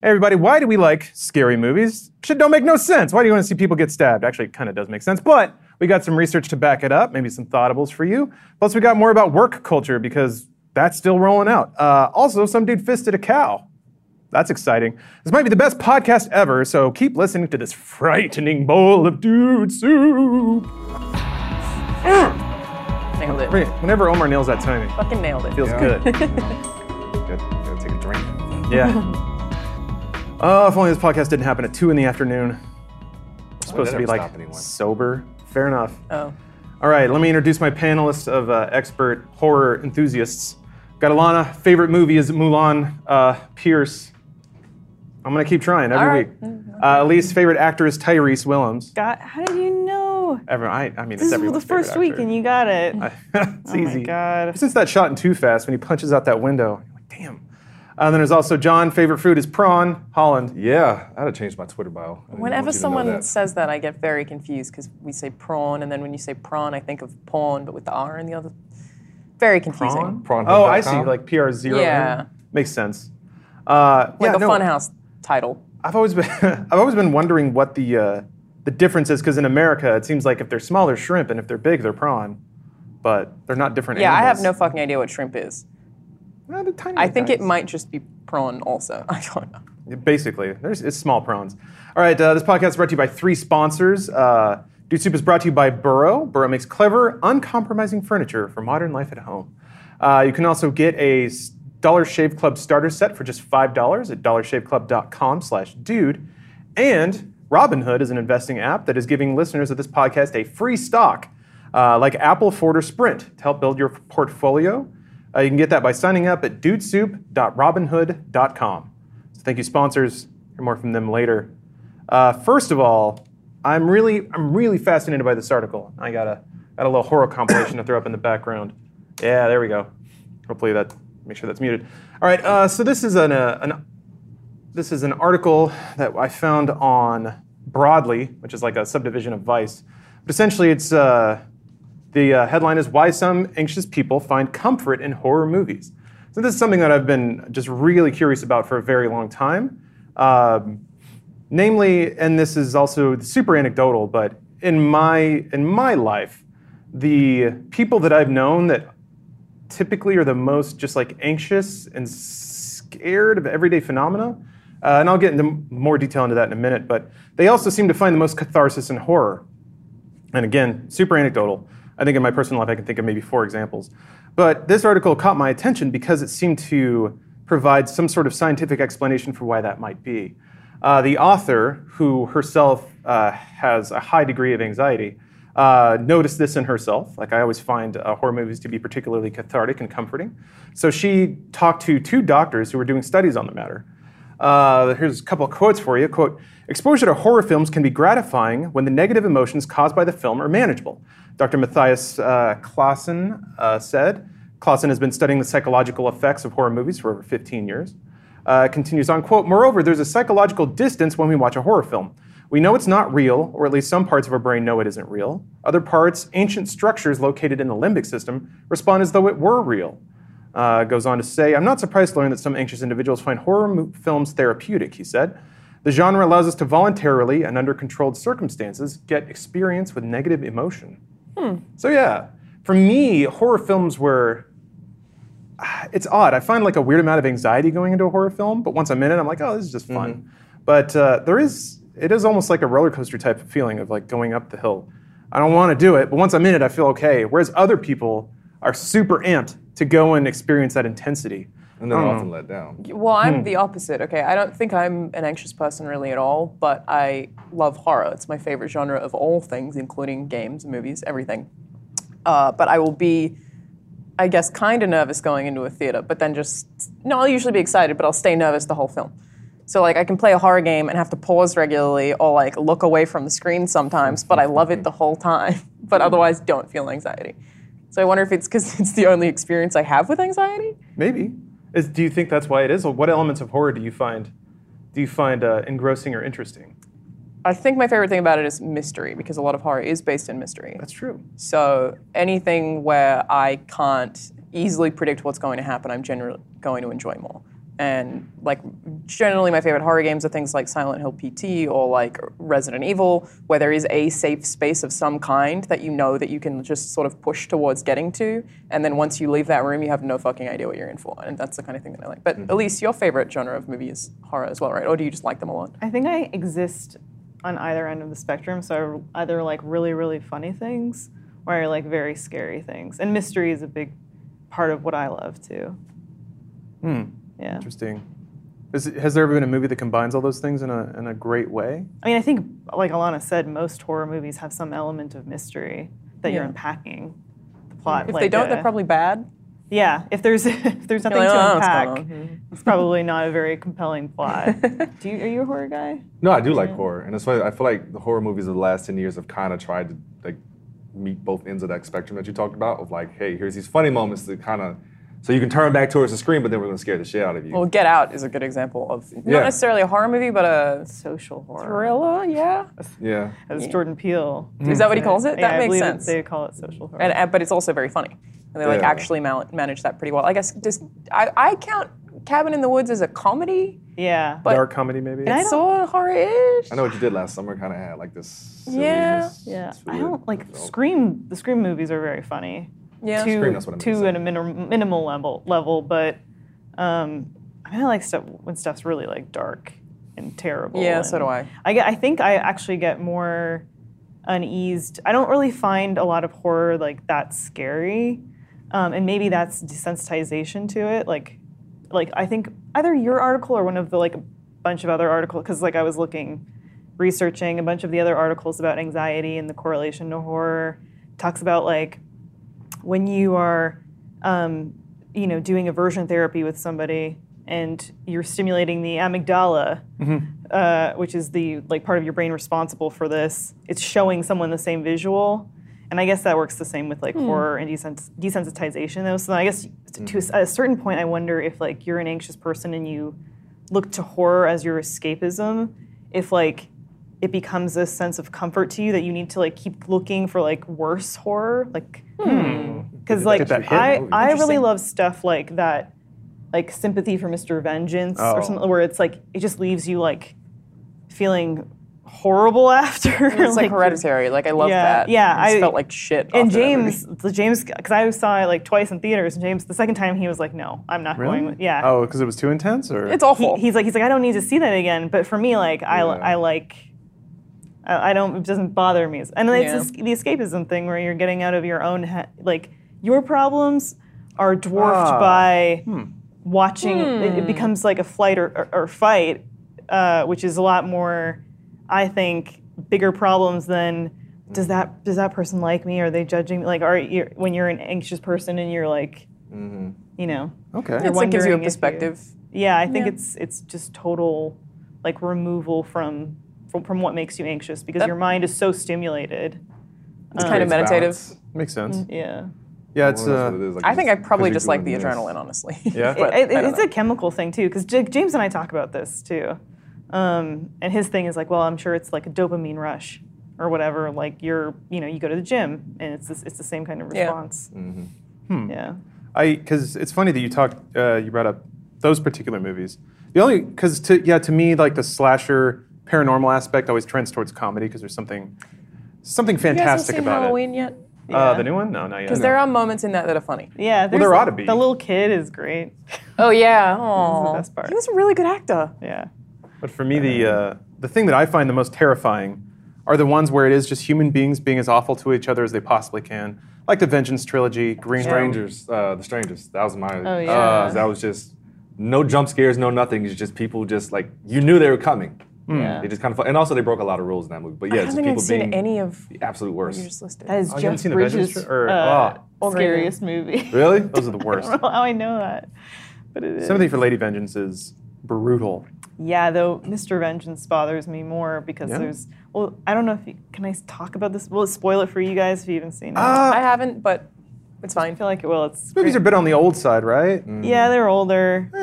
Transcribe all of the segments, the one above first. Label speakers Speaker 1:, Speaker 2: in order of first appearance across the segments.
Speaker 1: Hey everybody, why do we like scary movies? Shit don't make no sense. Why do you want to see people get stabbed? Actually, it kind of does make sense, but we got some research to back it up, maybe some thoughtables for you. Plus, we got more about work culture because that's still rolling out. Uh, also, some dude fisted a cow. That's exciting. This might be the best podcast ever, so keep listening to this frightening bowl of dude soup.
Speaker 2: Nailed it.
Speaker 1: Whenever Omar nails that timing,
Speaker 2: Fucking nailed it.
Speaker 1: feels
Speaker 3: Yeah.
Speaker 1: good.
Speaker 3: Good. Gotta take a drink.
Speaker 1: Yeah. Oh, if only this podcast didn't happen at two in the afternoon. We're supposed to be like sober. Fair enough.
Speaker 2: Oh.
Speaker 1: All right, let me introduce my panelists of uh, expert horror enthusiasts. Got Alana. Favorite movie is Mulan. Uh, Pierce. I'm gonna keep trying every
Speaker 2: All right.
Speaker 1: week. Uh, Elise. Favorite actor is Tyrese Willems.
Speaker 4: God, how did you know?
Speaker 1: Everyone, I, I mean, it's
Speaker 4: This is the first week
Speaker 1: actor.
Speaker 4: and you got it.
Speaker 1: it's
Speaker 4: oh
Speaker 1: easy.
Speaker 4: my god.
Speaker 1: Since that shot in Too Fast when he punches out that window, you're like, damn. Uh, then there's also John. Favorite food is prawn. Holland.
Speaker 3: Yeah, I had to change my Twitter bio. I didn't want
Speaker 2: Whenever
Speaker 3: you to know
Speaker 2: someone
Speaker 3: that.
Speaker 2: says that, I get very confused because we say prawn, and then when you say prawn, I think of pawn, but with the R in the other. Very confusing.
Speaker 1: Prawn.
Speaker 3: Prawnhub
Speaker 1: Oh, I see. Like PR zero.
Speaker 2: Yeah.
Speaker 1: Makes sense. Uh,
Speaker 2: Like
Speaker 1: yeah,
Speaker 2: a
Speaker 1: no,
Speaker 2: Funhaus title.
Speaker 1: I've always been I've always been wondering what the uh, the difference is because in America it seems like if they're small they're shrimp and if they're big they're prawn, but they're not different.
Speaker 2: Yeah, I have no fucking idea what shrimp is.
Speaker 1: They're tiny
Speaker 2: I think it might just be prawn also. I don't know.
Speaker 1: Basically, there's it's small prawns. All right, uh, this podcast is brought to you by three sponsors. Uh, Dude Soup is brought to you by Burrow. Burrow makes clever, uncompromising furniture for modern life at home. Uh, you can also get a Dollar Shave Club starter set for just five dollars at dollarshaveclub.com/dude. And Robinhood is an investing app that is giving listeners of this podcast a free stock, uh, like Apple, Ford, or Sprint, to help build your portfolio. Uh, you can get that by signing up at dudesoup.robinhood.com. So thank you, sponsors. Hear more from them later. Uh, first of all, I'm really, I'm really fascinated by this article. I got a, got a little horror compilation to throw up in the background. Yeah, there we go. Hopefully that, make sure that's muted. All right, uh, so this is an, uh, an, this is an article that I found on Broadly, which is like a subdivision of Vice. But essentially, it's uh, the uh, headline is Why Some Anxious People Find Comfort in Horror Movies. So, this is something that I've been just really curious about for a very long time. Um, namely, and this is also super anecdotal, but in my, in my life, the people that I've known that typically are the most just like anxious and scared of everyday phenomena. Uh, and I'll get into more detail into that in a minute, but they also seem to find the most catharsis in horror. And again, super anecdotal. I think in my personal life, I can think of maybe four examples. But this article caught my attention because it seemed to provide some sort of scientific explanation for why that might be. Uh, the author, who herself uh, has a high degree of anxiety, uh, noticed this in herself. Like I always find uh, horror movies to be particularly cathartic and comforting. So she talked to two doctors who were doing studies on the matter. Uh, here's a couple of quotes for you. Quote, exposure to horror films can be gratifying when the negative emotions caused by the film are manageable. Dr. Mathias uh, Clasen uh, said. Clasen has been studying the psychological effects of horror movies for over 15 years. Uh, continues on, quote, moreover, there's a psychological distance when we watch a horror film. We know it's not real, or at least some parts of our brain know it isn't real. Other parts, ancient structures located in the limbic system, respond as though it were real. Uh, goes on to say, I'm not surprised to learn that some anxious individuals find horror films therapeutic, he said. The genre allows us to voluntarily and under controlled circumstances get experience with negative emotion. So, yeah, for me, horror films were. It's odd. I find like a weird amount of anxiety going into a horror film, but once I'm in it, I'm like, oh, this is just fun. But uh, there is, it is almost like a roller coaster type of feeling of like going up the hill. I don't want to do it, but once I'm in it, I feel okay. Whereas other people are super amped to go and experience that intensity.
Speaker 3: and they're
Speaker 1: hmm.
Speaker 3: often
Speaker 1: know.
Speaker 3: let down.
Speaker 2: Well, I'm hmm. the opposite. Okay, I don't think I'm an anxious person really at all, but I love horror. It's my favorite genre of all things, including games, movies, everything. Uh, but I will be, I guess, kind of nervous going into a theater, but then just no. I'll usually be excited, but I'll stay nervous the whole film. So like I can play a horror game and have to pause regularly or like look away from the screen sometimes, but I love it the whole time. But hmm. otherwise, don't feel anxiety. So I wonder if it's because it's the only experience I have with anxiety.
Speaker 1: Maybe. Is, do you think that's why it is? Or what elements of horror do you find do you find uh, engrossing or interesting?
Speaker 2: I think my favorite thing about it is mystery because a lot of horror is based in mystery.
Speaker 1: That's true.
Speaker 2: So anything where I can't easily predict what's going to happen, I'm generally going to enjoy more. And like generally, my favorite horror games are things like Silent Hill PT or like Resident Evil, where there is a safe space of some kind that you know that you can just sort of push towards getting to, and then once you leave that room, you have no fucking idea what you're in for, and that's the kind of thing that I like. But Elise, your favorite genre of movie is horror as well, right? Or do you just like them a lot?
Speaker 4: I think I exist on either end of the spectrum. So I either like really, really funny things or I like very scary things. And mystery is a big part of what I love too.
Speaker 1: Hmm.
Speaker 4: Yeah.
Speaker 1: Interesting. Is has there ever been a movie that combines all those things in a, in a great way?
Speaker 4: I mean, I think, like Alana said, most horror movies have some element of mystery that you're unpacking the plot.
Speaker 2: If
Speaker 4: like,
Speaker 2: they don't,
Speaker 4: uh,
Speaker 2: they're probably bad.
Speaker 4: Yeah, if there's if there's nothing
Speaker 2: like,
Speaker 4: to
Speaker 2: "Oh,
Speaker 4: unpack,
Speaker 2: going on?"
Speaker 4: it's probably not a very compelling plot. Do you, are you a horror guy?
Speaker 3: No, I do like horror, and that's why I feel like the horror movies of the last ten years have kind of tried to like meet both ends of that spectrum that you talked about. Of like, hey, here's these funny moments that kind of so you can turn back towards the screen, but then we're gonna scare the shit out of you.
Speaker 2: Well, Get Out is a good example of
Speaker 3: Yeah.
Speaker 2: not necessarily a horror movie, but a
Speaker 4: Social horror.
Speaker 2: thriller. Yeah,
Speaker 3: yeah,
Speaker 4: As Jordan Peele.
Speaker 2: is that what he calls it?
Speaker 4: Yeah,
Speaker 2: That
Speaker 4: I
Speaker 2: makes
Speaker 4: believe
Speaker 2: sense.
Speaker 4: They call it social horror.
Speaker 2: and, and but it's also very funny, and they like
Speaker 3: Yeah.
Speaker 2: actually mal- manage that pretty well. I guess just I, I count Cabin in the Woods as a comedy,
Speaker 4: yeah.
Speaker 2: But-
Speaker 1: Dark comedy, maybe?
Speaker 4: I
Speaker 2: it's sort of horror-ish.
Speaker 3: I know what you did last summer. Kind of had like this.
Speaker 2: Yeah.
Speaker 3: silliness
Speaker 4: Yeah,
Speaker 3: to
Speaker 4: I
Speaker 3: it.
Speaker 4: don't like Scream. The Scream movies are very funny.
Speaker 2: Yeah.
Speaker 4: to,
Speaker 3: Scream, what I to
Speaker 4: to at a minim- minimal level level, but um, I mean, I like stuff when stuff's really like dark and terrible.
Speaker 2: Yeah, so do I.
Speaker 4: I get. I think I actually get more uneased. I don't really find a lot of horror like that scary, um, and maybe that's desensitization to it. Like, like I think either your article or one of the like a bunch of other articles, because like I was looking, researching a bunch of the other articles about anxiety and the correlation to horror. Talks about like when you are, um, you know, doing aversion therapy with somebody and you're stimulating the amygdala, uh, which is the like part of your brain responsible for this. It's showing someone the same visual, and I guess that works the same with like horror and desens- desensitization. Though, so I guess to, a, a s- a certain point, I wonder if like you're an anxious person and you look to horror as your escapism, if like it becomes a sense of comfort to you that you need to like keep looking for like worse horror, like because like
Speaker 1: Get that hit.
Speaker 4: I
Speaker 1: Ooh,
Speaker 4: I really love stuff like that, like sympathy for Mr. Vengeance
Speaker 1: Oh.
Speaker 4: or something where it's like it just leaves you like feeling horrible after.
Speaker 2: It's like, hereditary. Like I love
Speaker 4: Yeah,
Speaker 2: that.
Speaker 4: yeah,
Speaker 2: I, just
Speaker 4: I-
Speaker 2: felt like shit.
Speaker 4: And
Speaker 2: after that movie.
Speaker 4: James, the James, because I saw it like twice in theaters, and James, the second time he was like, "No, I'm not
Speaker 1: Really?
Speaker 4: going." With, yeah,
Speaker 1: Oh, because it was too intense, or
Speaker 2: it's
Speaker 4: He-
Speaker 2: awful.
Speaker 4: he's like, he's like, I don't need to see that again. But for me, like, I,
Speaker 3: Yeah.
Speaker 4: I like, I I don't. It doesn't bother me. And it's
Speaker 2: Yeah.
Speaker 4: the escapism thing where you're getting out of your own head. Like your problems are dwarfed
Speaker 1: Ah.
Speaker 4: by
Speaker 1: Hmm.
Speaker 4: watching. It, it becomes like a flight or, or, or fight, uh, which is a lot more, I think, bigger problems than. Does that does that person like me? Are they judging me? Like, are you when you're an anxious person and you're like,
Speaker 3: Mm-hmm.
Speaker 4: you know,
Speaker 1: okay.
Speaker 2: it's like gives you a
Speaker 4: wondering if you-
Speaker 2: perspective.
Speaker 4: yeah, I think
Speaker 2: Yeah.
Speaker 4: it's it's just total like removal from from, from what makes you anxious because
Speaker 2: That-
Speaker 4: your mind is so stimulated.
Speaker 2: It's kind of meditative.
Speaker 3: balance.
Speaker 1: Makes sense.
Speaker 4: Yeah.
Speaker 1: Yeah, it's uh,
Speaker 3: what like,
Speaker 2: I think I probably just like the
Speaker 3: this.
Speaker 2: adrenaline, honestly.
Speaker 1: Yeah?
Speaker 4: It- it- it's
Speaker 2: know.
Speaker 4: a chemical thing too because James and I talk about this too. Um, and his thing is like, well, I'm sure it's like a dopamine rush or whatever. Like you're, you know, you go to the gym and it's this, it's the same kind of response.
Speaker 2: Yeah.
Speaker 4: response.
Speaker 1: Hmm.
Speaker 4: Yeah.
Speaker 1: I because it's funny that you talked, uh, you brought up those particular movies. The only because to yeah to me like the slasher paranormal aspect always trends towards comedy because there's something something
Speaker 2: You guys haven't
Speaker 1: fantastic
Speaker 2: seen
Speaker 1: about
Speaker 2: Halloween yet?
Speaker 1: it.
Speaker 4: Yeah.
Speaker 1: Uh, the new one? No, not yet.
Speaker 2: Because there are moments in that that are funny.
Speaker 4: Yeah.
Speaker 1: Well, there
Speaker 4: there's-
Speaker 1: ought to be.
Speaker 4: The little kid is great.
Speaker 2: Oh yeah. Aww.
Speaker 4: best part.
Speaker 2: He was a really good actor.
Speaker 4: Yeah.
Speaker 1: But for me, the uh, the thing that I find the most terrifying are the ones where it is just human beings being as awful to each other as they possibly can, like the Vengeance trilogy, Green Room.
Speaker 3: Strangers, uh, the strangers. That was my.
Speaker 4: Oh, yeah.
Speaker 3: uh, that was just no jump scares, no nothing. It's just people just like you knew they were coming.
Speaker 4: Yeah.
Speaker 3: They just kind of and also they broke a lot of rules in that movie. But yeah,
Speaker 2: I
Speaker 3: just
Speaker 2: haven't even
Speaker 3: people
Speaker 2: seen
Speaker 3: being
Speaker 2: any of
Speaker 3: the absolute worst.
Speaker 2: you just listed.
Speaker 4: That is
Speaker 1: Oh, you
Speaker 4: Jeff
Speaker 1: seen
Speaker 4: Bridges'
Speaker 1: tr- or-
Speaker 4: uh,
Speaker 1: oh.
Speaker 4: scariest movie.
Speaker 3: Really?
Speaker 1: Those are the worst.
Speaker 4: I don't know how I know that, but it is.
Speaker 1: Sympathy for Lady Vengeance is brutal.
Speaker 4: Yeah, though Mr. Vengeance bothers me more because
Speaker 1: Yeah?
Speaker 4: there's. Well, I don't know if you, can I talk about this. Will it spoil it for you guys if you haven't seen it?
Speaker 1: Ah,
Speaker 2: I haven't, but it's fine.
Speaker 4: I feel like it will. It's
Speaker 1: movies are a bit on the old side, right?
Speaker 4: Yeah, they're older.
Speaker 1: Eh,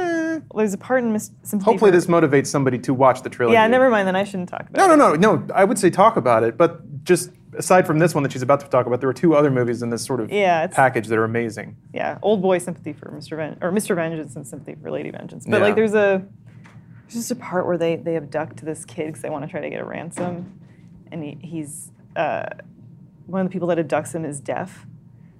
Speaker 4: There's a part in Mis- Sympathy
Speaker 1: hopefully,
Speaker 4: for-
Speaker 1: this motivates somebody to watch the trilogy.
Speaker 4: Yeah, never mind. Then I shouldn't talk about
Speaker 1: No,
Speaker 4: it.
Speaker 1: no, no, no. I would say talk about it, but just aside from this one that she's about to talk about, there were two other movies in this sort of
Speaker 4: Yeah,
Speaker 1: package that are amazing.
Speaker 4: yeah, old boy sympathy for Mr. Ven- or Mr. Vengeance and sympathy for Lady Vengeance. But
Speaker 1: Yeah.
Speaker 4: like, there's a there's just a part where they they abduct this kid because they want to try to get a ransom, and he, he's uh, one of the people that abducts him is deaf,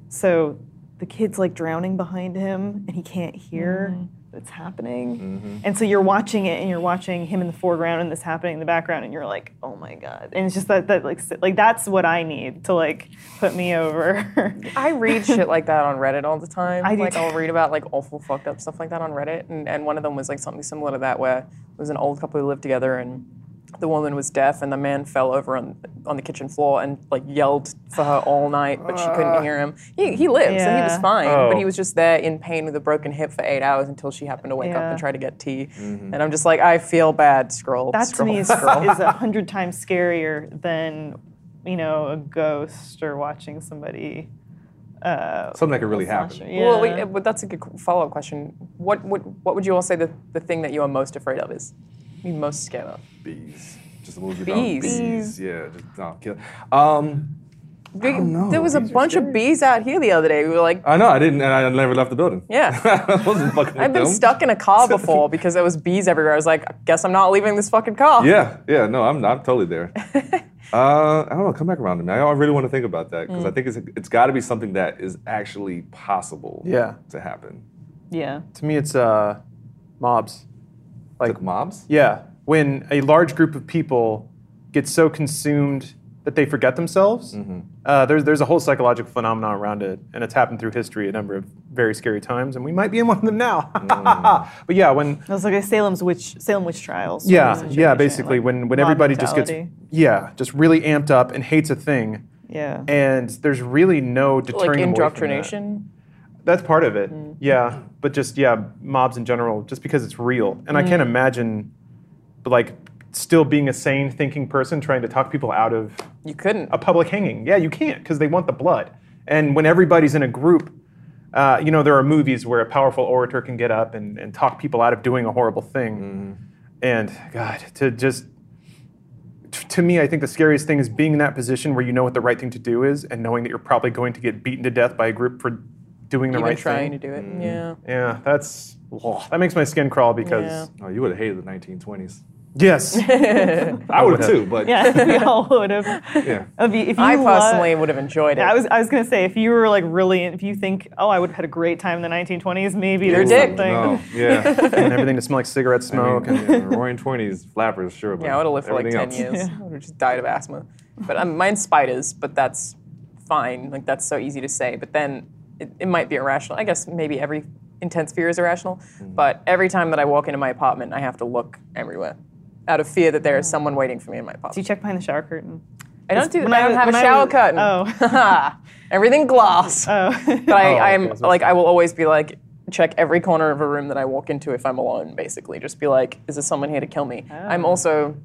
Speaker 4: so the kid's like drowning behind him and he can't hear what's happening, mm-hmm. and so you're watching it and you're watching him in the foreground and this happening in the background, and you're like, oh my god, and it's just that that like like that's what I need to like put me over.
Speaker 2: I read shit like that on Reddit all the time.
Speaker 4: I do
Speaker 2: like
Speaker 4: too.
Speaker 2: I'll read about like awful fucked up stuff like that on Reddit, and, and one of them was like something similar to that, where it was an old couple who lived together, and the woman was deaf, and the man fell over on on the kitchen floor and like yelled for her all night, but she couldn't hear him. He he lived, and he was fine,
Speaker 1: Oh.
Speaker 2: but he was just there in pain with a broken hip for eight hours until she happened to wake up and try to get tea. And I'm just like, I feel bad. Scroll.
Speaker 4: that to me is, is a hundred times scarier than you know a ghost or watching somebody uh,
Speaker 3: Something that could really happen.
Speaker 4: slasher.
Speaker 2: Well, wait, but that's a good follow up question. What would what would you all say the, the thing that you are most afraid of is? You most scared of?
Speaker 3: Bees. Just a movie
Speaker 2: Bees.
Speaker 3: about bees. Yeah, just no, kill. Um,
Speaker 2: Big-
Speaker 3: know.
Speaker 2: There was a
Speaker 3: Bees are
Speaker 2: bunch of bees out here the other day. We were like,
Speaker 3: I know I didn't, and I never left the building.
Speaker 2: Yeah.
Speaker 3: I wasn't fucking.
Speaker 2: I've been
Speaker 3: them.
Speaker 2: stuck in a car before because there was bees everywhere. I was like, I guess I'm not leaving this fucking car.
Speaker 3: Yeah, yeah, no, I'm, I'm totally there. uh, I don't know, come back around to me. I, I really want to think about that because I think it's it's got to be something that is actually possible.
Speaker 1: Yeah.
Speaker 3: to happen.
Speaker 4: yeah.
Speaker 1: To me, it's uh, mobs.
Speaker 3: Like mobs.
Speaker 1: Yeah, when a large group of people get so consumed that they forget themselves. Uh, there's there's a whole psychological phenomenon around it, and it's happened through history a number of very scary times, and we might be in one of them now. but yeah, when
Speaker 4: It was like a Salem's witch Salem witch trials.
Speaker 1: yeah yeah basically
Speaker 4: like
Speaker 1: when when
Speaker 4: mob
Speaker 1: everybody just gets yeah just really amped up and hates a thing,
Speaker 4: yeah.
Speaker 1: and there's really no deterring
Speaker 2: Like
Speaker 1: them away from that.
Speaker 2: indoctrination.
Speaker 1: That's part of it. Mm. Yeah, but just yeah, mobs in general, just because it's real, and I can't mm. imagine, like, still being a sane, thinking person trying to talk people out of
Speaker 2: You couldn't.
Speaker 1: a public hanging. Yeah, you can't because they want the blood. And when everybody's in a group, uh, you know, there are movies where a powerful orator can get up and, and talk people out of doing a horrible thing. Mm-hmm. And God, to just t- to me, I think the scariest thing is being in that position where you know what the right thing to do is, and knowing that you're probably going to get beaten to death by a group for doing the
Speaker 2: Even
Speaker 1: right
Speaker 2: trying
Speaker 1: thing.
Speaker 2: to do it. Yeah.
Speaker 1: Yeah, that's that makes my skin crawl because
Speaker 2: Yeah.
Speaker 3: Oh, you would have hated the 1920s.
Speaker 1: yes,
Speaker 3: I would have too, but
Speaker 4: Yeah, we all would have.
Speaker 3: yeah.
Speaker 4: If you, if you
Speaker 2: I
Speaker 4: lo-
Speaker 2: personally would have enjoyed it.
Speaker 4: I was I was gonna say if you were like really if you think oh I would have had a great time in the 1920s maybe
Speaker 2: You're a
Speaker 4: there's
Speaker 2: dick.
Speaker 4: something.
Speaker 3: No, yeah.
Speaker 1: and everything to smell like cigarette
Speaker 3: I
Speaker 1: smoke.
Speaker 3: mean,
Speaker 1: and,
Speaker 3: yeah, Roaring Twenties, flappers, sure. But
Speaker 2: Yeah, I would have lived for like
Speaker 3: everything
Speaker 2: 10
Speaker 3: else.
Speaker 2: years. I would have just died of asthma. But um, mine's spiders, but that's fine. Like, that's so easy to say. But then it, it might be irrational. I guess maybe every intense fear is irrational. But every time that I walk into my apartment, I have to look everywhere out of fear that there is someone waiting for me in my apartment.
Speaker 4: Do you check behind the shower curtain?
Speaker 2: I don't do
Speaker 4: when
Speaker 2: I
Speaker 4: I
Speaker 2: don't have a
Speaker 4: when I
Speaker 2: shower
Speaker 4: was-
Speaker 2: curtain.
Speaker 4: oh.
Speaker 2: Everything glass.
Speaker 4: Oh.
Speaker 2: But I,
Speaker 1: Oh,
Speaker 2: I'm
Speaker 1: okay, so
Speaker 2: like I will always be like check every corner of a room that I walk into if I'm alone. Basically, just be like, is there someone here to kill me? Oh. I'm also,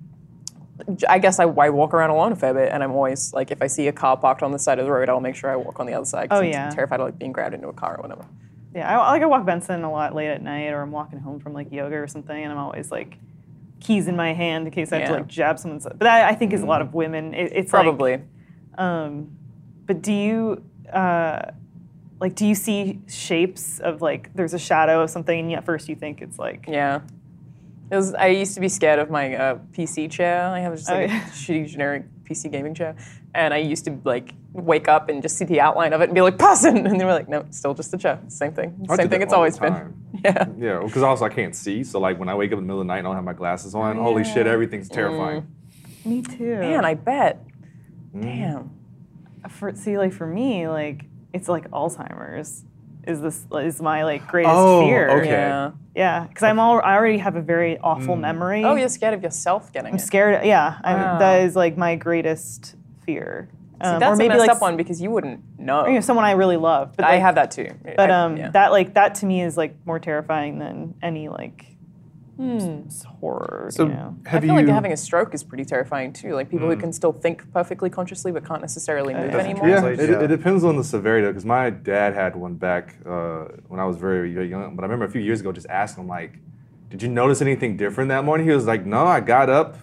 Speaker 2: I guess I, I walk around alone a fair bit, and I'm always like, if I see a car parked on the side of the road, I'll make sure I walk on the other side.
Speaker 4: Oh,
Speaker 2: I'm
Speaker 4: yeah.
Speaker 2: terrified of like being grabbed into a car or whatever.
Speaker 4: Yeah, I, I like I walk Benson a lot late at night, or I'm walking home from like yoga or something, and I'm always like keys in my hand in case I have to like jab someone's. But that I think is a lot of women. It, it's like-
Speaker 2: Probably.
Speaker 4: um, but do you uh, like do you see shapes of like there's a shadow of something, and at first you think it's like
Speaker 2: yeah. It was, I used to be scared of my uh, PC chair. I have just like
Speaker 4: Oh,
Speaker 2: a
Speaker 4: yeah.
Speaker 2: shitty generic PC gaming chair, and I used to like wake up and just see the outline of it and be like, "Person," and they were like, "No, still just a chair. Same thing.
Speaker 3: I
Speaker 2: Same thing. It's always been." Yeah.
Speaker 3: Yeah, because also I can't see, so like when I wake up in the middle of the night and I don't have my glasses on, holy shit, everything's terrifying.
Speaker 4: me too.
Speaker 2: Man, I bet.
Speaker 3: Mm.
Speaker 2: Damn.
Speaker 4: for see like for me like it's like Alzheimer's is this is my like greatest
Speaker 1: Oh,
Speaker 4: fear.
Speaker 1: okay.
Speaker 2: Yeah.
Speaker 4: Yeah, because I'm all I already have a very awful memory.
Speaker 2: Oh, you're scared of yourself getting
Speaker 4: I'm
Speaker 2: it.
Speaker 4: scared. Yeah, I'm,
Speaker 2: Wow.
Speaker 4: that is like my greatest fear.
Speaker 2: See,
Speaker 4: Um,
Speaker 2: that's
Speaker 4: or maybe
Speaker 2: a messed
Speaker 4: like
Speaker 2: up one because you wouldn't know.
Speaker 4: you know, someone I really love. But
Speaker 2: I
Speaker 4: like,
Speaker 2: have that too.
Speaker 4: But
Speaker 2: I-
Speaker 4: um,
Speaker 2: yeah.
Speaker 4: that like that to me is like more terrifying than any like s- horror.
Speaker 1: So
Speaker 4: you know?
Speaker 2: I feel
Speaker 1: you?
Speaker 2: like having a stroke is pretty terrifying too. Like people who can still think perfectly consciously but can't necessarily move anymore.
Speaker 3: Yeah,
Speaker 1: Translate,
Speaker 3: it,
Speaker 1: yeah.
Speaker 3: it depends on the severity because my dad had one back uh, when I was very, very young. But I remember a few years ago just asking him like, "Did you notice anything different that morning?" He was like, "No, I got up,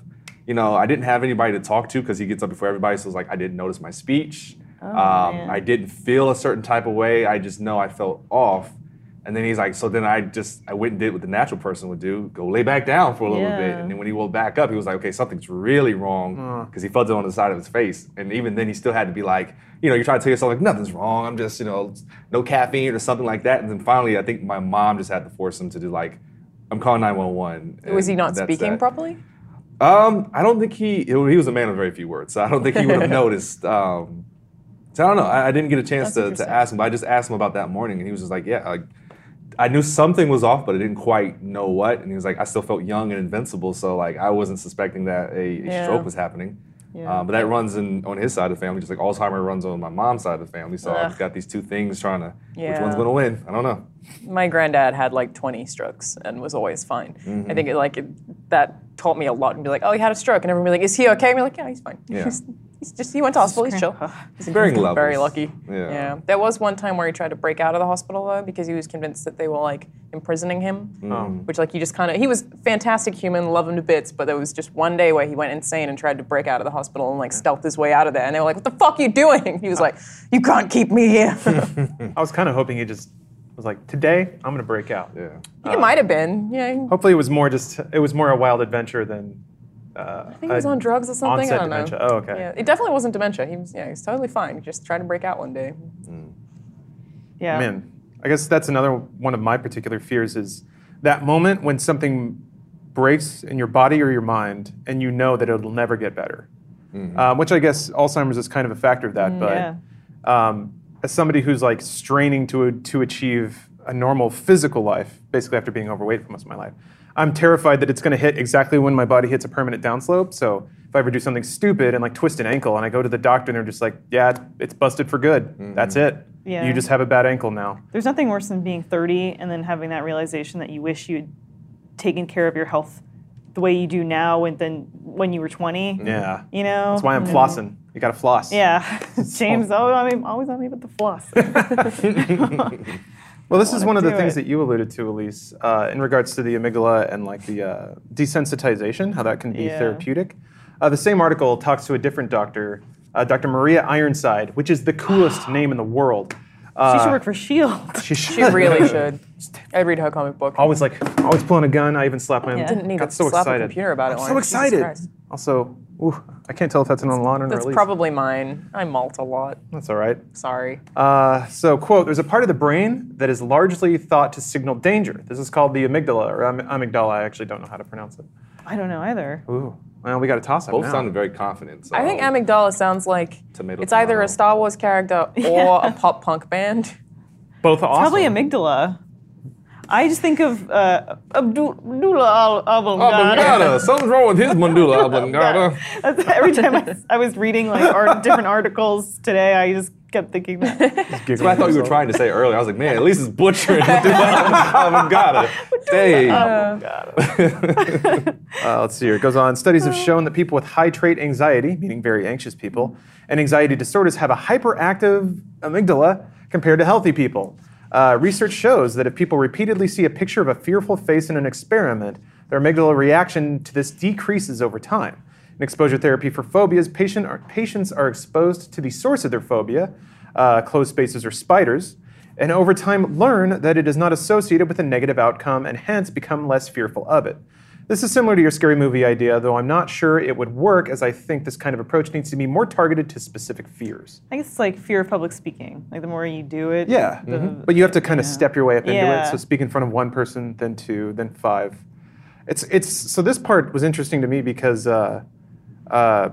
Speaker 3: you know, I didn't have anybody to talk to because he gets up before everybody. So it's like I didn't notice my speech. um. I didn't feel a certain type of way. I just know I felt off. And then he's like, so then I just I went and did what the natural person would do, go lay back down for a little bit. And then when he woke back up, he was like, okay, something's really wrong because he felt it on the side of his face. And even then, he still had to be like, you know, you try to tell yourself like nothing's wrong. I'm just you know no caffeine or something like that. And then finally, I think my mom just had to force him to do like, I'm calling 911.
Speaker 2: Was he not speaking
Speaker 3: that.
Speaker 2: properly?
Speaker 3: Um, I don't think he he was a man of very few words, so I don't think he would have noticed. Um, so I don't know. I, I didn't get a chance
Speaker 2: That's
Speaker 3: to, to ask him, but I just asked him about that morning, and he was just like, "Yeah, like I knew something was off, but I didn't quite know what." And he was like, "I still felt young and invincible, so like I wasn't suspecting that a, a
Speaker 2: Yeah.
Speaker 3: stroke was happening."
Speaker 4: Yeah.
Speaker 3: Um, but that runs in on his side of the family, just like Alzheimer runs on my mom's side of the family. So I've got these two things trying to. Which one's gonna win? I don't know.
Speaker 2: My granddad had like 20 strokes and was always fine.
Speaker 3: Mm-hmm.
Speaker 2: I think it, like it, that taught me a lot. And be like, oh, he had a stroke, and everyone be like, is he okay? And be like, yeah, he's fine.
Speaker 3: Yeah.
Speaker 2: He's, he's just he went to hospital. He's chill. He's
Speaker 3: Varying
Speaker 2: very
Speaker 3: levels.
Speaker 2: lucky.
Speaker 3: Yeah.
Speaker 2: There was one time where he tried to break out of the hospital though because he was convinced that they were like imprisoning him.
Speaker 3: Mm.
Speaker 2: Which like he just kind of he was fantastic human, love him to bits, but there was just one day where he went insane and tried to break out of the hospital and like stealth his way out of there. And they were like, what the fuck are you doing? He was like, you can't keep me here.
Speaker 1: I was kind of hoping he just was like, today I'm gonna break out.
Speaker 3: Yeah.
Speaker 2: it might have been. Yeah.
Speaker 1: Hopefully, it was more just it was more a wild adventure than. Uh,
Speaker 2: I think he was on drugs or something. I don't know.
Speaker 1: Oh, okay.
Speaker 2: Yeah, it definitely wasn't dementia. He was, yeah, he was totally fine. He just tried to break out one day.
Speaker 4: Yeah.
Speaker 1: Man, I guess that's another one of my particular fears is that moment when something breaks in your body or your mind, and you know that it'll never get better. Um, which I guess Alzheimer's is kind of a factor of that. but
Speaker 4: yeah.
Speaker 1: um, as somebody who's like straining to to achieve a normal physical life, basically after being overweight for most of my life, I'm terrified that it's going to hit exactly when my body hits a permanent downslope. So if I ever do something stupid and like twist an ankle, and I go to the doctor and they're just like, "Yeah, it's busted for good. Mm-hmm. That's it.
Speaker 4: Yeah.
Speaker 1: You just have a bad ankle now."
Speaker 4: There's nothing worse than being 30 and then having that realization that you wish you'd taken care of your health the way you do now and then when you were 20.
Speaker 1: Yeah.
Speaker 4: You know?
Speaker 1: That's why I'm flossing. You got to floss.
Speaker 4: Yeah. James, oh, I mean, always on me with the floss.
Speaker 1: Well, this is one of the things
Speaker 4: it.
Speaker 1: that you alluded to, Elise, uh, in regards to the amygdala and like the uh, desensitization, how that can be
Speaker 4: Yeah.
Speaker 1: therapeutic. Uh, the same article talks to a different doctor, uh, Dr. Maria Ironside, which is the coolest name in the world. Uh,
Speaker 4: she should work for S.H.I.E.L.D.
Speaker 1: She
Speaker 2: She really should. I'd read her comic book.
Speaker 1: Always like, always pulling a gun. I even slapped my.
Speaker 4: Yeah.
Speaker 2: Didn't need
Speaker 1: got
Speaker 2: to
Speaker 1: so
Speaker 2: slap a
Speaker 1: excited.
Speaker 2: computer about it
Speaker 1: I'm
Speaker 2: once.
Speaker 1: so
Speaker 2: Jesus
Speaker 1: excited. Also, ooh, I can't tell if that's an on lawn or
Speaker 2: That's
Speaker 1: Elise.
Speaker 2: probably mine. I malt a lot.
Speaker 1: That's all right.
Speaker 2: Sorry.
Speaker 1: Uh, so, quote, there's a part of the brain that is largely thought to signal danger. This is called the amygdala, or am- amygdala. I actually don't know how to pronounce it.
Speaker 4: I don't know either.
Speaker 1: Ooh, well, we got a toss up
Speaker 3: Both
Speaker 1: now.
Speaker 3: sounded very confident. So
Speaker 2: I think amygdala sounds like
Speaker 3: Tomato,
Speaker 2: it's either
Speaker 3: tomato.
Speaker 2: a Star Wars character or a pop punk band.
Speaker 1: Both awesome.
Speaker 4: Probably amygdala. I just think of uh, Abdul- Abdullah al Oblongata.
Speaker 3: Oblongata. Something's wrong with his mandula oblongata.
Speaker 4: That's- Every time I, I was reading like art, different articles today, I just kept thinking that.
Speaker 3: That's what I thought you were trying to say earlier. I was like, man, at least it's butchering oblongata. Dang.
Speaker 1: Uh, let's see here. It goes on. Studies have shown that people with high trait anxiety, meaning very anxious people, and anxiety disorders have a hyperactive amygdala compared to healthy people. Uh, research shows that if people repeatedly see a picture of a fearful face in an experiment, their amygdala reaction to this decreases over time. In exposure therapy for phobias, patient are, patients are exposed to the source of their phobia, uh, closed spaces or spiders, and over time learn that it is not associated with a negative outcome and hence become less fearful of it. This is similar to your scary movie idea, though I'm not sure it would work as I think this kind of approach needs to be more targeted to specific fears.
Speaker 4: I guess it's like fear of public speaking. Like the more you do it,
Speaker 1: Yeah,
Speaker 4: the,
Speaker 1: but you have to kind of step your way up into
Speaker 4: Yeah.
Speaker 1: it. So speak in front of one person, then two, then five. It's it's so this part was interesting to me because uh, uh,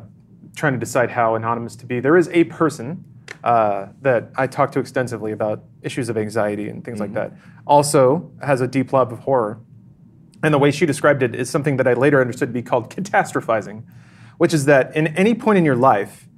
Speaker 1: trying to decide how anonymous to be. There is a person uh, that I talk to extensively about issues of anxiety and things like that. Also has a deep love of horror, and the way she described it is something that I later understood to be called catastrophizing, which is that in any point in your life,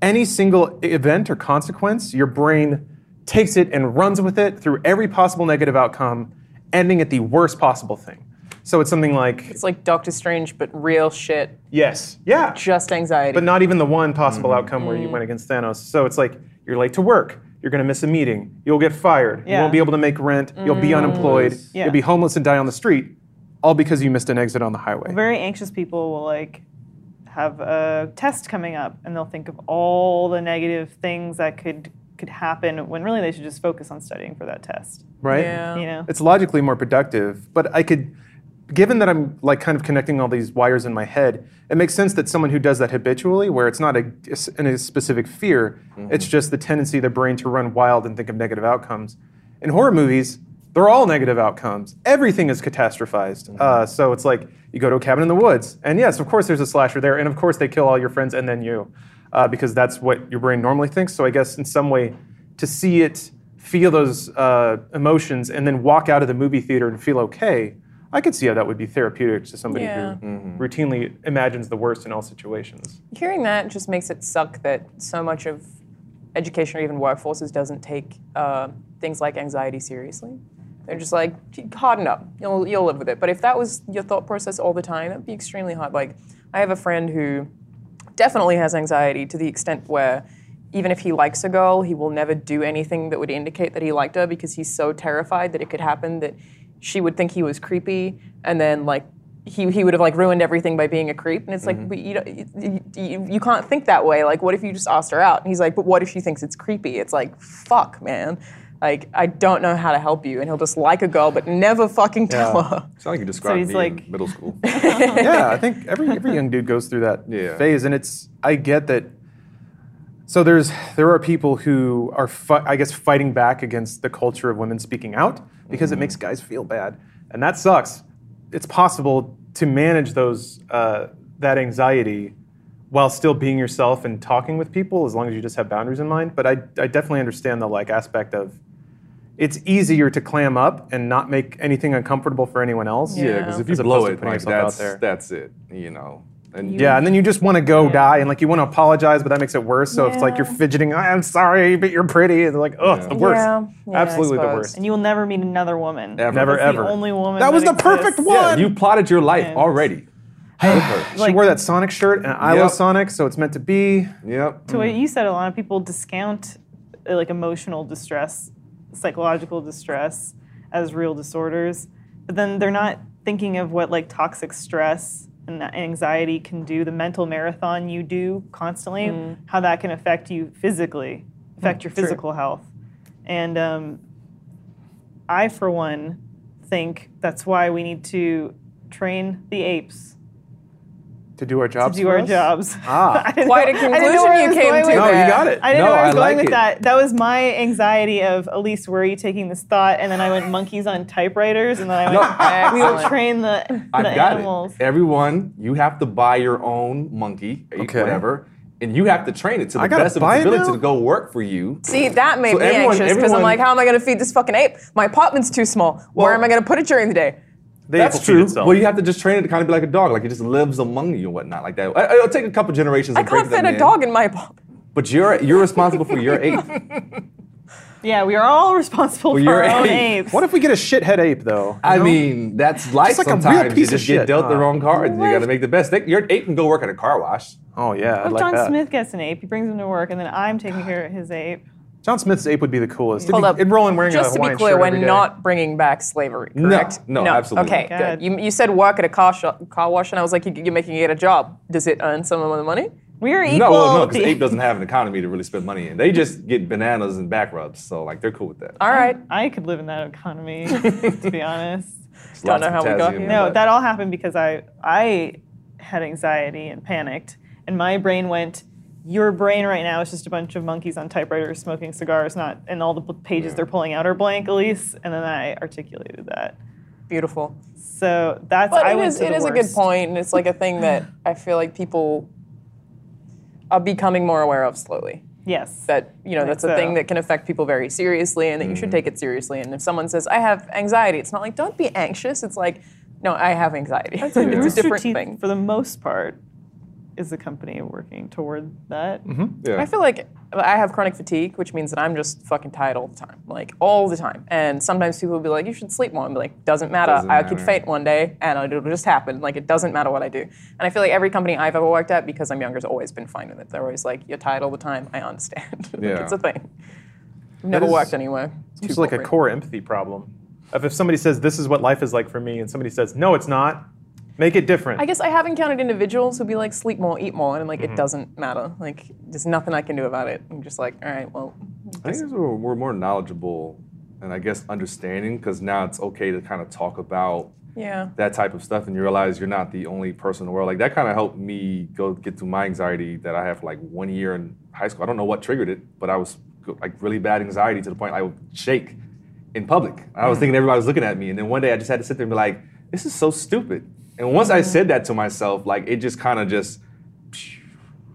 Speaker 1: any single event or consequence, your brain takes it and runs with it through every possible negative outcome, ending at the worst possible thing. So it's something like,
Speaker 2: It's like Doctor Strange, but real shit.
Speaker 1: yes, yeah,
Speaker 2: Just anxiety.
Speaker 1: but not even the one possible mm-hmm. outcome where you mm. went against Thanos. So it's like you're late to work, you're going to miss a meeting, you'll get fired, you won't be able to make rent, you'll be mm. unemployed,
Speaker 4: Yeah.
Speaker 1: you'll be homeless and die on the street, all because you missed an exit on the highway.
Speaker 4: very anxious people will like have a test coming up, and they'll think of all the negative things that could could happen when really they should just focus on studying for that test.
Speaker 1: right?
Speaker 2: Yeah.
Speaker 4: You know.
Speaker 1: It's logically more productive, but I could, given that I'm like kind of connecting all these wires in my head, it makes sense that someone who does that habitually, where it's not a, a specific fear, it's just the tendency of the brain to run wild and think of negative outcomes. In horror movies, they're all negative outcomes. Everything is catastrophized. Uh, so it's like you go to a cabin in the woods, and yes, of course there's a slasher there, and of course they kill all your friends and then you, uh, because that's what your brain normally thinks. So I guess in some way, to see it, feel those uh, emotions, and then walk out of the movie theater and feel okay, I could see how that would be therapeutic to somebody
Speaker 2: Yeah.
Speaker 1: who routinely imagines the worst in all situations.
Speaker 2: Hearing that just makes it suck that so much of education or even workforces doesn't take uh, things like anxiety seriously. They're just like, harden up, you'll, you'll live with it. But if that was your thought process all the time, that'd be extremely hard. Like, I have a friend who definitely has anxiety to the extent where even if he likes a girl, he will never do anything that would indicate that he liked her because he's so terrified that it could happen that she would think he was creepy and then like he, he would have like ruined everything by being a creep and it's like mm-hmm. but you, don't, you, you, you can't think that way like what if you just asked her out and he's like but what if she thinks it's creepy it's like fuck man like i don't know how to help you and he'll just like a girl but never fucking tell
Speaker 1: Yeah.
Speaker 2: her
Speaker 3: It's not like you described
Speaker 4: he's
Speaker 3: me
Speaker 4: like-
Speaker 3: in middle school.
Speaker 1: yeah, I think every every young dude goes through that
Speaker 3: Yeah.
Speaker 1: phase, and it's I get that. So there's there are people who are fi- I guess fighting back against the culture of women speaking out because it makes guys feel bad, and that sucks. It's possible to manage those uh, that anxiety while still being yourself and talking with people as long as you just have boundaries in mind. But I I definitely understand the like aspect of. It's easier to clam up and not make anything uncomfortable for anyone else.
Speaker 3: Yeah, because if you
Speaker 1: As
Speaker 3: blow it, like
Speaker 1: yourself out
Speaker 3: that's
Speaker 1: there.
Speaker 3: that's it. You know. And
Speaker 1: Yeah, and then you just want to go die, and like you want to apologize, but that makes it worse. So it's like you're fidgeting. I'm sorry, but you're pretty. And they're like, oh, it's the worst.
Speaker 2: Yeah, yeah,
Speaker 1: Absolutely the worst.
Speaker 4: And you will never meet another woman.
Speaker 3: Ever.
Speaker 1: Never
Speaker 4: That's
Speaker 1: ever.
Speaker 4: The only woman.
Speaker 1: That was the perfect one.
Speaker 3: Yeah, you plotted your life
Speaker 4: And-
Speaker 3: already. With her.
Speaker 1: she wore that Sonic shirt, and I love Sonic, so it's meant to be.
Speaker 3: Yep.
Speaker 4: To what you said, a lot of people discount uh, like emotional distress, psychological distress as real disorders, but then they're not thinking of what like toxic stress and that anxiety can do, the mental marathon you do constantly, how that can affect you physically, affect your physical health. And um, I, for one, think that's why we need to train the apes
Speaker 1: To do our jobs.
Speaker 4: to
Speaker 1: jobs.
Speaker 4: do
Speaker 1: for
Speaker 4: our
Speaker 1: us?
Speaker 4: jobs.
Speaker 1: Ah.
Speaker 2: Quite a
Speaker 4: know- I didn't know
Speaker 2: conclusion
Speaker 4: I
Speaker 2: you came to
Speaker 4: with
Speaker 1: No,
Speaker 2: there.
Speaker 1: you got it.
Speaker 4: I didn't
Speaker 3: No,
Speaker 4: know where I
Speaker 3: I
Speaker 4: was going
Speaker 3: like
Speaker 4: with
Speaker 3: it.
Speaker 4: that. That was my anxiety of Elise, where are you taking this thought? And then I went monkeys on typewriters, and then I went, we will train the, the
Speaker 3: I've got
Speaker 4: animals.
Speaker 3: it. Everyone, you have to buy your own monkey,
Speaker 1: Okay.
Speaker 3: whatever, and you have to train it to the best of
Speaker 1: buy
Speaker 3: its ability to go work for you.
Speaker 2: See, that made
Speaker 3: So
Speaker 2: me
Speaker 3: everyone-
Speaker 2: anxious because I'm like, how am I going to feed this fucking ape? My apartment's too small. Where am I going to put it during the day?
Speaker 1: The ape will
Speaker 3: That's true.
Speaker 1: itself.
Speaker 3: Well, you have to just train it to kind of be like a dog, like it just lives among you and whatnot, like that. I- It'll take a couple generations.
Speaker 2: I
Speaker 3: to break
Speaker 2: can't fit a
Speaker 3: in,
Speaker 2: dog in my apartment.
Speaker 3: But you're you're responsible for your ape.
Speaker 4: Yeah, we are all responsible
Speaker 3: Well,
Speaker 4: for
Speaker 3: you're
Speaker 4: our own
Speaker 3: ape.
Speaker 4: apes.
Speaker 1: What if we get a shithead ape though?
Speaker 3: I
Speaker 1: know?
Speaker 3: mean, that's life.
Speaker 1: Just like a real
Speaker 3: sometimes
Speaker 1: piece
Speaker 3: you
Speaker 1: of
Speaker 3: just get
Speaker 1: shit.
Speaker 3: dealt the wrong cards. You
Speaker 4: what
Speaker 3: got to make the best. They, your ape can go work at a car wash.
Speaker 1: Oh yeah, I'd
Speaker 4: If
Speaker 1: like
Speaker 4: John
Speaker 1: that.
Speaker 4: Smith gets an ape, he brings him to work, and then I'm taking care of his ape.
Speaker 1: John Smith's ape would be the coolest.
Speaker 2: Hold
Speaker 1: It'd,
Speaker 2: up.
Speaker 1: be- it'd roll in wearing
Speaker 2: Just
Speaker 1: a
Speaker 2: to be
Speaker 1: Hawaiian
Speaker 2: clear,
Speaker 1: shirt
Speaker 2: we're
Speaker 1: every day.
Speaker 2: not bringing back slavery, correct?
Speaker 3: no, absolutely
Speaker 2: Okay,
Speaker 4: not.
Speaker 2: good. You, you said work at a car, shop, car wash, and I was like, you, you're making it a job. Does it earn some of the money?
Speaker 4: We are equal.
Speaker 3: No, well, no, because ape doesn't have an economy to really spend money in. They just get bananas and back rubs, so like they're cool with that.
Speaker 2: All right.
Speaker 4: I could live in that economy, to be honest.
Speaker 2: Don't
Speaker 3: Lots
Speaker 2: know
Speaker 3: of
Speaker 2: how we got
Speaker 3: potassium
Speaker 2: here.
Speaker 4: No,
Speaker 3: that.
Speaker 4: that all happened because I I had anxiety and panicked, and my brain went. Your brain right now is just a bunch of monkeys on typewriters smoking cigars, not and all the pages they're pulling out are blank, Elise. And then I articulated that.
Speaker 2: Beautiful.
Speaker 4: So that's
Speaker 2: But
Speaker 4: I
Speaker 2: it is, it is a good point, and it's like a thing that I feel like people are becoming more aware of slowly.
Speaker 4: Yes.
Speaker 2: That you know that's a thing that can affect people very seriously, and that you should mm. take it seriously. And if someone says, "I have anxiety," it's not like don't be anxious. It's like, no, I have anxiety. it's a different thing.
Speaker 4: For the most part, is the company working toward that? Mm-hmm.
Speaker 3: Yeah.
Speaker 2: I feel like I have chronic fatigue, which means that I'm just fucking tired all the time, like all the time. And sometimes people will be like, "You should sleep more." I'm like, "Doesn't matter.
Speaker 3: Doesn't
Speaker 2: I could faint one day, and it'll just happen. Like it doesn't matter what I do." And I feel like every company I've ever worked at, because I'm younger, has always been fine with it. They're always like, "You're tired all the time. I understand." like,
Speaker 3: Yeah.
Speaker 2: it's a thing. I've never
Speaker 1: is-
Speaker 2: worked anywhere. It's
Speaker 1: It's like a core empathy problem. Of if somebody says this is what life is like for me, and somebody says no, it's not, Make it different.
Speaker 2: I guess I have encountered individuals who'll be like, sleep more, eat more, and I'm like
Speaker 1: Mm-hmm.
Speaker 2: it doesn't matter. Like there's nothing I can do about it. I'm just like, all right, well,
Speaker 3: I think we're, we're more knowledgeable and I guess understanding because now it's okay to kind of talk about
Speaker 2: yeah.
Speaker 3: that type of stuff and you realize you're not the only person in the world. Like that kind of helped me go get through my anxiety that I have for like one year in high school. I don't know what triggered it, but I was like really bad anxiety to the point I would shake in public. I was thinking everybody was looking at me, and then one day I just had to sit there and be like, "This is so stupid." And once I said that mm-hmm. to myself, like it just kind of just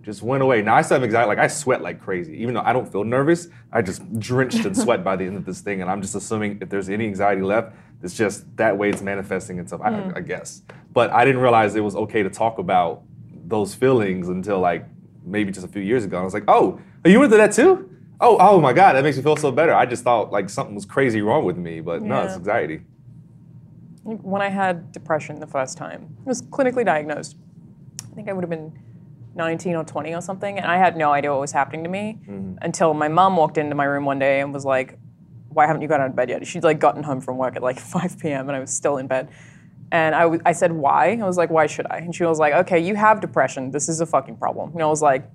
Speaker 3: just went away. Now I still have anxiety. Like I sweat like crazy, even though I don't feel nervous. I just drenched in sweat by the end of this thing, and I'm just assuming if there's any anxiety left, it's just that way it's manifesting itself. I, I guess, but I didn't realize it was okay to talk about those feelings until like maybe just a few years ago. I was like, oh, are you went through that too? Oh, oh my God, that makes me feel so better. I just thought like something was crazy wrong with me, but no, it's anxiety.
Speaker 2: When I had depression the first time, I was clinically diagnosed. I think I would have been 19 or 20 or something, and I had no idea what was happening to me mm-hmm. until my mom walked into my room one day and was like, "Why haven't you got out of bed yet?" She'd like gotten home from work at like 5 p.m. and I was still in bed. And I, w- I said, "Why?" I was like, "Why should I?" And she was like, "Okay, you have depression. This is a fucking problem." And I was like,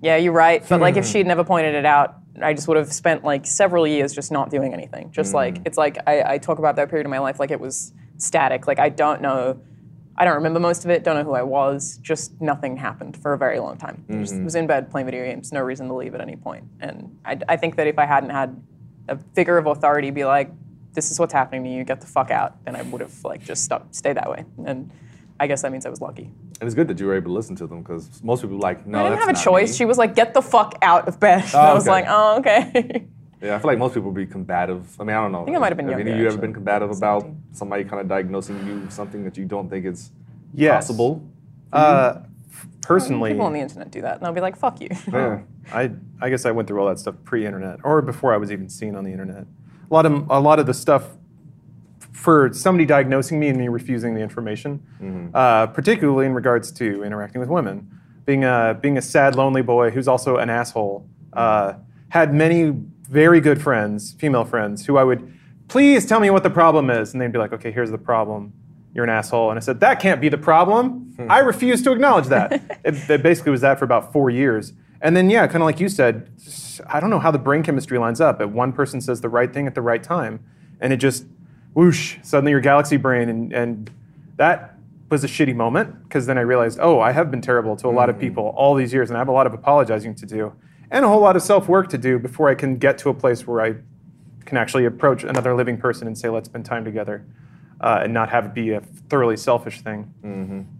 Speaker 2: "Yeah, you're right." But like, if hmm. she'd never pointed it out, I just would have spent like several years just not doing anything. Just like mm. it's like I, I talk about that period of my life like it was static. Like I don't know, I don't remember most of it. Don't know who I was. Just nothing happened for a very long time. I just mm-hmm. was in bed playing video games. No reason to leave at any point. And I, I think that if I hadn't had a figure of authority be like, "This is what's happening to you. Get the fuck out," then I would have like just stopped, stayed that way. And I guess that means I was lucky.
Speaker 3: And it's good that you were able to listen to them because most people are like, no,
Speaker 2: I didn't
Speaker 3: that's
Speaker 2: have a choice.
Speaker 3: me.
Speaker 2: She was like, "Get the fuck out of bed." And
Speaker 3: Oh,
Speaker 2: I was
Speaker 3: okay.
Speaker 2: like, "Oh, okay."
Speaker 3: Yeah, I feel like most people would be combative. I mean, I don't know. I
Speaker 2: think I might have been
Speaker 3: Have any of you ever been combative about
Speaker 2: 17.
Speaker 3: somebody kind of diagnosing you with something that you don't think is
Speaker 1: Yes.
Speaker 3: possible?
Speaker 1: Uh, personally,
Speaker 2: People on the internet do that, and I'll be like, "Fuck you."
Speaker 3: Yeah.
Speaker 1: I I guess I went through all that stuff pre-internet or before I was even seen on the internet. A lot of a lot of the stuff for somebody diagnosing me and me refusing the information, uh, particularly in regards to interacting with women, being a being a sad, lonely boy who's also an asshole. Uh, had many very good friends, female friends, who I would please tell me what the problem is, and they'd be like, "Okay, here's the problem." You're an asshole. And I said, that can't be the problem. I refuse to acknowledge that. it, it basically was that for about four years. And then, yeah, kind of like you said, I don't know how the brain chemistry lines up. But one person says the right thing at the right time, and it just whoosh, suddenly your galaxy brain. And, and that was a shitty moment because then I realized, oh, I have been terrible to a lot of people all these years, and I have a lot of apologizing to do and a whole lot of self work to do before I can get to a place where I can actually approach another living person and say, let's spend time together. Uh, and not have it be a thoroughly selfish thing.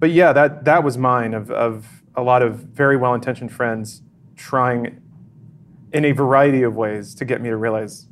Speaker 1: But yeah, that that was mine of, of a lot of very well intentioned friends trying in a variety of ways to get me to realize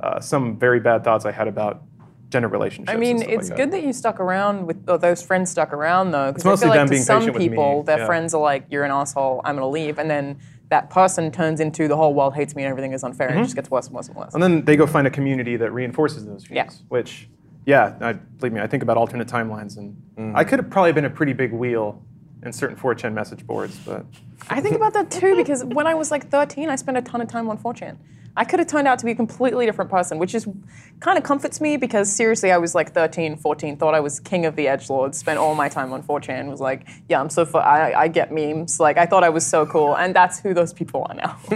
Speaker 1: uh, some very bad thoughts I had about gender relationships.
Speaker 2: I
Speaker 1: and
Speaker 2: mean,
Speaker 1: stuff
Speaker 2: it's
Speaker 1: like
Speaker 2: good that you stuck around with or those friends stuck around though, because
Speaker 1: It's
Speaker 2: I
Speaker 1: mostly
Speaker 2: feel like
Speaker 1: them
Speaker 2: to
Speaker 1: being
Speaker 2: some
Speaker 1: patient with me,
Speaker 2: people, their
Speaker 1: yeah.
Speaker 2: friends are like, "You're an asshole. I'm gonna leave," and then that person turns into the whole world hates me and everything is unfair, and it just gets worse and worse and worse.
Speaker 1: Mm-hmm. And then they go find a community that reinforces those views.
Speaker 2: Yeah.
Speaker 1: Which, yeah, I, believe me, I think about alternate timelines, and I could have probably been a pretty big wheel in certain 4chan message boards, but
Speaker 2: I think about that too because when I was like 13, I spent a ton of time on 4chan. I could have turned out to be a completely different person, which is kind of comforts me because seriously, I was like 13, 14, thought I was king of the edge lords, spent all my time on 4chan, was like, yeah, I'm so fu- I, I get memes. Like I thought I was so cool, and that's who those people are now.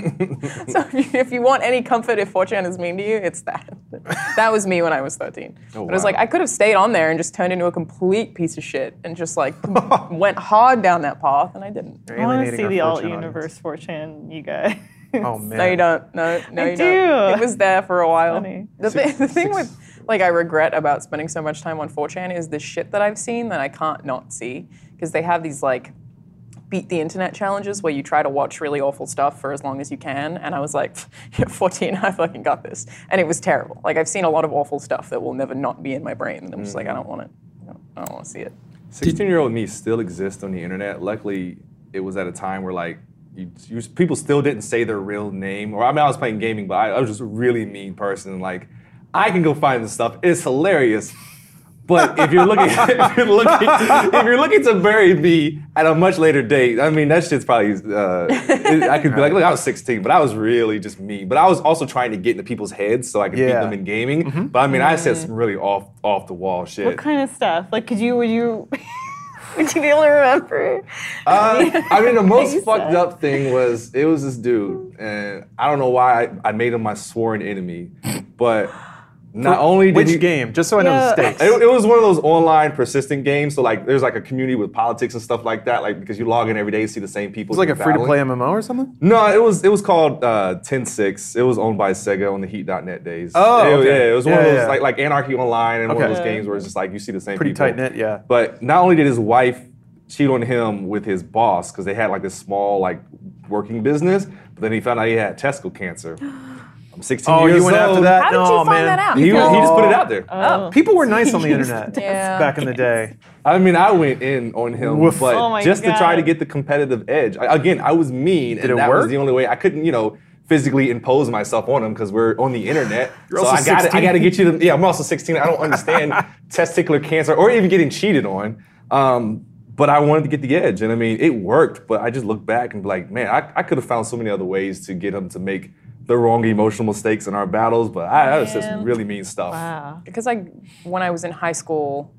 Speaker 2: so if you, if you want any comfort, if 4chan is mean to you, it's that. that was me when I was 13. but it was like I could have stayed on there and just turned into a complete piece of shit and just like went hard down that path, and I didn't.
Speaker 4: I want to see the alt universe 4chan, you guys.
Speaker 1: Oh man.
Speaker 2: No, you don't. No, no,
Speaker 4: I
Speaker 2: you don't.
Speaker 4: do.
Speaker 2: It was there for a while.
Speaker 4: funny.
Speaker 2: The, thi- the thing with like I regret about spending so much time on 4chan is the shit that I've seen that I can't not see because they have these like beat the internet challenges where you try to watch really awful stuff for as long as you can and I was like 14 I fucking got this and it was terrible like I've seen a lot of awful stuff that will never not be in my brain and I'm just like I mm. don't want it I don't, I don't want to see it
Speaker 3: 16 year old me still exists on the internet. Luckily, it was at a time where like you, you, people still didn't say their real name. Or I mean, I was playing gaming, but I, I was just a really mean person. Like I can go find this stuff. It's hilarious. But if you're looking, if you're looking, if you're looking to bury me at a much later date, I mean that shit's probably. Uh, it- I could be like, look, I was 16, but I was really just mean. But I was also trying to get into people's heads so I could beat them in gaming. But I mean, I said some really off off the wall shit.
Speaker 4: what kind of stuff? Like, could you, would you, Would you be able to remember?
Speaker 3: Uh, I mean, the most fucked
Speaker 4: said.
Speaker 3: up thing was it was this dude, and I don't know why I, I made him my sworn enemy, but not only did
Speaker 1: Which
Speaker 3: he,
Speaker 1: game? Just so I know
Speaker 4: Yeah.
Speaker 1: the stakes.
Speaker 3: It, it was one of those online persistent games. So like, there's like a community with politics and stuff like that. Like because you log in every day, you see the same people.
Speaker 1: It's like a free to play. MMO or something?
Speaker 3: No, it was it was called uh, 10-6. It was owned by Sega on the Heat.net days.
Speaker 1: Oh,
Speaker 3: It-
Speaker 1: okay.
Speaker 3: yeah. It was one
Speaker 1: Yeah,
Speaker 3: of those
Speaker 1: yeah.
Speaker 3: like like Anarchy Online and one of
Speaker 1: Okay.
Speaker 3: those games where it's just like you see the same
Speaker 1: Pretty
Speaker 3: people.
Speaker 1: tight knit, yeah.
Speaker 3: But not only did his wife cheat on him with his boss because they had like this small like working business, but then he found out he had testicle cancer. I'm 16
Speaker 1: Oh,
Speaker 3: years
Speaker 1: you went after that?
Speaker 2: How did
Speaker 1: no,
Speaker 2: you find
Speaker 1: man.
Speaker 2: that out?
Speaker 3: He, was- he just put it
Speaker 1: Oh.
Speaker 3: out there.
Speaker 4: Oh.
Speaker 1: People were nice on the internet
Speaker 2: Yeah.
Speaker 1: back in the day.
Speaker 3: I mean, I went in on him,
Speaker 1: Woof.
Speaker 3: but
Speaker 4: Oh my
Speaker 3: just to try to get the competitive edge. I, again, I was mean,
Speaker 1: Did
Speaker 3: and
Speaker 1: it
Speaker 3: that was the only way I couldn't, you know, physically impose myself on him because we're on the internet.
Speaker 1: You're
Speaker 3: so
Speaker 1: also
Speaker 3: I got to I got to get you to. Yeah, I'm also 16. I don't understand testicular cancer or even getting cheated on. Um, but I wanted to get the edge, and I mean, it worked. But I just look back and be like, man, I, I could have found so many other ways to get him to make the wrong emotional mistakes in our battles. But I, that was just really mean stuff.
Speaker 4: Wow.
Speaker 2: Because I, when I was in high school,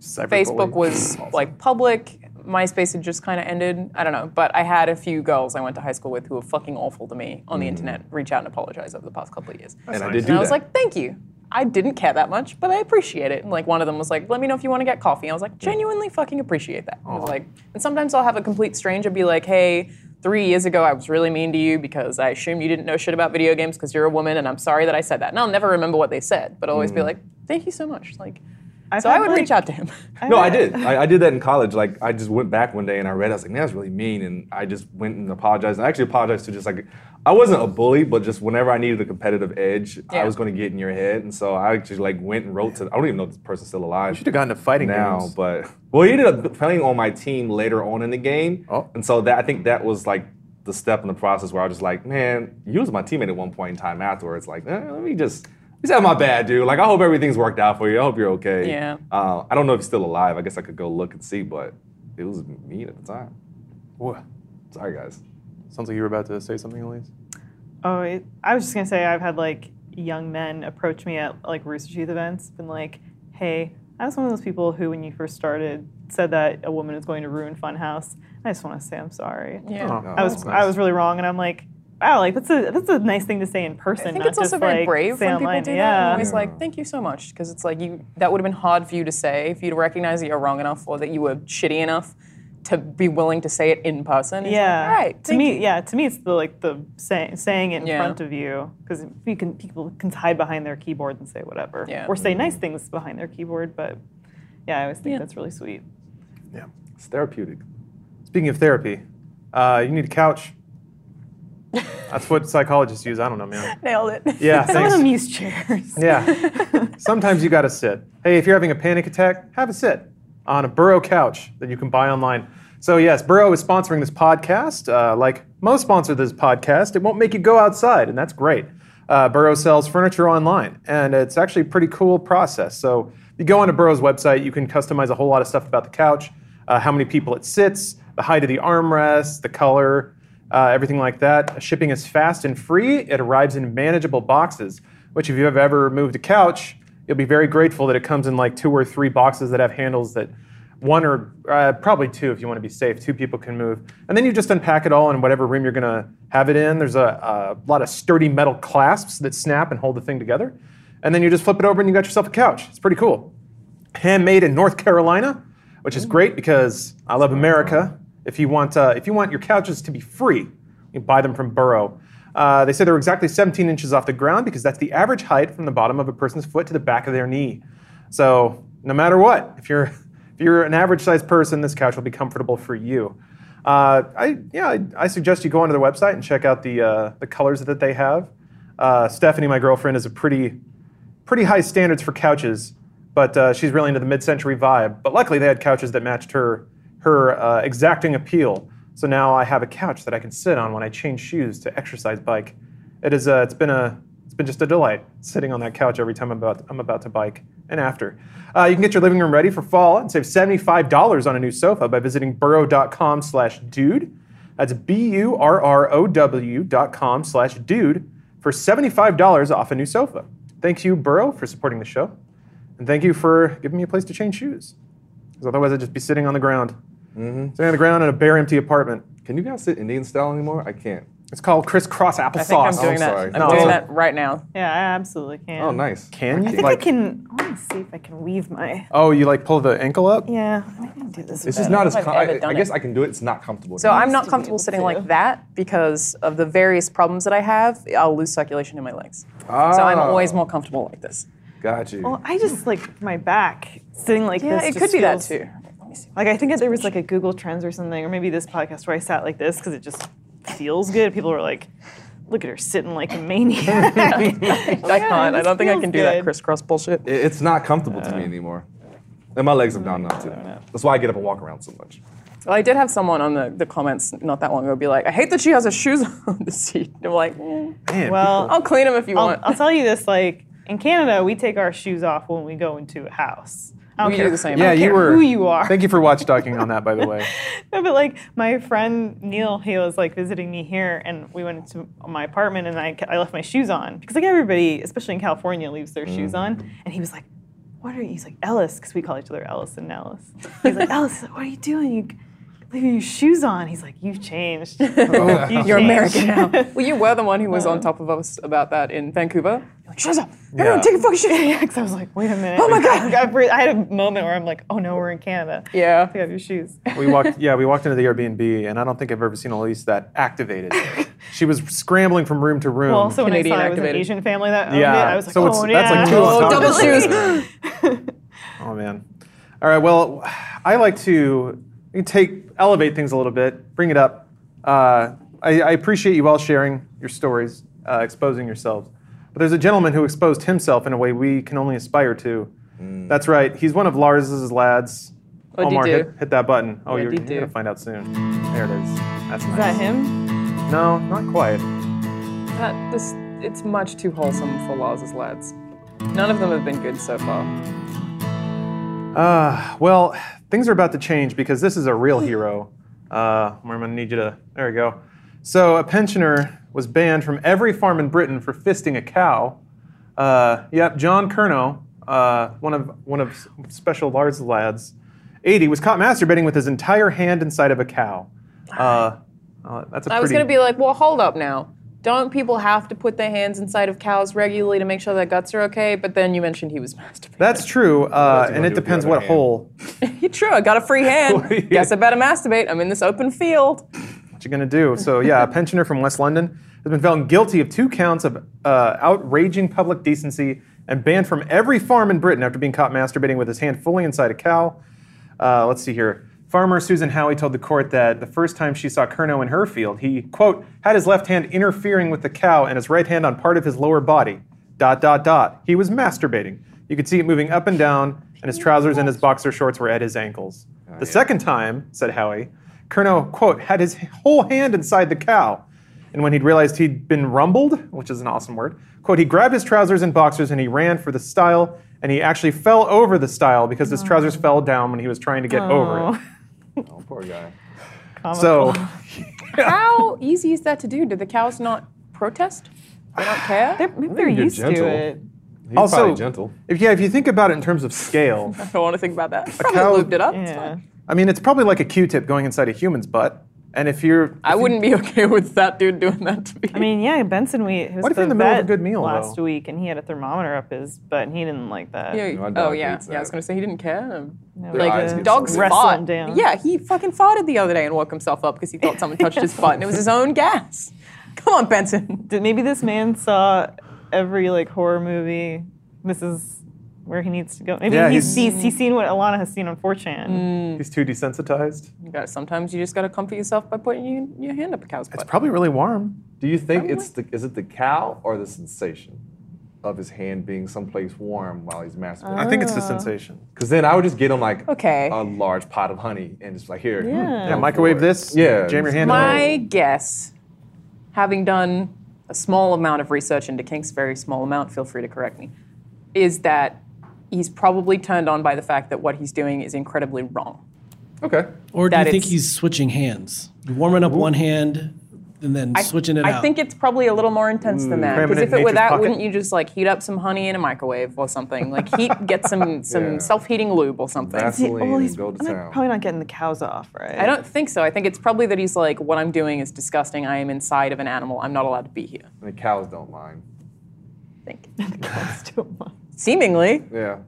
Speaker 1: Cyberbullying.
Speaker 2: Facebook was like public. MySpace had just kind of ended. I don't know, but I had a few girls I went to high school with who were fucking awful to me on the mm. internet. Reach out and apologize over the past couple of years.
Speaker 3: and I
Speaker 1: nice.
Speaker 3: did
Speaker 2: And
Speaker 3: do
Speaker 2: I was
Speaker 3: that.
Speaker 2: like, thank you. I didn't care that much, but I appreciate it. And like one of them was like, let me know if you want to get coffee. I was like, genuinely fucking appreciate that. I was like, and sometimes I'll have a complete stranger be like, hey, three years ago I was really mean to you because I assumed you didn't know shit about video games because you're a woman, and I'm sorry that I said that. And I'll never remember what they said, but I'll always be mm. like, thank you so much. Like,
Speaker 4: I've
Speaker 2: so I would
Speaker 4: like-
Speaker 2: reach out to him.
Speaker 3: No, I did. I, I did that in college. Like, I just went back one day and I read. I was like, man, that's really mean. And I just went and apologized. I actually apologized to just like, I wasn't a bully, but just whenever I needed a competitive edge, I was going to get in your head. And so I actually like went and wrote to. I don't even know if this person's still alive.
Speaker 1: should have gotten to fighting
Speaker 3: now,
Speaker 1: games.
Speaker 3: but well, he ended up playing on my team later on in the game.
Speaker 1: Oh.
Speaker 3: And so that I think that was like the step in the process where I was just like, man, you was my teammate at one point in time afterwards. Like, eh, let me just. He's said, my bad, dude. Like, I hope everything's worked out for you. I hope you're okay.
Speaker 2: Yeah.
Speaker 3: Uh, I don't know if he's still alive. I guess I could go look and see, but it was mean at the time.
Speaker 1: What?
Speaker 3: Sorry, guys.
Speaker 1: Sounds like you were about to say something, Elyse.
Speaker 4: Oh, it, I was just gonna say I've had like young men approach me at like Rooster Teeth events, been like, "Hey, I was one of those people who, when you first started, said that a woman is going to ruin Funhaus. I just want to say I'm sorry.
Speaker 2: Yeah.
Speaker 1: Oh.
Speaker 3: No,
Speaker 4: I was
Speaker 3: that's
Speaker 4: I was really wrong, and I'm like, wow, like that's a that's a nice thing to say in person.
Speaker 2: I think
Speaker 4: not
Speaker 2: it's also
Speaker 4: just,
Speaker 2: very
Speaker 4: like,
Speaker 2: brave when people
Speaker 4: online.
Speaker 2: do that.
Speaker 4: Yeah.
Speaker 2: I'm always like, thank you so much, because it's like you that would have been hard for you to say if you'd recognize that you're wrong enough or that you were shitty enough to be willing to say it in person. It's like,
Speaker 4: Yeah.
Speaker 2: All right.
Speaker 4: To
Speaker 2: thank
Speaker 4: me,
Speaker 2: you."
Speaker 4: yeah. To me, it's the like the say, saying it in
Speaker 2: Yeah.
Speaker 4: front of you because you can people can hide behind their keyboard and say whatever,
Speaker 2: Yeah.
Speaker 4: or say nice things behind their keyboard. But yeah, I always think
Speaker 2: Yeah.
Speaker 4: that's really sweet.
Speaker 1: Yeah.
Speaker 3: It's therapeutic.
Speaker 1: Speaking of therapy, uh, you need a couch. That's what psychologists use. I don't know, man.
Speaker 2: Nailed it.
Speaker 1: Yeah,
Speaker 4: Some of
Speaker 1: thanks.
Speaker 4: them use chairs.
Speaker 1: Yeah. Sometimes you got to sit. Hey, if you're having a panic attack, have a sit on a Burrow couch that you can buy online. So, yes, Burrow is sponsoring this podcast. Uh, like most sponsor this podcast, it won't make you go outside, and that's great. Uh, Burrow sells furniture online, and it's actually a pretty cool process. So, you go onto Burrow's website, you can customize a whole lot of stuff about the couch, uh, how many people it sits, the height of the armrest, the color, uh, everything like that. Shipping is fast and free. It arrives in manageable boxes, which, if you have ever moved a couch, you'll be very grateful that it comes in like two or three boxes that have handles that one or uh, probably two, if you want to be safe, two people can move. And then you just unpack it all in whatever room you're going to have it in. There's a, a lot of sturdy metal clasps that snap and hold the thing together. And then you just flip it over and you got yourself a couch. It's pretty cool handmade in North Carolina, which is great because I love America. If you want, uh, if you want your couches to be free, you buy them from Burrow. Uh, they say they're exactly 17 inches off the ground because that's the average height from the bottom of a person's foot to the back of their knee. So no matter what, if you're if you're an average-sized person, this couch will be comfortable for you. Uh, I yeah, I, I suggest you go onto their website and check out the uh, the colors that they have. Uh, Stephanie, my girlfriend, is a pretty pretty high standards for couches, but uh, she's really into the mid-century vibe. But luckily, they had couches that matched her her uh, exacting appeal. So now I have a couch that I can sit on when I change shoes to exercise bike. It is uh, it's been a it's been just a delight sitting on that couch every time I'm about I'm about to bike and after. Uh, you can get your living room ready for fall and save $75 on a new sofa by visiting burrow.com slash dude. That's B-U-R-R-O-W dot com slash dude for $75 off a new sofa. Thank you, Burrow, for supporting the show. And thank you for giving me a place to change shoes. Because otherwise, I'd just be sitting on the ground.
Speaker 3: Mm-hmm.
Speaker 1: Sitting on the ground in a bare, empty apartment.
Speaker 3: Can you guys sit Indian style anymore? I can't.
Speaker 1: It's called crisscross applesauce.
Speaker 2: I think I'm doing that.
Speaker 3: sorry.
Speaker 2: I'm
Speaker 1: No,
Speaker 2: doing that right now.
Speaker 4: Yeah, I absolutely can.
Speaker 3: Oh, nice.
Speaker 1: Can you?
Speaker 4: I think
Speaker 1: like,
Speaker 4: I can. I want to see if I can weave my.
Speaker 1: Oh, you like pull the ankle up?
Speaker 4: Yeah, I can do this.
Speaker 3: It's just not as.
Speaker 2: I've
Speaker 3: Com-
Speaker 2: ever
Speaker 3: I,
Speaker 2: done
Speaker 3: I guess
Speaker 2: it.
Speaker 3: I can do it. It's not comfortable.
Speaker 2: So I'm not comfortable sitting
Speaker 4: to.
Speaker 2: like that because of the various problems that I have. I'll lose circulation in my legs.
Speaker 3: ah,
Speaker 2: So I'm always more comfortable like this.
Speaker 3: Got you.
Speaker 4: Well, I just like my back sitting like this.
Speaker 2: Yeah,
Speaker 4: this.
Speaker 2: it
Speaker 4: just
Speaker 2: could be that
Speaker 4: feels-
Speaker 2: too. Let.
Speaker 4: Like I think there was like a Google Trends or something, or maybe this podcast where I sat like this because it just feels good. People were like, "Look at her sitting like a maniac."
Speaker 2: I can't. I don't think I can do that crisscross bullshit.
Speaker 3: It- it's not comfortable to me anymore. And my legs have gone numb too. That's why I get up and walk around so much.
Speaker 2: Well, I did have someone on the, the comments not that long ago be like, I hate that she has her shoes on the seat. I'm like, eh,
Speaker 1: Man,
Speaker 4: well,
Speaker 2: I'll clean them if you
Speaker 4: I'll,
Speaker 2: want.
Speaker 4: I'll tell you this: like in Canada, we take our shoes off when we go into a house. I don't
Speaker 2: We
Speaker 4: care
Speaker 2: do the same.
Speaker 1: Yeah, you were.
Speaker 4: who you are.
Speaker 1: Thank you for watchdogging on that, by the way.
Speaker 4: No, but like my friend Neil, he was like visiting me here, and we went to my apartment, and I, I left my shoes on because like everybody, especially in California, leaves their shoes on. Mm-hmm. And he was like, "What are you?" He's like, "Ellis," because we call each other Ellis and Nellis. He's like, "Ellis, what are you doing? You leaving your shoes on?" He's like, "You've changed. You've oh,
Speaker 2: You're
Speaker 4: changed."
Speaker 2: American now. well, you were the one who was on top of us about that in Vancouver. You're like, shut up. Everyone,
Speaker 1: Yeah.
Speaker 2: take your fucking shoes.
Speaker 4: yeah, because I was like, "Wait a minute."
Speaker 2: Oh my God.
Speaker 4: I, I- I had a moment where I'm like, "Oh no, we're in Canada.
Speaker 2: Yeah.
Speaker 4: You have your shoes."
Speaker 1: We walked. Yeah, we walked into the Airbnb, and I don't think I've ever seen Elyse that activated. she was scrambling from room to room.
Speaker 4: Well, also when I
Speaker 2: Canadian
Speaker 4: saw it was an
Speaker 2: activated.
Speaker 4: Asian family that owned
Speaker 1: Yeah,
Speaker 4: it, I was like,
Speaker 1: so it's-
Speaker 4: "Oh
Speaker 1: that's
Speaker 4: yeah."
Speaker 1: like two on
Speaker 2: Oh, double shoes.
Speaker 1: Oh man. All right. Well, I like to take elevate things a little bit, bring it up. Uh, I, I appreciate you all sharing your stories, uh, exposing yourselves. But there's a gentleman who exposed himself in a way we can only aspire to. That's right. He's one of Lars's lads.
Speaker 2: What'd
Speaker 1: Omar,
Speaker 2: do?
Speaker 1: hit, hit that button. Oh,
Speaker 2: What'd
Speaker 1: you're, you're gonna find out soon. There it is. That's nice.
Speaker 4: Is that him?
Speaker 1: No, not quite.
Speaker 2: That, this, it's much too wholesome for Lars's lads. None of them have been good so far.
Speaker 1: Uh, well, things are about to change because this is a real hero. Uh, I'm going to need you to. There we go. So, a pensioner was banned from every farm in Britain for fisting a cow. Uh, yep, John Kerno, uh, one of one of Special Lars lads, 80, was caught masturbating with his entire hand inside of a cow. Uh, uh, that's a
Speaker 2: I was
Speaker 1: pretty.
Speaker 2: going to be like, well, hold up now. Don't people have to put their hands inside of cows regularly to make sure their guts are okay? But then you mentioned he was masturbating.
Speaker 1: That's true, uh, and it
Speaker 3: do with the
Speaker 1: depends what
Speaker 3: hand?
Speaker 1: hole.
Speaker 2: Yeah, True, I got a free hand. Guess I better masturbate. I'm in this open field.
Speaker 1: What you gonna do? So yeah, a pensioner from West London has been found guilty of two counts of uh, outraging public decency and banned from every farm in Britain after being caught masturbating with his hand fully inside a cow. Uh, let's see here. Farmer Susan Howie told the court that the first time she saw Kerno in her field, he quote had his left hand interfering with the cow and his right hand on part of his lower body. Dot dot dot. He was masturbating. You could see it moving up and down, and his trousers and his boxer shorts were at his ankles. Oh, the
Speaker 3: yeah.
Speaker 1: second time, said Howie, Kerno, quote, had his whole hand inside the cow. And when he'd realized he'd been rumbled, which is an awesome word, quote, he grabbed his trousers and boxers and he ran for the stile, and he actually fell over the stile because his oh. trousers fell down when he was trying to get over it.
Speaker 3: Oh. Oh, poor guy.
Speaker 1: So,
Speaker 2: How easy is that to do? Did the cows not protest? They don't care?
Speaker 4: They're, maybe they're
Speaker 3: you're
Speaker 4: used
Speaker 3: gentle.
Speaker 4: to it.
Speaker 3: He's
Speaker 1: Also-
Speaker 3: probably gentle.
Speaker 1: if, yeah, if you think about it in terms of scale,
Speaker 2: I don't want to think about that. Probably
Speaker 1: cow-
Speaker 2: lubed it up. It's
Speaker 4: Yeah.
Speaker 2: fine.
Speaker 1: I mean, it's probably like a Q-tip going inside a human's butt. And if you're,
Speaker 2: I wouldn't be okay with that dude doing that to me.
Speaker 4: I mean, yeah, Benson, we he was
Speaker 1: What if
Speaker 4: the
Speaker 1: you're in the middle of a good meal,
Speaker 4: last
Speaker 1: though?
Speaker 4: week, and he had a thermometer up his butt, and he didn't like that.
Speaker 2: yeah,
Speaker 3: My
Speaker 2: oh yeah, yeah. I was gonna say he didn't care.
Speaker 4: No,
Speaker 3: Their eyes
Speaker 4: uh,
Speaker 2: Dogs
Speaker 3: so
Speaker 4: wrestle
Speaker 2: fought.
Speaker 4: down.
Speaker 2: Yeah, he fucking farted the other day and woke himself up because he thought someone touched his butt and it was his own gas. Come on, Benson.
Speaker 4: Did- Maybe this man saw every like horror movie. This is where he needs to go. Maybe
Speaker 1: Yeah,
Speaker 4: he's,
Speaker 1: he's-
Speaker 4: he's, he's seen what Alanah has seen on 4chan.
Speaker 1: he's too desensitized,
Speaker 2: You got sometimes you just gotta comfort yourself by putting your, your hand up a cow's butt.
Speaker 1: it's probably really warm.
Speaker 3: Do you think it's the is it the cow or the sensation of his hand being someplace warm while he's masturbating?
Speaker 1: I think it's the
Speaker 4: Ah.
Speaker 1: sensation.
Speaker 3: Because then I would just get him like
Speaker 2: Okay.
Speaker 3: a large pot of honey and just like here.
Speaker 4: Yeah.
Speaker 1: Yeah, microwave this.
Speaker 3: Yeah.
Speaker 1: jam your hand.
Speaker 2: My
Speaker 1: there.
Speaker 2: guess, having done a small amount of research into kinks, very small amount, feel free to correct me, is that he's probably turned on by the fact that what he's doing is incredibly wrong.
Speaker 3: Okay.
Speaker 5: Or do
Speaker 2: that
Speaker 5: you think
Speaker 2: it's-
Speaker 5: he's switching hands? You're warming up one hand, and then
Speaker 2: I,
Speaker 5: switching it
Speaker 2: I
Speaker 5: out.
Speaker 2: think it's probably a little more intense than mm, that.
Speaker 1: Cramming
Speaker 2: Because
Speaker 1: it
Speaker 2: if
Speaker 1: in
Speaker 2: it were
Speaker 1: nature's
Speaker 2: that,
Speaker 1: pocket.
Speaker 2: wouldn't you just like heat up some honey in a microwave or something? Like heat, get some some
Speaker 3: Yeah.
Speaker 2: self-heating lube or something.
Speaker 3: Vaseline
Speaker 4: well, he's
Speaker 3: and go to
Speaker 4: not-
Speaker 3: town.
Speaker 4: probably not getting the cows off, right?
Speaker 2: I don't think so. I think it's probably that he's like, what I'm doing is disgusting. I am inside of an animal. I'm not allowed to be here.
Speaker 3: And the cows don't mind.
Speaker 2: I think.
Speaker 4: The cows don't mind.
Speaker 2: Seemingly.
Speaker 3: Yeah.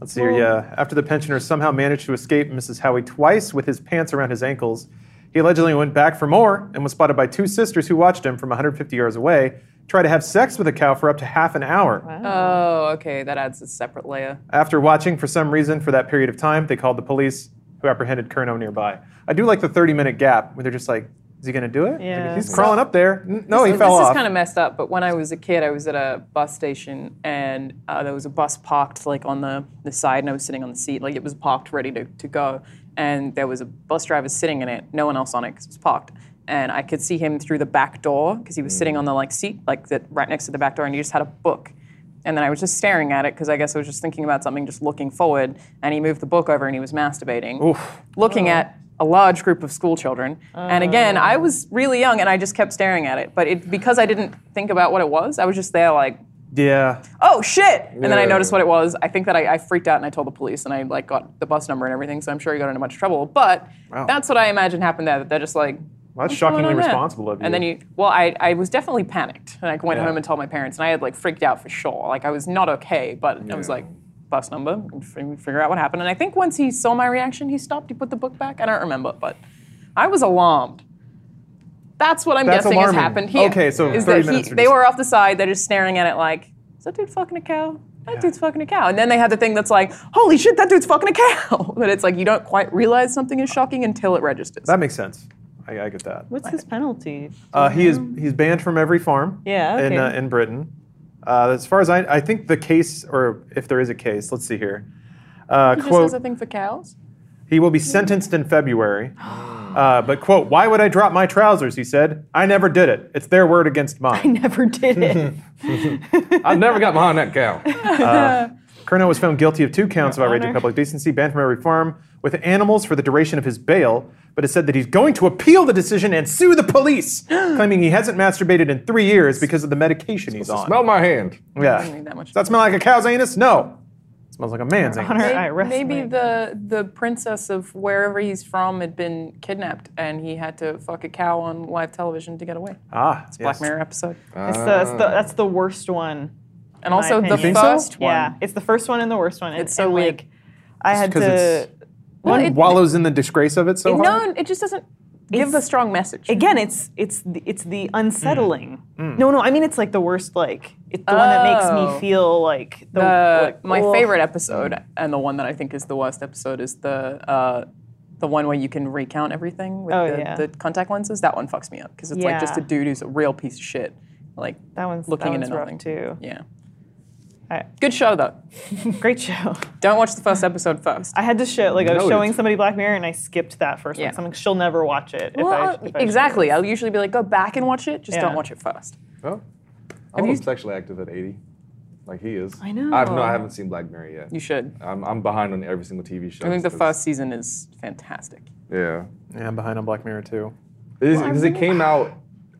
Speaker 1: Let's see here. Yeah. After the pensioner somehow managed to escape Mrs. Howie twice with his pants around his ankles, he allegedly went back for more and was spotted by two sisters who watched him from 150 yards away try to have sex with a cow for up to half an hour.
Speaker 2: Oh, okay. That adds a separate layer.
Speaker 1: After watching for some reason for that period of time, they called the police, who apprehended Kerno nearby. I do like the 30 minute gap where they're just like, is he going to do it?
Speaker 4: Yeah.
Speaker 1: He's crawling up there. N- No, he
Speaker 2: So
Speaker 1: fell
Speaker 2: this
Speaker 1: off.
Speaker 2: This is kind of messed up, but when I was a kid, I was at a bus station and uh, there was a bus parked like on the, the side and I was sitting on the seat. Like it was parked ready to, to go. And there was a bus driver sitting in it, no one else on it because it was parked. And I could see him through the back door because he was sitting on the like seat, like that right next to the back door, and he just had a book. And then I was just staring at it because I guess I was just thinking about something, just looking forward. And he moved the book over and he was masturbating, looking at a large group of school children. and again, I oh. was really young and I just kept staring at it. But it, because I didn't think about what it was, I was just there like,
Speaker 1: yeah.
Speaker 2: oh shit! And then I noticed what it was. I think that I, I freaked out and I told the police and I like got the bus number and everything. So I'm sure he got into much trouble. But
Speaker 1: Wow.
Speaker 2: that's what I imagine happened there. That they're just like.
Speaker 1: Well, that's shockingly
Speaker 2: on there?"
Speaker 1: responsible of you.
Speaker 2: And then you, well, I, I was definitely panicked. And I went
Speaker 1: Yeah.
Speaker 2: home and told my parents, and I had like freaked out for sure. Like I was not okay, but I was like, bus number, and fi- figure out what happened. And I think once he saw my reaction, he stopped. He put the book back. I don't remember, but I was alarmed. That's what I'm
Speaker 1: That's
Speaker 2: guessing
Speaker 1: alarming.
Speaker 2: has happened here.
Speaker 1: Okay, so
Speaker 2: is
Speaker 1: 30
Speaker 2: that he,
Speaker 1: minutes
Speaker 2: they were off the side. They're just staring at it like, is that dude fucking a cow? That dude's fucking a cow. And then they had the thing that's like, holy shit, that dude's fucking a cow. But it's like you don't quite realize something is shocking until it registers.
Speaker 1: That makes sense. I, I get that.
Speaker 4: What's his penalty?
Speaker 1: Uh, he is he's banned from every farm
Speaker 4: Yeah,
Speaker 1: in, uh,
Speaker 4: okay.
Speaker 1: in Britain. Uh, as far as I, I think the case, or if there is a case, let's see here. Uh,
Speaker 2: he just
Speaker 1: quote,
Speaker 2: has a thing for cows.
Speaker 1: he will be sentenced in February. Uh, but, quote, why would I drop my trousers? He said. I never did it. It's their word against mine.
Speaker 4: I never did it.
Speaker 3: I never got behind that cow.
Speaker 1: Kerno was found guilty of two counts of outraging
Speaker 4: Honor.
Speaker 1: public decency, banned from every farm with animals for the duration of his bail, but has said that he's going to appeal the decision and sue the police, claiming he hasn't masturbated in three years because of the medication he's on.
Speaker 3: Smell my hand.
Speaker 1: Yeah.
Speaker 2: Doesn't need that much.
Speaker 1: Does that smell like a cow's anus? No. It smells like a man's anus.
Speaker 4: Honor,
Speaker 2: Maybe,
Speaker 4: I rest
Speaker 2: maybe
Speaker 4: my-
Speaker 2: the the princess of wherever he's from had been kidnapped, and he had to fuck a cow on live television to get away.
Speaker 1: Ah, it's
Speaker 2: Black
Speaker 1: yes.
Speaker 2: Mirror episode.
Speaker 4: It's the, that's, the, that's the worst one.
Speaker 2: And also the
Speaker 4: opinion. Think
Speaker 1: so?
Speaker 2: first one.
Speaker 4: Yeah, it's the first one and the worst one. And-
Speaker 2: It's so
Speaker 4: and,
Speaker 2: weird.
Speaker 4: Like, I had
Speaker 1: 'cause
Speaker 4: to.
Speaker 1: it's-
Speaker 2: Well,
Speaker 1: One
Speaker 2: it-
Speaker 1: wallows in the disgrace of it so
Speaker 2: It-
Speaker 1: hard.
Speaker 2: no, it just doesn't give
Speaker 4: It's-
Speaker 2: a strong message.
Speaker 4: Again, it's it's the, it's the unsettling.
Speaker 1: Mm.
Speaker 4: No, no, I mean it's like the worst. Like it's the one that makes
Speaker 2: Oh.
Speaker 4: me feel like the,
Speaker 2: Uh,
Speaker 4: like,
Speaker 2: my
Speaker 4: ugh.
Speaker 2: favorite episode, and the one that I think is the worst episode, is the uh, the one where you can recount everything with
Speaker 4: Oh,
Speaker 2: the,
Speaker 4: yeah.
Speaker 2: the contact lenses. That one fucks me up because it's like just a dude who's a real piece of shit, like
Speaker 4: That one's
Speaker 2: looking
Speaker 4: that
Speaker 2: into
Speaker 4: one's rough
Speaker 2: nothing.
Speaker 4: too.
Speaker 2: Yeah,
Speaker 4: I-
Speaker 2: good show though.
Speaker 4: Great show.
Speaker 2: Don't watch the first episode first.
Speaker 4: I had to show like I was
Speaker 3: Noted.
Speaker 4: showing somebody Black Mirror and I skipped that first
Speaker 2: Yeah.
Speaker 4: one. So I'm like, she'll never watch it. if
Speaker 2: Well,
Speaker 4: I,
Speaker 2: uh,
Speaker 4: if I
Speaker 2: exactly.
Speaker 4: show
Speaker 2: I'll usually be like, go back and watch it. Just don't
Speaker 4: Yeah.
Speaker 2: watch it first.
Speaker 3: Oh. I'm
Speaker 2: you-
Speaker 3: sexually active at 80, like he is.
Speaker 4: I know.
Speaker 3: I've, no, I haven't seen Black Mirror yet.
Speaker 2: You should.
Speaker 3: I'm, I'm behind on every single TV show.
Speaker 2: I think the first season is fantastic.
Speaker 3: Yeah.
Speaker 1: Yeah, I'm behind on Black Mirror too.
Speaker 3: Because it came out.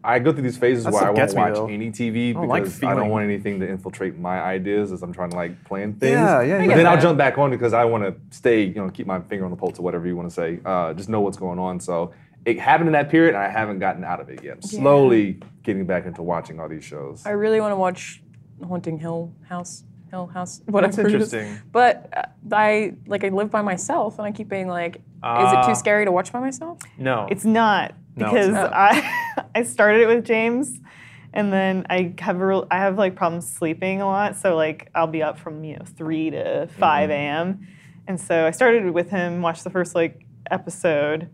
Speaker 3: I go through these phases
Speaker 1: That
Speaker 3: where I won't
Speaker 1: gets me,
Speaker 3: watch
Speaker 1: though.
Speaker 3: any TV
Speaker 1: don't like
Speaker 3: because I don't want anything to infiltrate my ideas as I'm trying to like plan things.
Speaker 1: Yeah, yeah,
Speaker 3: But
Speaker 1: yeah.
Speaker 3: then I'll jump back on because I want to stay, you know, keep my finger on the pulse or whatever you want to say. Uh, just know what's going on. So it happened in that period, and I haven't gotten out of it yet. I'm slowly getting back into watching all these shows.
Speaker 2: I really want to watch Haunting Hill House. Hill House, whatever.
Speaker 1: That's
Speaker 2: it is.
Speaker 1: interesting.
Speaker 2: But uh, I like I live by myself, and I keep being like, is it
Speaker 1: Ah.
Speaker 2: too scary to watch by myself?
Speaker 1: No.
Speaker 4: It's not
Speaker 1: No, it's
Speaker 4: because
Speaker 2: not.
Speaker 4: I I started it with James, and then I have a real, I have like problems sleeping a lot. So like I'll be up from you know three to five a.m. And so I started with him, watched the first like episode,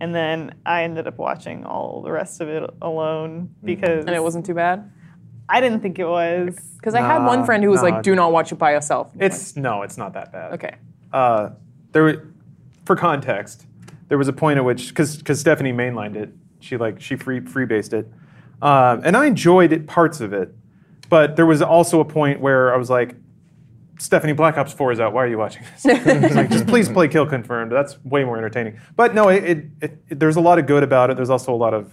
Speaker 4: and then I ended up watching all the rest of it alone because
Speaker 2: And it wasn't too bad.
Speaker 4: I didn't think it was.
Speaker 2: Because I had one friend who was
Speaker 1: nah.
Speaker 2: like, "Do not watch it by yourself." I'm
Speaker 1: It's no, it's not that bad.
Speaker 2: okay.
Speaker 1: Uh, there, were- for context, there was a point at which because because Stephanie mainlined it, she like she free freebased it, um, and I enjoyed it, parts of it, but there was also a point where I was like, Stephanie, Black Ops Four is out. Why are you watching this? Like, just please play Kill Confirmed. That's way more entertaining. But no, it, it, it- there's a lot of good about it. There's also a lot of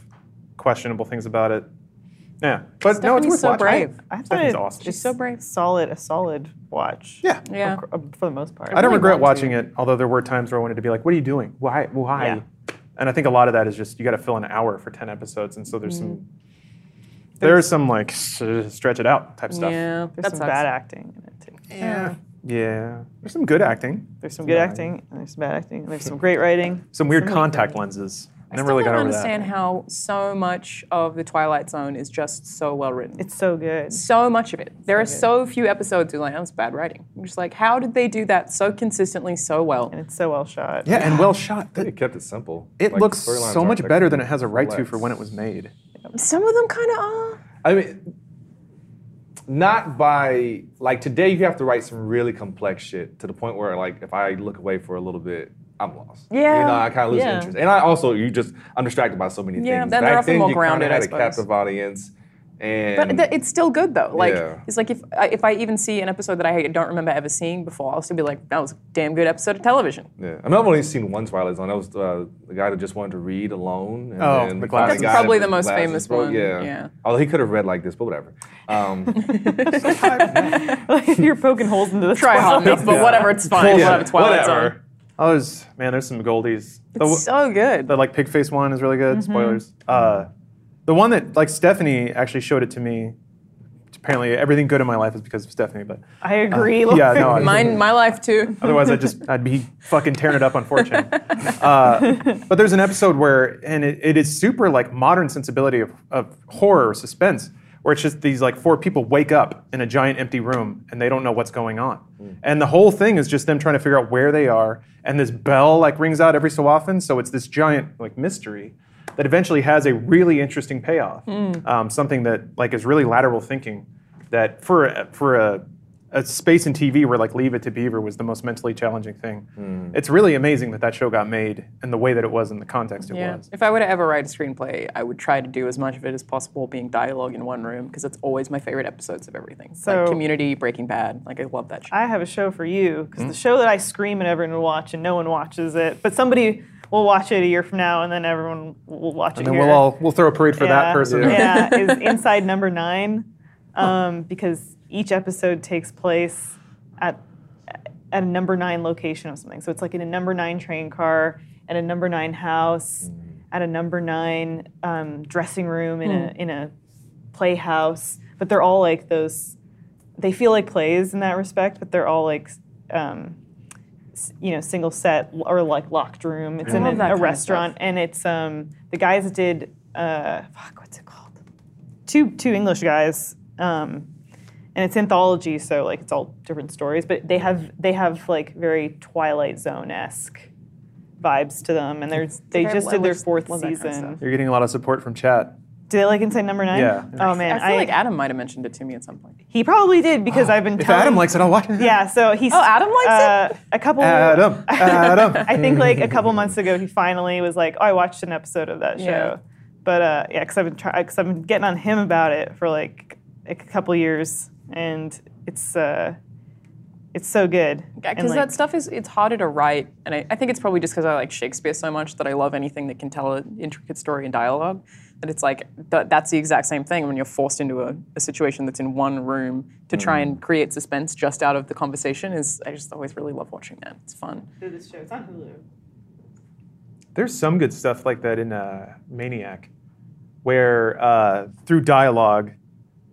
Speaker 1: questionable things about it. Yeah, but no, it's
Speaker 2: Stephanie's
Speaker 1: worth
Speaker 2: so
Speaker 1: watching.
Speaker 2: brave.
Speaker 4: I thought
Speaker 1: Stephanie's
Speaker 4: it-
Speaker 1: awesome.
Speaker 4: She's
Speaker 2: so brave.
Speaker 4: Solid, a solid watch.
Speaker 1: Yeah.
Speaker 2: Yeah.
Speaker 4: For, for the most part.
Speaker 1: I don't
Speaker 2: really
Speaker 1: regret
Speaker 2: want to.
Speaker 1: watching it, although there were times where I wanted to be like, "What are you doing? Why? Why?"
Speaker 4: Yeah.
Speaker 1: And I think a lot of that is just you got to fill an hour for ten episodes, and so there's some
Speaker 2: Mm.
Speaker 1: there's some like stretch it out type stuff.
Speaker 2: Yeah,
Speaker 4: There's
Speaker 2: that
Speaker 4: some
Speaker 2: sucks.
Speaker 4: bad acting in it too.
Speaker 1: yeah, yeah. There's some good acting,
Speaker 4: There's some good acting, and there's some bad acting, and there's some great writing.
Speaker 1: some weird
Speaker 4: weak
Speaker 1: contact lenses.
Speaker 2: I
Speaker 1: Never
Speaker 2: still
Speaker 1: really
Speaker 2: don't
Speaker 1: got over
Speaker 2: understand
Speaker 1: that.
Speaker 2: how so much of the Twilight Zone is just so well written.
Speaker 4: It's so good.
Speaker 2: so much of it. There are
Speaker 4: good.
Speaker 2: so few episodes who are like, that was bad writing. I'm just like, how did they do that so consistently, so well?
Speaker 4: And it's so well shot.
Speaker 1: Yeah, and well shot.
Speaker 3: They kept it simple.
Speaker 1: It
Speaker 3: Like,
Speaker 1: looks so much better than it has a right to for when it was made.
Speaker 2: Some of them kind of are.
Speaker 3: I mean, not by like today. You have to write some really complex shit to the point where like if I look away for a little bit, I'm lost.
Speaker 2: Yeah.
Speaker 3: you know, I kind of lose
Speaker 4: Yeah.
Speaker 3: interest. And I also you just I'm distracted by so many
Speaker 2: Yeah,
Speaker 3: things.
Speaker 2: then they're
Speaker 3: Back
Speaker 2: often
Speaker 3: then,
Speaker 2: more
Speaker 3: you kinda
Speaker 2: grounded, I
Speaker 3: had a
Speaker 2: suppose.
Speaker 3: captive audience, and
Speaker 2: But th- it's still good though. Like
Speaker 3: Yeah.
Speaker 2: it's like if I, if I even see an episode that I don't remember ever seeing before, I'll still be like, that was a damn good episode of television.
Speaker 3: yeah. I mean, I've only seen one Twilight Zone. That was uh, the guy that just wanted to read alone. And
Speaker 1: Oh,
Speaker 3: then
Speaker 1: the
Speaker 3: finally
Speaker 1: glasses.
Speaker 2: That's probably the most famous one,
Speaker 3: Yeah.
Speaker 2: yeah.
Speaker 3: Although he could have read like this, but whatever. Um,
Speaker 4: You're poking holes into the
Speaker 2: Try hard enough, but whatever, it's fine.
Speaker 3: Yeah,
Speaker 2: Whatever, Twilight Zone.
Speaker 3: Whatever.
Speaker 1: Oh, there's man, there's some goldies. The,
Speaker 2: It's so good.
Speaker 1: the like pig face one is really
Speaker 2: Mm-hmm.
Speaker 1: good. Spoilers. Uh, the one that like Stephanie actually showed it to me. Apparently, everything good in my life is because of Stephanie. But
Speaker 4: I agree.
Speaker 1: Uh, yeah, no,
Speaker 2: Mine, my life too.
Speaker 1: Otherwise, I'd just I'd be fucking tearing it up on 4chan. Uh, but there's an episode where, and it, it is super like modern sensibility of, of horror or suspense, where it's just these like four people wake up in a giant empty room and they don't know what's going on, and the whole thing is just them trying to figure out where they are, and this bell like rings out every so often, so it's this giant like mystery that eventually has a really interesting payoff, um, something that like is really lateral thinking that for a, for a, a space in TV where like Leave It to Beaver was the most mentally challenging thing. It's really amazing that that show got made and the way that it was in the context it
Speaker 2: Yeah.
Speaker 1: was.
Speaker 2: If I were to ever write a screenplay, I would try to do as much of it as possible being dialogue in one room because it's always my favorite episodes of everything.
Speaker 4: So-
Speaker 2: like Community, Breaking Bad. Like I love that show.
Speaker 4: I have a show for you because
Speaker 1: Hmm?
Speaker 4: the show that I scream and everyone will watch and no one watches it, but somebody will watch it a year from now and then everyone will watch it
Speaker 1: And then
Speaker 4: here.
Speaker 1: we'll all we'll throw a parade for that person.
Speaker 4: Yeah, is Inside Number Nine, um, because each episode takes place at at a number nine location of something. So it's like in a number nine train car, at a number nine house, at a number nine um, dressing room in a in a playhouse. But they're all like those. They feel like plays in that respect, but they're all like. Um, you know, single set or like locked room. It's in
Speaker 2: love
Speaker 4: a,
Speaker 2: that kind
Speaker 4: a
Speaker 2: of
Speaker 4: restaurant, and it's um, the guys that did uh, fuck, what's it called? Two two English guys, um, and it's anthology, so like it's all different stories. But they have they have like very Twilight Zone esque vibes to them, and they're they
Speaker 2: I
Speaker 4: just did their
Speaker 2: love
Speaker 4: fourth
Speaker 2: that kind of
Speaker 4: season.
Speaker 2: stuff.
Speaker 1: You're getting a lot of support from chat.
Speaker 4: Do they like Inside Number Nine?
Speaker 1: Yeah.
Speaker 4: Oh man,
Speaker 2: I feel like Adam might have mentioned it to me at some point.
Speaker 4: he probably did because I've been.
Speaker 1: If
Speaker 4: telling,
Speaker 1: Adam likes it, I'll watch it.
Speaker 4: Yeah, so he's.
Speaker 2: Oh, Adam likes
Speaker 4: uh, A couple.
Speaker 1: Adam, Adam.
Speaker 4: I think like a couple months ago, he finally was like, "Oh, I watched an episode of that show."
Speaker 2: Yeah.
Speaker 4: But uh, yeah, because I've been trying, because I've been getting on him about it for like a couple years, and it's uh, it's so good. And,
Speaker 2: Because
Speaker 4: like,
Speaker 2: that stuff is it's harder to write, and I, I think it's probably just because I like Shakespeare so much that I love anything that can tell an intricate story in dialogue. That it's like th- that's the exact same thing when you're forced into a, a situation that's in one room to try and create suspense just out of the conversation. Is I just always really love watching that. It's fun.
Speaker 4: This show, it's on Hulu.
Speaker 1: There's some good stuff like that in uh, Maniac, where uh, through dialogue,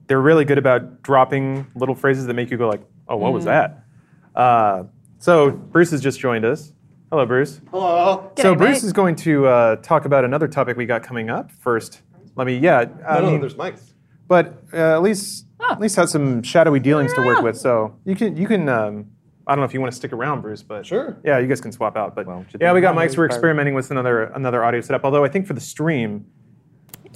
Speaker 1: they're really good about dropping little phrases that make you go like, "Oh, what was that?" Uh, so Bruce has just joined us. Hello, Bruce.
Speaker 5: Hello.
Speaker 1: so Bruce
Speaker 2: mate.
Speaker 1: is going to uh, talk about another topic we got coming up. First, let me yeah. I
Speaker 5: no, no,
Speaker 1: mean,
Speaker 5: there's mics.
Speaker 1: but uh, at least
Speaker 2: Ah.
Speaker 1: at least had some shadowy dealings to work with. So you can you can. Um, I don't know if you want to stick around, Bruce, but
Speaker 5: Sure.
Speaker 1: Yeah, you guys can swap out. But
Speaker 3: Well,
Speaker 1: yeah, we got mics. We're experimenting with another another audio setup. Although I think for the stream.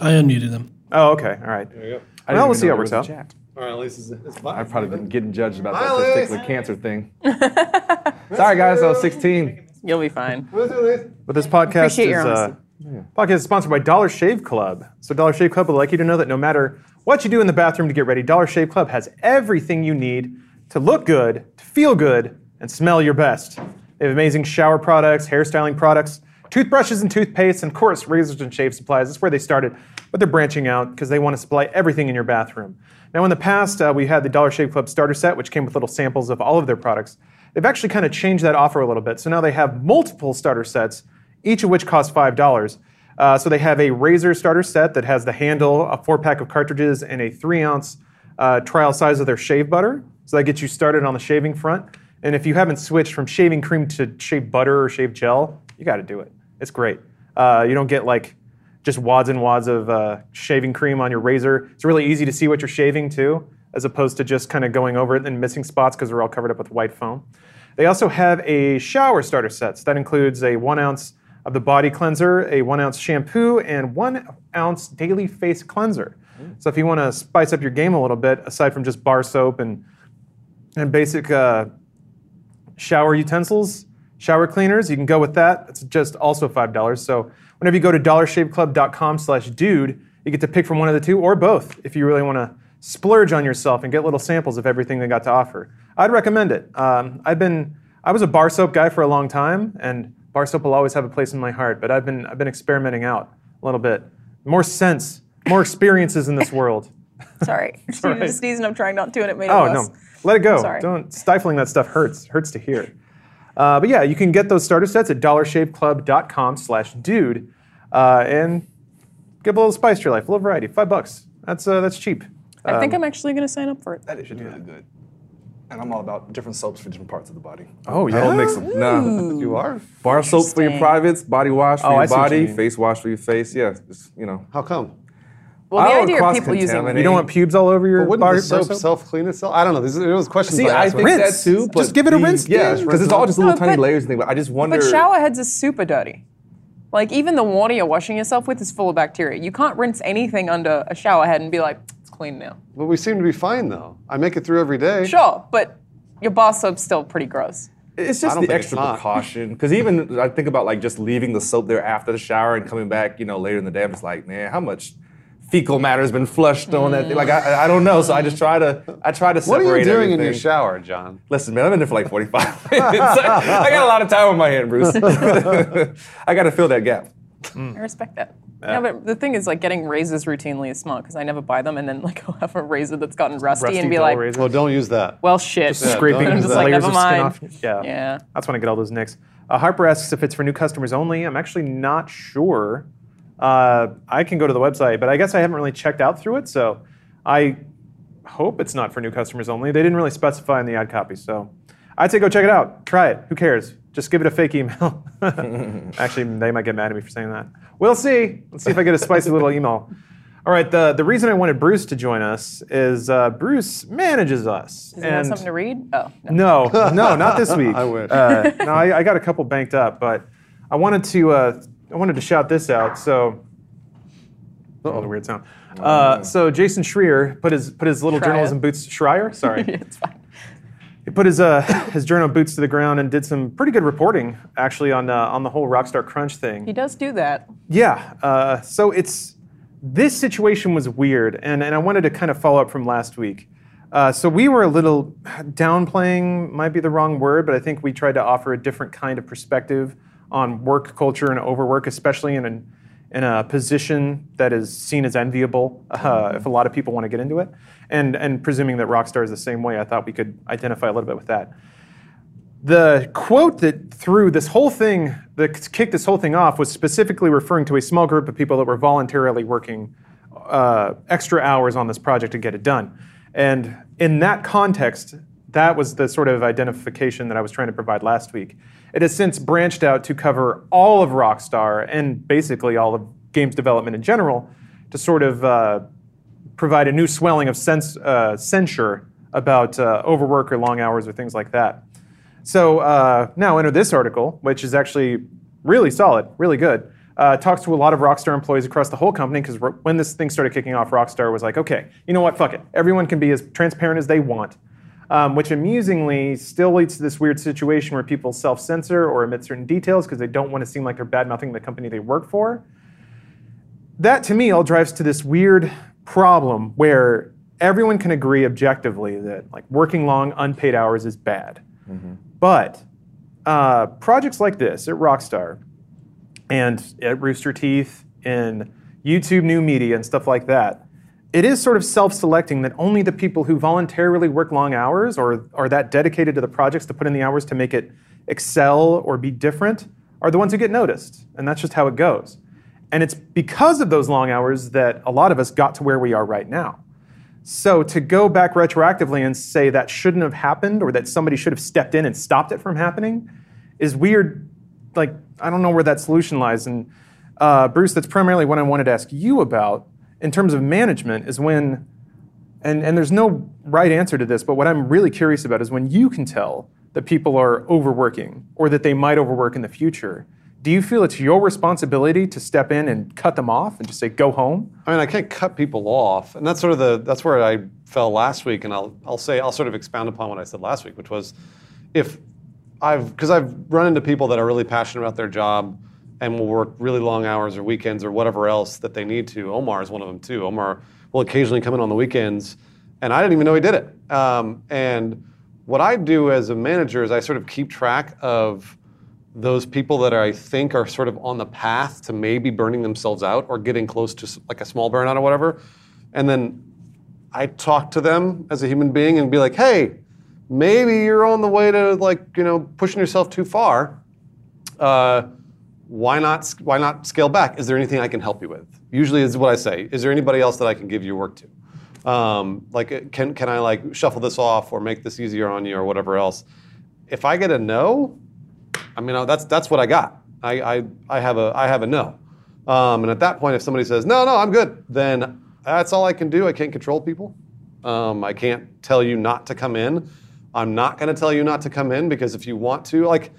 Speaker 6: I unmuted them.
Speaker 1: Oh, okay. All right.
Speaker 5: There you go.
Speaker 3: I
Speaker 1: Well,
Speaker 3: didn't
Speaker 1: we'll see how it works out.
Speaker 3: chat.
Speaker 5: All right, at least it's, it's fine.
Speaker 3: I've probably been getting judged about
Speaker 5: Hi,
Speaker 3: that
Speaker 5: Liz.
Speaker 3: testicular cancer thing. Sorry, guys, I was 16.
Speaker 2: You'll be fine.
Speaker 5: Let's this.
Speaker 1: But this podcast
Speaker 2: Appreciate
Speaker 1: is
Speaker 2: your
Speaker 1: uh,
Speaker 2: honesty.
Speaker 1: podcast is sponsored by Dollar Shave Club. So Dollar Shave Club would like you to know that no matter what you do in the bathroom to get ready, Dollar Shave Club has everything you need to look good, to feel good, and smell your best. They have amazing shower products, hairstyling products, toothbrushes and toothpaste, and of course, razors and shave supplies. That's where they started, but they're branching out because they want to supply everything in your bathroom. Now, in the past, uh, we had the Dollar Shave Club starter set, which came with little samples of all of their products. They've actually kind of changed that offer a little bit. So now they have multiple starter sets, each of which cost $5. Uh, so they have a razor starter set that has the handle, a four pack of cartridges, and a three ounce uh, trial size of their shave butter. So that gets you started on the shaving front. And if you haven't switched from shaving cream to shave butter or shave gel, you got to do it. It's great. Uh, you don't get like just wads and wads of uh, shaving cream on your razor. It's really easy to see what you're shaving too, as opposed to just kind of going over it and missing spots because they're all covered up with white foam. They also have a shower starter set. So that includes a one ounce of the body cleanser, a one ounce shampoo, and one ounce daily face cleanser. So if you want to spice up your game a little bit, aside from just bar soap and and basic uh, shower utensils, shower cleaners, you can go with that. It's just also five dollars. So whenever you go to dollarshaveclub.com/dude, you get to pick from one of the two or both if you really want to splurge on yourself and get little samples of everything they got to offer. I'd recommend it. Um, I've been I was a bar soap guy for a long time, and bar soap will always have a place in my heart. But I've been I've been experimenting out a little bit, more sense, more experiences in this world.
Speaker 2: Sorry.
Speaker 1: right.
Speaker 2: sneezed I'm trying not to, and it made it
Speaker 1: Oh
Speaker 2: worse.
Speaker 1: no, let it go.
Speaker 2: Sorry.
Speaker 1: Don't stifling that stuff hurts. Hurts to hear. Uh, but yeah, you can get those starter sets at dollarshaveclub.com/dude, uh, and give a little spice to your life, a little variety. Five bucks. That's uh, that's cheap.
Speaker 2: I think I'm actually going to sign up for it.
Speaker 3: That is really good. And I'm all about different soaps for different parts of the body.
Speaker 1: Oh
Speaker 3: I
Speaker 1: yeah.
Speaker 3: don't mix them. No.
Speaker 5: You are?
Speaker 3: Bar soap for your privates, body wash for
Speaker 1: Oh,
Speaker 3: your
Speaker 1: see what you
Speaker 3: body, face wash for your face. Yeah, just, you know.
Speaker 5: How come?
Speaker 2: Well, the
Speaker 3: I don't
Speaker 2: idea of
Speaker 3: cross
Speaker 2: people using.
Speaker 1: You don't want pubes all over your
Speaker 5: But wouldn't
Speaker 1: bar,
Speaker 5: the soap,
Speaker 1: bar
Speaker 5: self clean itself? I don't know. These, it was questions
Speaker 3: See,
Speaker 5: I
Speaker 3: I
Speaker 5: asked.
Speaker 3: think
Speaker 1: Rinse.
Speaker 3: that too.
Speaker 1: Just give it a
Speaker 3: the-
Speaker 1: rinse,
Speaker 3: Yeah, because it's all just little
Speaker 2: No,
Speaker 3: tiny
Speaker 2: but-
Speaker 3: layers and things. But I just wonder.
Speaker 2: But shower heads are super dirty. Like even the water you're washing yourself with is full of bacteria. You can't rinse anything under a shower head and be like, it's clean now.
Speaker 5: But we seem to be fine though. I make it through every day.
Speaker 2: Sure, but your bar soap's still pretty gross.
Speaker 3: It's
Speaker 5: I
Speaker 3: just
Speaker 5: don't
Speaker 3: the
Speaker 5: think it's
Speaker 3: extra precaution. Because even I think about like just leaving the soap there after the shower and coming back, you know, later in the day. I'm just like, man, how much fecal matter has been flushed on that? thing? Like I, I don't know. So I just try to I try to separate.
Speaker 5: What are you doing in your shower, John?
Speaker 3: Listen, man, I'm in there for like 45 minutes. I got a lot of time on my hand, Bruce. I got to fill that gap.
Speaker 2: I respect that. Yeah, but the thing is, like, getting razors routinely is smart because I never buy them, and then like I'll have a razor that's gotten rusty,
Speaker 1: Rusty
Speaker 2: and be
Speaker 1: dull
Speaker 2: like,
Speaker 1: razor.
Speaker 5: Well, don't use that.
Speaker 2: well, shit.
Speaker 5: Yeah,
Speaker 1: scraping
Speaker 5: don't use
Speaker 2: just
Speaker 5: that.
Speaker 2: like,
Speaker 1: layers
Speaker 2: never
Speaker 1: of skin
Speaker 2: mind.
Speaker 1: off. Yeah.
Speaker 2: Yeah.
Speaker 1: That's when I get all those nicks. Uh, Harper asks if it's for new customers only. I'm actually not sure. Uh, I can go to the website, but I guess I haven't really checked out through it, so I hope it's not for new customers only. They didn't really specify in the ad copy, so I'd say go check it out. Try it. Who cares? Just give it a fake email. actually, they might get mad at me for saying that. We'll see. Let's see if I get a spicy little email. All right, the, the reason I wanted Bruce to join us is uh, Bruce manages us.
Speaker 2: Does he want something to read? Oh, no.
Speaker 1: No, no, not this week.
Speaker 5: I wish.
Speaker 1: Uh, no, I, I got a couple banked up, but I wanted to uh, I wanted to shout this out. So, oh, the weird sound. Uh, so Jason Schreier put his put his little
Speaker 2: Schreier.
Speaker 1: journalism boots. Schreier, sorry.
Speaker 2: it's fine.
Speaker 1: He put his uh, his journal boots to the ground and did some pretty good reporting, actually, on uh, on the whole Rockstar Crunch thing.
Speaker 2: He does do that.
Speaker 1: Yeah. Uh, so it's this situation was weird, and, and I wanted to kind of follow up from last week. Uh, so we were a little downplaying, might be the wrong word, but I think we tried to offer a different kind of perspective on work culture and overwork, especially in an, in a position that is seen as enviable. Uh, if a lot of people want to get into it, and and presuming that Rockstar is the same way, I thought we could identify a little bit with that the quote that threw this whole thing, that kicked this whole thing off, was specifically referring to a small group of people that were voluntarily working uh, extra hours on this project to get it done. And in that context, that was the sort of identification that I was trying to provide last week. It has since branched out to cover all of Rockstar and basically all of games development in general to sort of uh, provide a new swelling of sense, uh, censure about uh, overwork or long hours or things like that. So uh, now enter this article, which is actually really solid, really good. Uh, talks to a lot of Rockstar employees across the whole company because when this thing started kicking off, Rockstar was like, okay, you know what, fuck it. Everyone can be as transparent as they want. Um, which amusingly still leads to this weird situation where people self censor or omit certain details because they don't want to seem like they're bad mouthing the company they work for. That to me all drives to this weird problem where everyone can agree objectively that like working long unpaid hours is bad. But uh, projects like this at Rockstar, and at Rooster Teeth, and YouTube New Media, and stuff like that, it is sort of self-selecting that only the people who voluntarily work long hours or are that dedicated to the projects to put in the hours to make it excel or be different are the ones who get noticed. And that's just how it goes. And it's because of those long hours that a lot of us got to where we are right now. So to go back retroactively and say that shouldn't have happened or that somebody should have stepped in and stopped it from happening is weird. Like, I don't know where that solution lies. And uh, Bruce, that's primarily what I wanted to ask you about in terms of management is when, and, and there's no right answer to this, but what I'm really curious about is when you can tell that people are overworking or that they might overwork in the future. Do you feel it's your responsibility to step in and cut them off and just say, go home?
Speaker 5: I mean, I can't cut people off, and that's sort of the that's where I fell last week, and I'll I'll say I'll sort of expound upon what I said last week, which was if I've because I've run into people that are really passionate about their job and will work really long hours or weekends or whatever else that they need to. Omar is one of them too. Omar will occasionally come in on the weekends, and I didn't even know he did it. Um, and what I do as a manager is I sort of keep track of those people that I think are sort of on the path to maybe burning themselves out or getting close to like a small burnout or whatever. And then I talk to them as a human being and be like, hey, maybe you're on the way to like, you know, pushing yourself too far. Uh, why not why not scale back? Is there anything I can help you with? Usually is what I say. Is there anybody else that I can give your work to? Um, like uh, can can I like shuffle this off or make this easier on you or whatever else? If I get a no, I mean uh, that's that's what I got. I I, I have a I have a no. Um, and at that point, if somebody says no no I'm good, then that's all I can do. I can't control people. Um, I can't tell you not to come in. I'm not going to tell you not to come in because if you want to, like,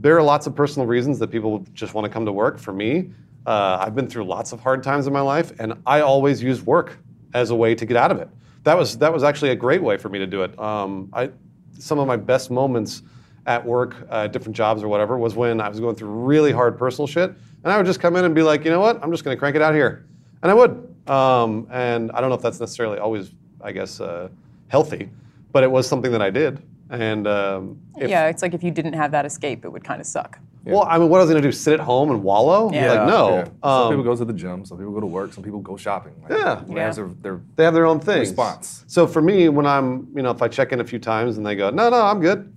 Speaker 5: there are lots of personal reasons that people just want to come to work. For me, uh, I've been through lots of hard times in my life, and I always use work as a way to get out of it. That was that was actually a great way for me to do it. Um, I, some of my best moments at work, uh, different jobs or whatever, was when I was going through really hard personal shit, and I would just come in and be like, you know what, I'm just going to crank it out here, and I would. Um, and I don't know if that's necessarily always, I guess, uh, healthy, but it was something that I did. And um, if,
Speaker 2: yeah, it's like if you didn't have that escape, it would kind of suck.
Speaker 5: well, I mean, what I was going to do? Sit at home and wallow?
Speaker 2: Yeah.
Speaker 5: Like, no.
Speaker 3: Yeah. Some
Speaker 5: Um,
Speaker 3: people go to the gym, some people go to work, some people go shopping. Like,
Speaker 5: Yeah.
Speaker 3: everybody
Speaker 2: Yeah.
Speaker 3: their, their
Speaker 5: they have their own things.
Speaker 3: response.
Speaker 5: So for me, when I'm, you know, if I check in a few times and they go, no, no, I'm good.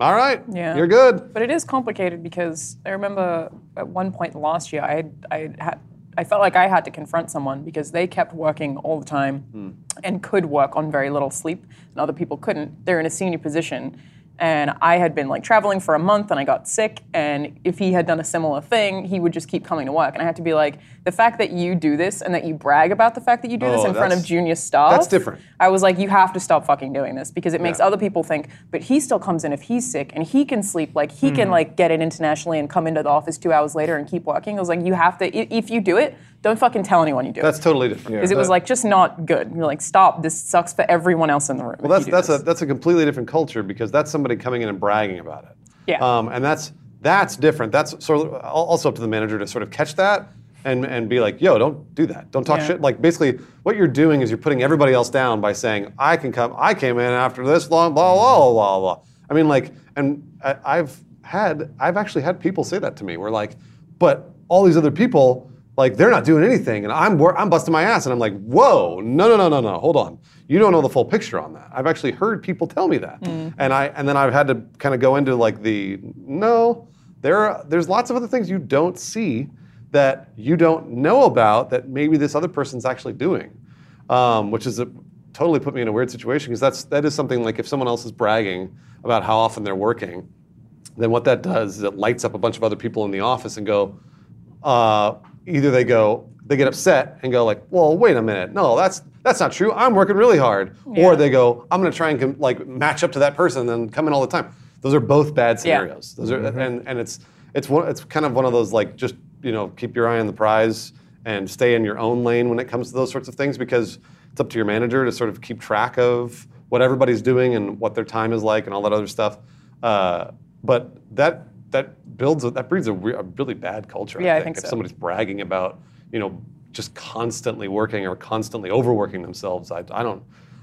Speaker 5: All right,
Speaker 2: Yeah.
Speaker 5: you're good.
Speaker 2: But it is complicated because I remember at one point last year, I had, I had I felt like I had to confront someone because they kept working all the time hmm. and could work on very little sleep, and other people couldn't. They're in a senior position. And I had been like traveling for a month and I got sick. And if he had done a similar thing, he would just keep coming to work. And I had to be like, the fact that you do this and that you brag about the fact that you do this
Speaker 5: Oh,
Speaker 2: in front of junior staff.
Speaker 5: that's different.
Speaker 2: I was like, you have to stop fucking doing this because it makes
Speaker 5: Yeah.
Speaker 2: other people think, but he still comes in if he's sick and he can sleep. Like he
Speaker 5: Hmm.
Speaker 2: can like get in internationally and come into the office two hours later and keep working. I was like, you have to. If you do it, don't fucking tell anyone you do it.
Speaker 5: That's
Speaker 2: it.
Speaker 5: totally different.
Speaker 2: Because it was like just not good. You're like, stop. This sucks for everyone else in the room.
Speaker 5: Well, that's that's a that's a completely different culture because that's somebody coming in and bragging about it.
Speaker 2: Yeah.
Speaker 5: Um, and that's that's different. That's sort of also up to the manager to sort of catch that and and be like, yo, don't do that. Don't talk
Speaker 2: Yeah.
Speaker 5: shit. Like basically, what you're doing is you're putting everybody else down by saying, I can come. I came in after this long, blah blah blah blah blah. I mean, like, and I, I've had I've actually had people say that to me. Where like, but all these other people. Like they're not doing anything, and I'm I'm busting my ass, and I'm like, whoa, no, no, no, no, no, hold on, you don't know the full picture on that. I've actually heard people tell me that, and I and then I've had to kind of go into like the no, there are, there's lots of other things you don't see that you don't know about that maybe this other person's actually doing, um, which is a, totally put me in a weird situation because that's that is something like if someone else is bragging about how often they're working, then what that does is it lights up a bunch of other people in the office and go, uh, either they go, they get upset and go like, well, wait a minute, no, that's that's not true. I'm working really hard.
Speaker 2: Yeah.
Speaker 5: Or they go, I'm going to try and com- like match up to that person and then come in all the time. Those are both bad
Speaker 2: Yeah.
Speaker 5: scenarios. Those are and and it's it's one it's kind of one of those like just you know keep your eye on the prize and stay in your own lane when it comes to those sorts of things because it's up to your manager to sort of keep track of what everybody's doing and what their time is like and all that other stuff. Uh, but that that builds a, that breeds a, re- a really bad culture.
Speaker 2: Yeah, I
Speaker 5: I think,
Speaker 2: think
Speaker 5: if
Speaker 2: so.
Speaker 5: somebody's bragging about you know just constantly working or constantly overworking themselves, I, I don't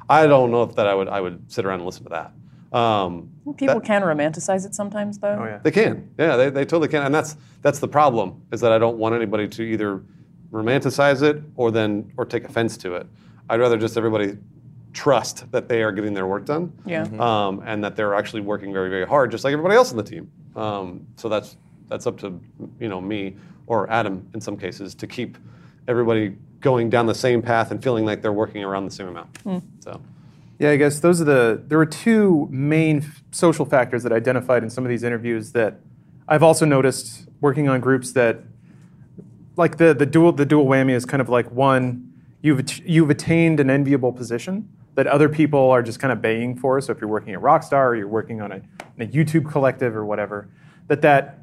Speaker 5: I don't know if that I would I would sit around and listen to that. Um,
Speaker 2: People can romanticize it sometimes, though.
Speaker 1: Oh yeah.
Speaker 5: they can, yeah, they, they totally can, and that's that's the problem is that I don't want anybody to either romanticize it or then or take offense to it. I'd rather just everybody trust that they are getting their work done,
Speaker 2: Yeah.
Speaker 5: um, and that they're actually working very very hard, just like everybody else on the team. Um, so that's that's up to you know me or Adam in some cases to keep everybody going down the same path and feeling like they're working around the same amount. So.
Speaker 1: Yeah, I guess those are the. There were two main f- social factors that I identified in some of these interviews that I've also noticed working on groups that, like the the dual the dual whammy is kind of like one, you've you've attained an enviable position that other people are just kind of baying for. So if you're working at Rockstar or you're working on a, a YouTube collective or whatever, that that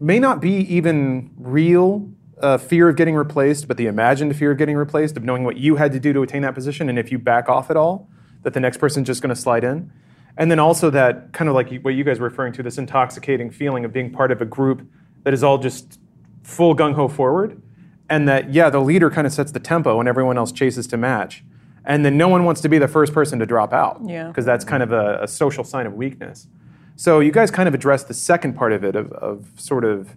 Speaker 1: may not be even real uh, fear of getting replaced, but the imagined fear of getting replaced, of knowing what you had to do to attain that position, and if you back off at all, that the next person's just going to slide in. And then also that kind of like what you guys were referring to, this intoxicating feeling of being part of a group that is all just full gung ho forward, and that yeah, the leader kind of sets the tempo, and everyone else chases to match, and then no one wants to be the first person to drop out,
Speaker 2: Yeah.
Speaker 1: because that's kind of a, a social sign of weakness. So you guys kind of addressed the second part of it, of, of sort of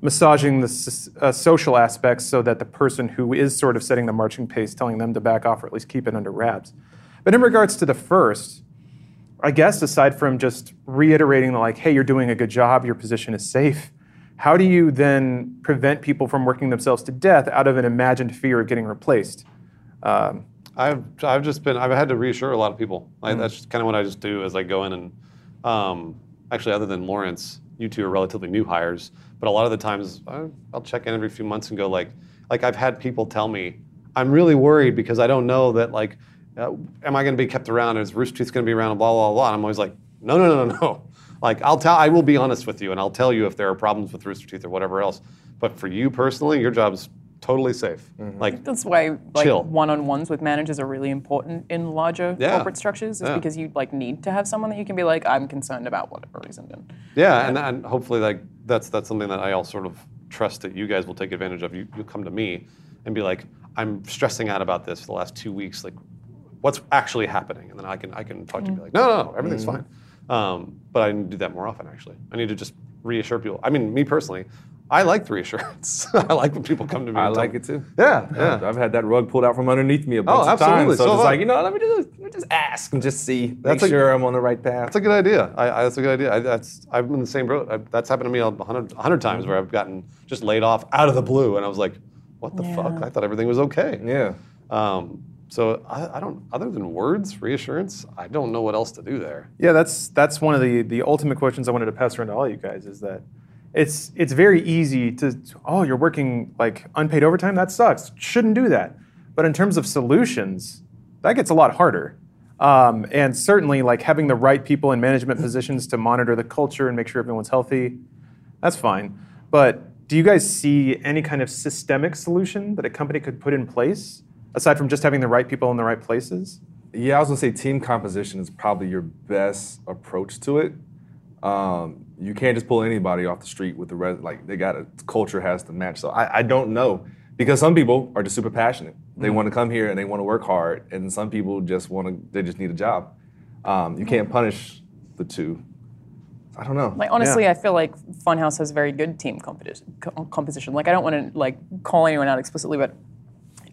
Speaker 1: massaging the uh, social aspects so that the person who is sort of setting the marching pace, telling them to back off or at least keep it under wraps. But in regards to the first, I guess aside from just reiterating the like, hey, you're doing a good job, your position is safe, how do you then prevent people from working themselves to death out of an imagined fear of getting replaced? Um,
Speaker 5: I've I've just been I've had to reassure a lot of people. Like, That's just kind of what I just do is I go in and um, actually other than Lawrence, you two are relatively new hires, but a lot of the times I, I'll check in every few months and go like like I've had people tell me I'm really worried because I don't know that like uh, am I going to be kept around? Is Rooster Teeth going to be around? And blah blah blah. And I'm always like no no no no no. Like I'll tell I will be honest with you and I'll tell you if there are problems with Rooster Teeth or whatever else. But for you personally, your job's totally safe. Like
Speaker 2: That's why like
Speaker 5: Chill.
Speaker 2: one-on-ones with managers are really important in larger
Speaker 5: Yeah.
Speaker 2: corporate structures, is
Speaker 5: Yeah.
Speaker 2: because you like need to have someone that you can be like, I'm concerned about whatever reason. And
Speaker 5: Yeah, and, and hopefully like that's that's something that I all sort of trust that you guys will take advantage of. You you come to me and be like, I'm stressing out about this for the last two weeks. Like, what's actually happening? And then I can I can talk to you and be like, no, no, no everything's fine. Um, but I need to do that more often. Actually, I need to just reassure people. I mean, me personally, I like the reassurance. I like when people come to me.
Speaker 3: I like it too.
Speaker 5: Yeah, yeah.
Speaker 3: I've had that rug pulled out from underneath me a bunch of
Speaker 5: absolutely.
Speaker 3: times. So,
Speaker 5: So
Speaker 3: it's like, you know, let me just let me just ask and just see, make
Speaker 5: That's a-
Speaker 3: sure I'm on the right path.
Speaker 5: That's a good idea. I, I, that's a good idea. I, that's I've been in the same boat. I, that's happened to me a hundred, times where I've gotten just laid off out of the blue, and I was like, "What the fuck? I thought everything was okay."
Speaker 3: yeah.
Speaker 5: Um, so I, I don't. Other than words, reassurance, I don't know what else to do there.
Speaker 1: Yeah, that's that's one of the the ultimate questions I wanted to pass around to all you guys is that it's it's very easy to oh you're working like unpaid overtime? That sucks. Shouldn't do that. But in terms of solutions that gets a lot harder. Um, and certainly like having the right people in management positions to monitor the culture and make sure everyone's healthy that's fine. But do you guys see any kind of systemic solution that a company could put in place aside from just having the right people in the right places?
Speaker 3: Yeah, I was gonna say team composition is probably your best approach to it. Um, you can't just pull anybody off the street with the rest. Like they got a culture has to match. So I, I don't know because some people are just super passionate. They want to come here and they want to work hard, and some people just want to. They just need a job. Um, you can't punish the two. I don't know.
Speaker 2: Like honestly, I feel like Funhaus has very good team competition, co- composition. Like I don't want to like call anyone out explicitly, but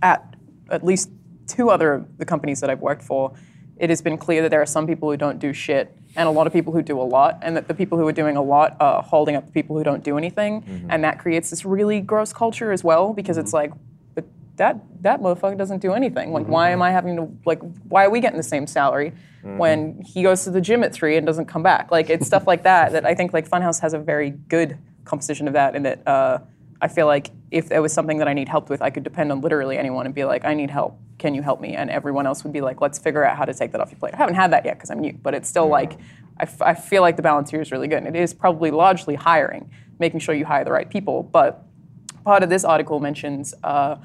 Speaker 2: at at least two other of the companies that I've worked for, it has been clear that there are some people who don't do shit and a lot of people who do a lot, and that the people who are doing a lot are holding up the people who don't do anything, mm-hmm. and that creates this really gross culture as well because it's mm-hmm. like, but that that motherfucker doesn't do anything. Like, why mm-hmm. am I having to like? Why are we getting the same salary when he goes to the gym at three and doesn't come back? Like, it's stuff like that that I think like Funhaus has a very good composition of that, and that uh, I feel like if there was something that I need help with, I could depend on literally anyone and be like, I need help. Can you help me? And everyone else would be like, let's figure out how to take that off your plate. I haven't had that yet because I'm new, but it's still like, I, f- I feel like the balance here is really good. And it is probably largely hiring, making sure you hire the right people. But part of this article mentions uh,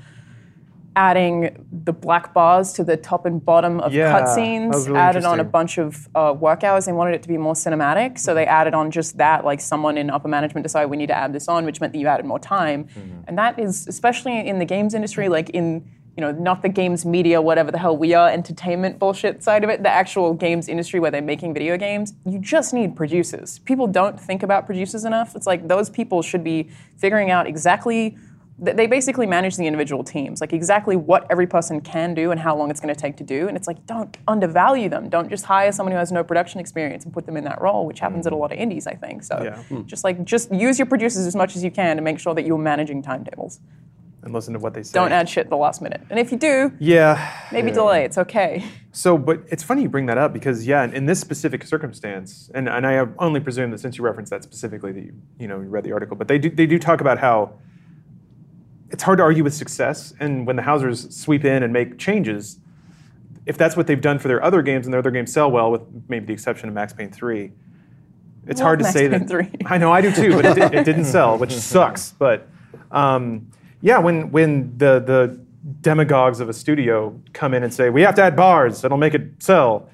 Speaker 2: adding the black bars to the top and bottom of
Speaker 1: Yeah,
Speaker 2: cutscenes,
Speaker 1: really
Speaker 2: added on a bunch of uh, work hours. They wanted it to be more cinematic, so they added on just that. Like someone in upper management decided we need to add this on, which meant that you added more time.
Speaker 1: Mm-hmm.
Speaker 2: And that is, especially in the games industry, like in you know, not the games media, whatever the hell we are, entertainment bullshit side of it, the actual games industry where they're making video games, you just need producers. People don't think about producers enough. It's like those people should be figuring out exactly they basically manage the individual teams, like exactly what every person can do and how long it's going to take to do. And it's like, don't undervalue them. Don't just hire someone who has no production experience and put them in that role, which happens at a mm. lot of indies, I think. So
Speaker 1: Yeah. Hmm.
Speaker 2: just like, just use your producers as much as you can to make sure that you're managing timetables.
Speaker 1: and listen to what they say.
Speaker 2: Don't add shit at the last minute. And if you do,
Speaker 1: Yeah.
Speaker 2: maybe delay. It's okay.
Speaker 1: So, but it's funny you bring that up because yeah, in this specific circumstance, and, and I only presume that since you referenced that specifically, that you you know you read the article, but they do they do talk about how it's hard to argue with success, and when the Housers sweep in and make changes, if that's what they've done for their other games and their other games sell well, with maybe the exception of Max Payne three, it's
Speaker 2: Love
Speaker 1: hard to
Speaker 2: Max
Speaker 1: say
Speaker 2: Payne
Speaker 1: that.
Speaker 2: 3.
Speaker 1: I know I do too, but it, did, it didn't sell, which sucks. But um, yeah, when when the the demagogues of a studio come in and say we have to add bars, it'll make it sell,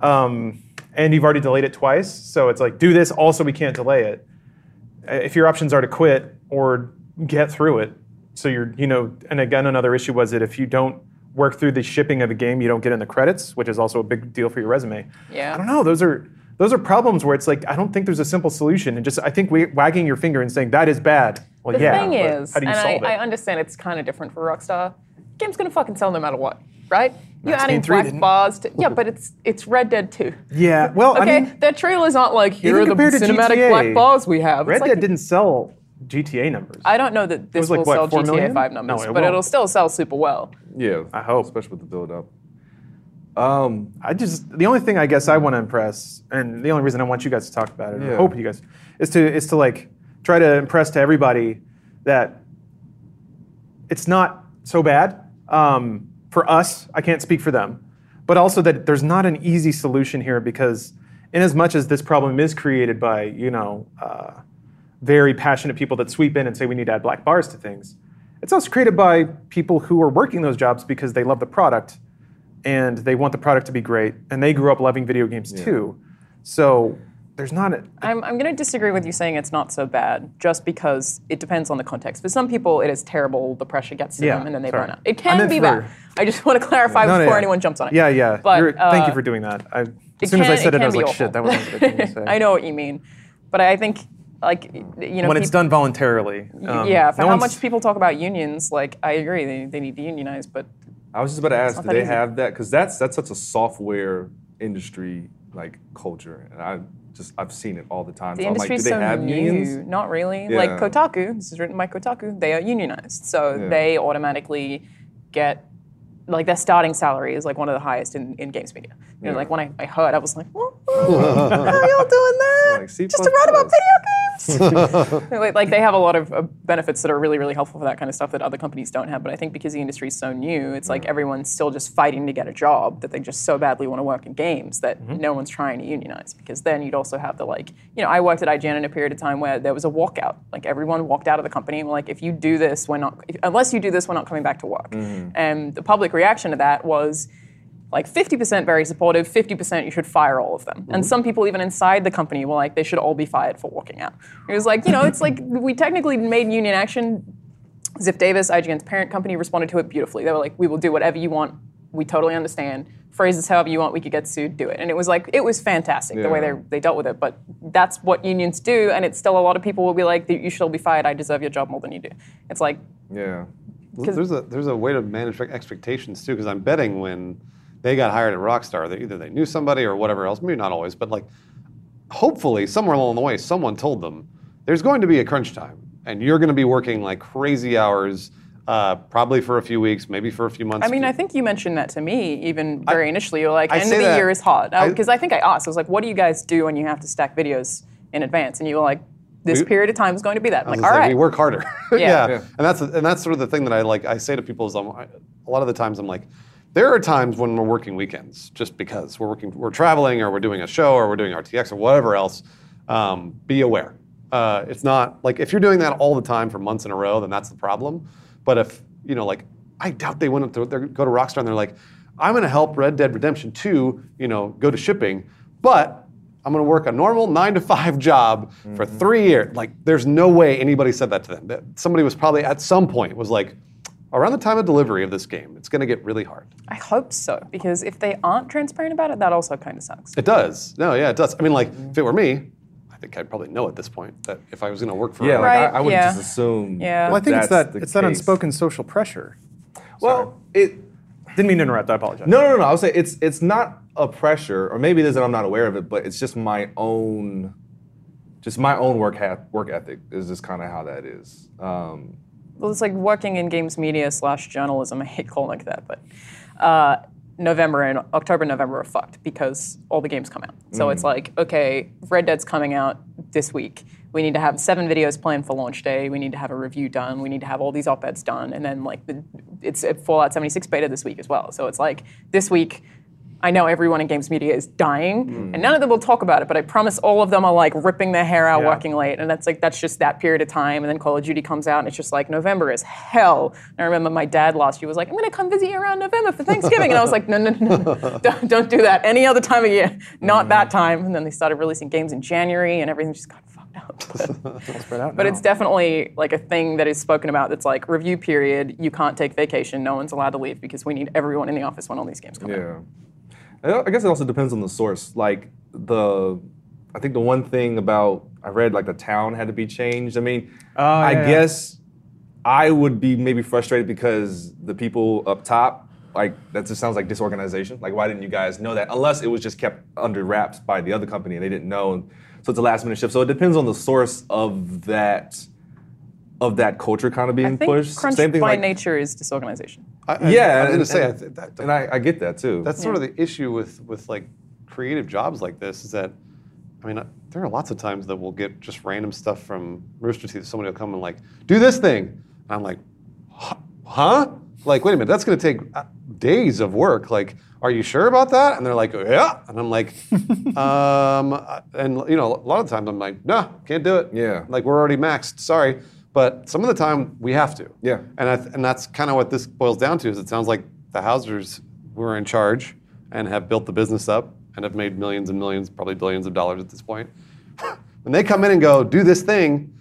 Speaker 1: um, and you've already delayed it twice, so it's like do this. Also, we can't delay it. Uh, If your options are to quit or get through it, so you're you know, and again another issue was that if you don't work through the shipping of a game, you don't get in the credits, which is also a big deal for your resume.
Speaker 2: Yeah.
Speaker 1: I don't know. Those are those are problems where it's like I don't think there's a simple solution, and just I think we, wagging your finger and saying that is bad. Well,
Speaker 2: The
Speaker 1: yeah.
Speaker 2: The
Speaker 1: thing
Speaker 2: is,
Speaker 1: how do you
Speaker 2: and I? I understand it's kind of different for Rockstar. Game's gonna fucking sell no matter what, right? You're adding
Speaker 1: Payne 3
Speaker 2: black
Speaker 1: didn't.
Speaker 2: bars to yeah, but it's it's Red Dead 2.
Speaker 1: yeah. Well,
Speaker 2: Okay,
Speaker 1: I mean,
Speaker 2: their trailers aren't like here are the cinematic
Speaker 1: GTA,
Speaker 2: black bars we have.
Speaker 1: Red
Speaker 2: it's like,
Speaker 1: Dead didn't sell GTA numbers.
Speaker 2: I don't know that this
Speaker 1: was like,
Speaker 2: will
Speaker 1: what,
Speaker 2: sell
Speaker 1: 4
Speaker 2: GTA
Speaker 1: million?
Speaker 2: 5 numbers,
Speaker 1: No, it
Speaker 2: but
Speaker 1: won't.
Speaker 2: it'll still sell super well.
Speaker 3: Yeah,
Speaker 1: I hope.
Speaker 3: especially with the build up. Um,
Speaker 1: I just the only thing I guess I want to impress, and the only reason I want you guys to talk about it, and I
Speaker 3: Yeah.
Speaker 1: hope you guys, is to is to like try to impress to everybody that it's not so bad um, for us. I can't speak for them, but also that there's not an easy solution here because, in as much as this problem is created by you know uh, very passionate people that sweep in and say we need to add black bars to things, it's also created by people who are working those jobs because they love the product and they want the product to be great and they grew up loving video games too. So there's not a,
Speaker 2: I'm, I'm going to disagree with you saying it's not so bad, just because it depends on the context. For some people, it is terrible. The pressure gets to
Speaker 1: Yeah,
Speaker 2: them, and then they
Speaker 1: sorry.
Speaker 2: burn out. It can be
Speaker 1: for-
Speaker 2: bad. I just want to clarify
Speaker 1: No, no,
Speaker 2: before
Speaker 1: yeah.
Speaker 2: anyone jumps on it.
Speaker 1: Yeah, yeah.
Speaker 2: But,
Speaker 1: You're- thank you
Speaker 2: uh,
Speaker 1: for doing that. I, as
Speaker 2: It
Speaker 1: soon as I said it,
Speaker 2: can
Speaker 1: I was like,
Speaker 2: awful.
Speaker 1: shit, that wasn't a good thing to say.
Speaker 2: I know what you mean, but I think like you know
Speaker 1: when it's
Speaker 2: peop-
Speaker 1: done voluntarily. um,
Speaker 2: yeah, for
Speaker 1: no
Speaker 2: how much people talk about unions, like I agree, they, they need to unionize, but
Speaker 3: I was just about to ask, do they
Speaker 2: easy.
Speaker 3: have that? Because that's that's such a software industry like culture, and I just I've seen it all the time.
Speaker 2: the
Speaker 3: so I'm like, do they
Speaker 2: so
Speaker 3: have
Speaker 2: new.
Speaker 3: unions?
Speaker 2: Not really. Like Kotaku, this is written by Kotaku, they are unionized, so
Speaker 3: Yeah.
Speaker 2: they automatically get like their starting salary is like one of the highest in, in games media. You know,
Speaker 3: Yeah.
Speaker 2: like when I, I heard, I was like, "What? how are y'all doing that?
Speaker 3: Like,
Speaker 2: Just to write about video games? like, like they have a lot of uh, benefits that are really, really helpful for that kind of stuff that other companies don't have. But I think because the industry is so new, it's like everyone's still just fighting to get a job that they just so badly want to work in games that no one's trying to unionize. Because then you'd also have the like, you know, I worked at IGN in a period of time where there was a walkout. Like everyone walked out of the company and were like, if you do this, we're not, if, unless you do this, we're not coming back to work. And the public reaction to that was, like 50% very supportive, 50% you should fire all of them. And mm-hmm. some people even inside the company were like, they should all be fired for walking out. It was like, you know, it's like we technically made union action. Ziff Davis, IGN's parent company, responded to it beautifully. They were like, we will do whatever you want. We totally understand. Phrase this however you want. We could get sued. Do it. And it was like, it was fantastic the way they, they dealt with it. But that's what unions do. And it's still a lot of people will be like, you should all be fired. I deserve your job more than you do. It's like,
Speaker 3: Yeah.
Speaker 5: There's a there's a way to manage expectations too, because I'm betting when they got hired at Rockstar, that either they knew somebody or whatever else. Maybe not always, but like, hopefully somewhere along the way, someone told them there's going to be a crunch time, and you're going to be working like crazy hours, uh, probably for a few weeks, maybe for a few months.
Speaker 2: I mean, I think you mentioned that to me even very initially. You're like,
Speaker 5: I
Speaker 2: end of the
Speaker 5: that-
Speaker 2: year is hard.
Speaker 5: I-
Speaker 2: Because I, think I asked, I was like, what do you guys do when you have to stack videos in advance? And you were like, this
Speaker 5: We-
Speaker 2: period of time is going to be that. I'm like,
Speaker 5: gonna
Speaker 2: all
Speaker 5: say,
Speaker 2: right.
Speaker 5: we work harder.
Speaker 2: Yeah.
Speaker 5: yeah.
Speaker 3: Yeah.
Speaker 5: and that's and that's sort of the thing that I like. I say to people is, I'm, I, a lot of the times I'm like, there are times when we're working weekends just because we're working, we're traveling, or we're doing a show, or we're doing RTX, or whatever else. Um, be aware. Uh, it's not like if you're doing that all the time for months in a row, then that's the problem. But if you know, like, I doubt they went to go to Rockstar and they're like, I'm going to help Red Dead Redemption 2, you know, go to shipping, but I'm going to work a normal nine to five job for three years. Like, there's no way anybody said that to them. That somebody was probably at some point was like, around the time of delivery of this game, it's going to get really hard.
Speaker 2: I hope so because if they aren't transparent about it, that also kind of sucks.
Speaker 5: It does. No, yeah, it does. I mean, like, if it were me, I think I'd probably know at this point that if I was going to work for
Speaker 3: Yeah, like
Speaker 2: Right,
Speaker 3: I, I would
Speaker 2: yeah.
Speaker 3: just assume.
Speaker 2: Yeah.
Speaker 1: Well, I think it's that
Speaker 3: the
Speaker 1: it's that unspoken social pressure.
Speaker 3: Well, it.
Speaker 1: Didn't mean to interrupt. I apologize.
Speaker 3: No, no, no, no. I would say it's it's not a pressure, or maybe it is that I'm not aware of it, but it's just my own, just my own work ha- work ethic is just kind of how that is. Um,
Speaker 2: Well, it's like working in games media slash journalism. I hate calling it that, but uh, November and October, November are fucked because all the games come out. So it's like, okay, Red Dead's coming out this week. We need to have seven videos planned for launch day. We need to have a review done. We need to have all these op-eds done, and then like the, it's a Fallout 76 beta this week as well. So it's like this week. I know everyone in games media is dying, and none of them will talk about it. But I promise all of them are like ripping their hair out,
Speaker 1: Yeah.
Speaker 2: working late, and that's like that's just that period of time. And then Call of Duty comes out, and it's just like November is hell. And I remember my dad last year was like, "I'm gonna come visit you around November for Thanksgiving," and I was like, "No, no, no, no, don't, don't do that. Any other time of year, not that time." And then they started releasing games in January, and everything just got fucked up.
Speaker 1: Out
Speaker 2: But it's definitely like a thing that is spoken about. That's like review period. You can't take vacation. No one's allowed to leave because we need everyone in the office when all these games come out.
Speaker 3: Yeah. I I guess it also depends on the source. Like the, I think the one thing about I read like the town had to be changed. I mean, oh, I
Speaker 1: yeah, yeah.
Speaker 3: guess I would be maybe frustrated because the people up top, like that just sounds like disorganization. Like why didn't you guys know that? Unless it was just kept under wraps by the other company and they didn't know. And so it's a last minute shift. So it depends on the source of that, of that culture kind of
Speaker 2: I
Speaker 3: being
Speaker 2: think
Speaker 3: pushed.
Speaker 2: crunch
Speaker 3: Same thing
Speaker 2: by
Speaker 3: like
Speaker 2: nature is disorganization.
Speaker 5: I, I-
Speaker 3: yeah.
Speaker 5: I was going
Speaker 3: and-
Speaker 5: to say, I
Speaker 3: and-
Speaker 5: th- that,
Speaker 3: and I, I get that too.
Speaker 5: That's sort of the issue with with like creative jobs like this is that, I mean, uh, there are lots of times that we'll get just random stuff from Rooster Teeth. Somebody will come and like, do this thing. And I'm like, "Huh? huh? Like, wait a minute, that's going to take uh, days of work. Like, are you sure about that? And they're like, yeah. And I'm like, um, uh, and you know, a lot of times I'm like, no, can't do it.
Speaker 3: Yeah.
Speaker 5: Like we're already maxed. Sorry. But some of the time we have to.
Speaker 3: Yeah.
Speaker 5: And I th- and that's kind of what this boils down to. Is it sounds like the Housers were in charge and have built the business up and have made millions and millions, probably billions of dollars at this point. when they come in and go, do this thing,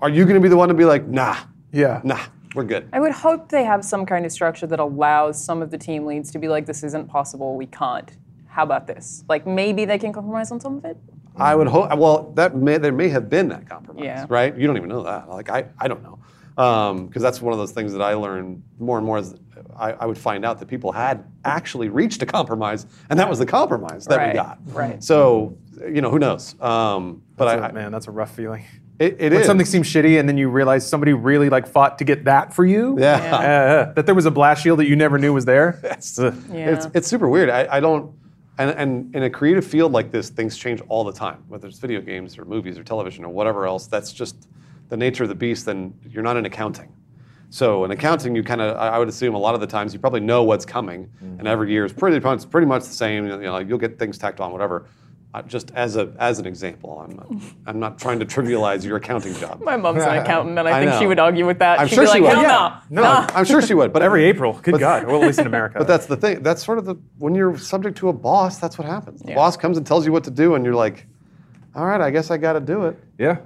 Speaker 5: are you going to be the one to be like, nah,
Speaker 1: yeah.
Speaker 5: nah, we're good?
Speaker 2: I would hope they have some kind of structure that allows some of the team leads to be like, this isn't possible, we can't. How about this? Like maybe they can compromise on some of it.
Speaker 5: I would hope. Well, that may there may have been that compromise,
Speaker 2: Yeah.
Speaker 5: right? You don't even know that. Like I, I don't know, because that's one of those things that I learned more and more. As I, I would find out that people had actually reached a compromise, and that was the compromise that
Speaker 2: Right,
Speaker 5: we got.
Speaker 2: right.
Speaker 5: So you know who knows? Um, but
Speaker 1: That's
Speaker 5: I,
Speaker 1: a- man, that's a rough feeling.
Speaker 5: it, it
Speaker 1: When
Speaker 5: is.
Speaker 1: something seems shitty, and then you realize somebody really like fought to get that for you.
Speaker 5: Yeah.
Speaker 1: Uh, uh, that there was a blast shield that you never knew was there. Ugh.
Speaker 2: Yeah.
Speaker 5: It's, it's super weird. I, I don't, and, and in a creative field like this, things change all the time, whether it's video games or movies or television or whatever else. That's just the nature of the beast. Then you're not in accounting. So in accounting, you kind of, I would assume a lot of the times you probably know what's coming, mm-hmm. and every year is pretty much, pretty much the same. You know, you'll get things tacked on, whatever. Just as a as an example, I'm not, I'm not trying to trivialize your accounting job.
Speaker 2: My mom's an accountant, and I,
Speaker 5: I
Speaker 2: think she would argue with that.
Speaker 5: I'm
Speaker 2: She'd
Speaker 5: sure
Speaker 2: be
Speaker 5: she
Speaker 2: like,
Speaker 5: would.
Speaker 2: Hell
Speaker 5: Yeah.
Speaker 2: no,
Speaker 5: No,
Speaker 2: nah.
Speaker 5: I'm sure she would. But
Speaker 1: Every April, good God. Well, at least in America.
Speaker 5: But that's the thing. That's sort of the when you're subject to a boss. That's what happens. The
Speaker 2: Yeah.
Speaker 5: boss comes and tells you what to do, and you're like, "All right, I guess I got to do it."
Speaker 3: yeah.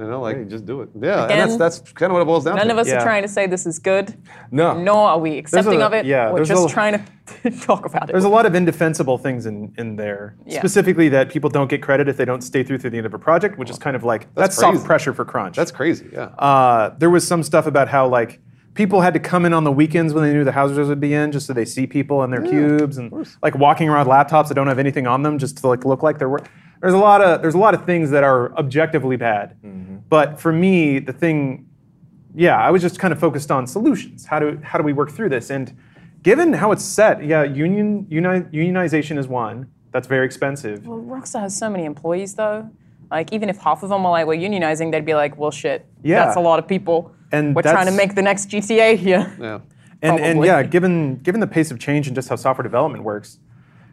Speaker 5: You know, like
Speaker 3: Hey, just do it.
Speaker 5: yeah,
Speaker 2: Again,
Speaker 5: and that's that's kind of what it boils down
Speaker 2: None
Speaker 5: to.
Speaker 2: None of us
Speaker 1: Yeah.
Speaker 2: are trying to say this is good,
Speaker 3: No.
Speaker 2: nor are we accepting
Speaker 1: a-
Speaker 2: of it.
Speaker 1: yeah,
Speaker 2: We're just
Speaker 1: a-
Speaker 2: trying to talk about it.
Speaker 1: There's a lot of indefensible things in, in there.
Speaker 2: Yeah.
Speaker 1: Specifically, that people don't get credit if they don't stay through through the end of a project, which is kind of like that's,
Speaker 5: crazy.
Speaker 1: soft pressure for crunch.
Speaker 5: That's crazy. Yeah.
Speaker 1: uh, there was some stuff about how like people had to come in on the weekends when they knew the Housers would be in, just so they see people in their cubes and like walking around laptops that don't have anything on them, just to like look like they're. Wor- there's a lot of there's a lot of things that are objectively bad, mm-hmm. but for me, the thing, yeah, I was just kind of focused on solutions. How do how do we work through this? And given how it's set, yeah, union uni, unionization is one. That's very expensive.
Speaker 2: Well, Rockstar has so many employees, though. Like, even if half of them were like, we're unionizing, they'd be like, well, shit.
Speaker 1: Yeah.
Speaker 2: That's a lot of people.
Speaker 1: And
Speaker 2: we're trying to make the next GTA here.
Speaker 5: yeah.
Speaker 1: And, and yeah, given given the pace of change and just how software development works,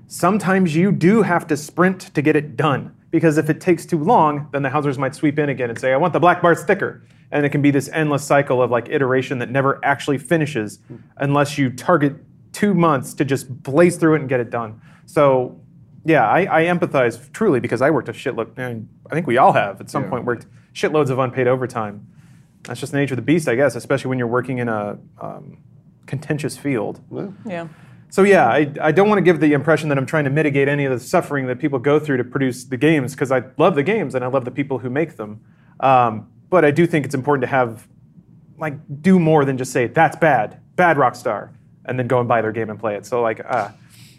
Speaker 1: sometimes you do have to sprint to get it done. Because if it takes too long, then the Housers might sweep in again and say, I want the black bar sticker. And it can be this endless cycle of like iteration that never actually finishes unless you target two months to just blaze through it and get it done. So yeah, I, I empathize truly because I worked a shitload. and I think we all have at some
Speaker 3: Yeah.
Speaker 1: point worked shitloads of unpaid overtime. that's just the nature of the beast, I guess, especially when you're working in a um, contentious field.
Speaker 2: Yeah.
Speaker 1: So yeah, I, I don't want to give the impression that I'm trying to mitigate any of the suffering that people go through to produce the games because I love the games and I love the people who make them. Um, but I do think it's important to have like do more than just say that's bad, bad Rockstar, and then go and buy their game and play it. So like, uh,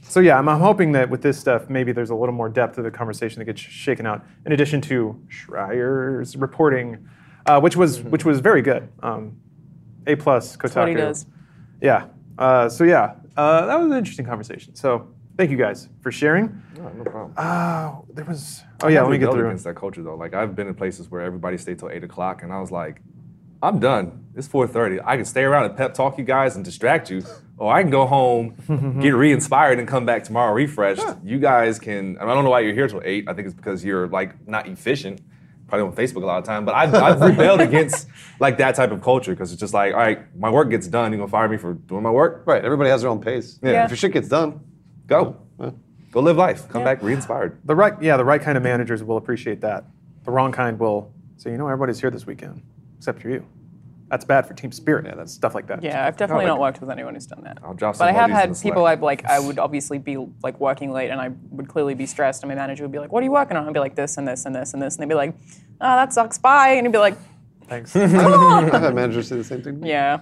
Speaker 1: so yeah, I'm, I'm hoping that with this stuff, maybe there's a little more depth to the conversation that gets shaken out. In addition to Schreier's reporting, uh, which was which was very good, um, A plus Kotaku.
Speaker 2: what he does.
Speaker 1: Yeah. Uh, so yeah, uh, that was an interesting conversation. So thank you guys for sharing.
Speaker 3: No, no problem.
Speaker 1: Uh, there was. Oh yeah, let me get through.
Speaker 3: against that culture though. Like I've been in places where everybody stayed till eight o'clock, and I was like, I'm done. It's 4:30. I can stay around and pep talk you guys and distract you, or I can go home, get re-inspired, and come back tomorrow refreshed. You guys can. I don't know why you're here till eight. I think it's because you're like not efficient. Probably on Facebook a lot of time, but I've, I've rebelled against like that type of culture because it's just like, all right, my work gets done. You're gonna fire me for doing my work?
Speaker 5: Right. Everybody has their own pace.
Speaker 2: Yeah.
Speaker 5: If your shit gets done,
Speaker 3: Go, go live life. Come
Speaker 2: Yeah.
Speaker 3: back re-inspired.
Speaker 1: The right, yeah, the right kind of managers will appreciate that. The wrong kind will say, you know, everybody's here this weekend except for you. That's bad for team spirit. Yeah, that's stuff like that.
Speaker 2: Yeah, I've definitely
Speaker 3: like-
Speaker 2: not worked with anyone who's done that.
Speaker 3: I'll drop
Speaker 2: But I have had people I'd like I would obviously be like working late and I would clearly be stressed and my manager would be like, What are you working on? I'd be like this and this and this and this and they'd be like, Oh, that sucks, bye and he'd be like,
Speaker 1: Thanks.
Speaker 5: I've had managers say the same thing.
Speaker 2: Yeah.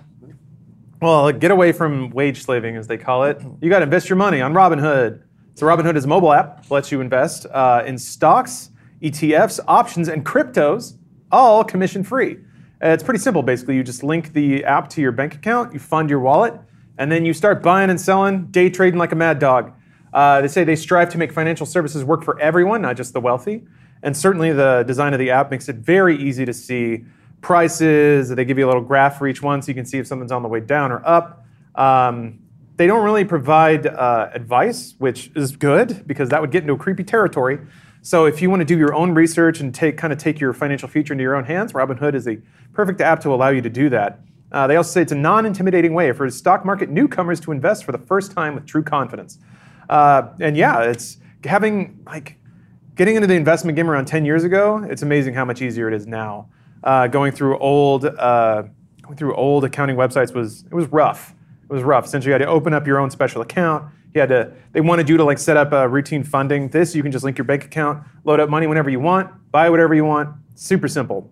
Speaker 1: Well, get away from wage slaving, as they call it. You got to invest your money on Robinhood. So Robinhood is a mobile app, lets you invest uh, in stocks, ETFs, options, and cryptos, all commission free. Uh, it's pretty simple, basically. You just link the app to your bank account, you fund your wallet, and then you start buying and selling, day trading like a mad dog. Uh, they say they strive to make financial services work for everyone, not just the wealthy. And certainly the design of the app makes it very easy to see prices. They give you a little graph for each one so you can see if something's on the way down or up. Um, they don't really provide uh, advice, which is good because that would get into a creepy territory. So if you want to do your own research and take kind of take your financial future into your own hands, Robinhood is a perfect app to allow you to do that. Uh, they also say it's a non-intimidating way for stock market newcomers to invest for the first time with true confidence. Uh, and yeah, it's having like getting into the investment game around 10 years ago. It's amazing how much easier it is now. Uh, going through old uh, going through old accounting websites was it was rough. It was rough. Essentially, you had to open up your own special account. You had to. They wanted you to like set up a routine funding. This you can just link your bank account, load up money whenever you want, buy whatever you want. Super simple.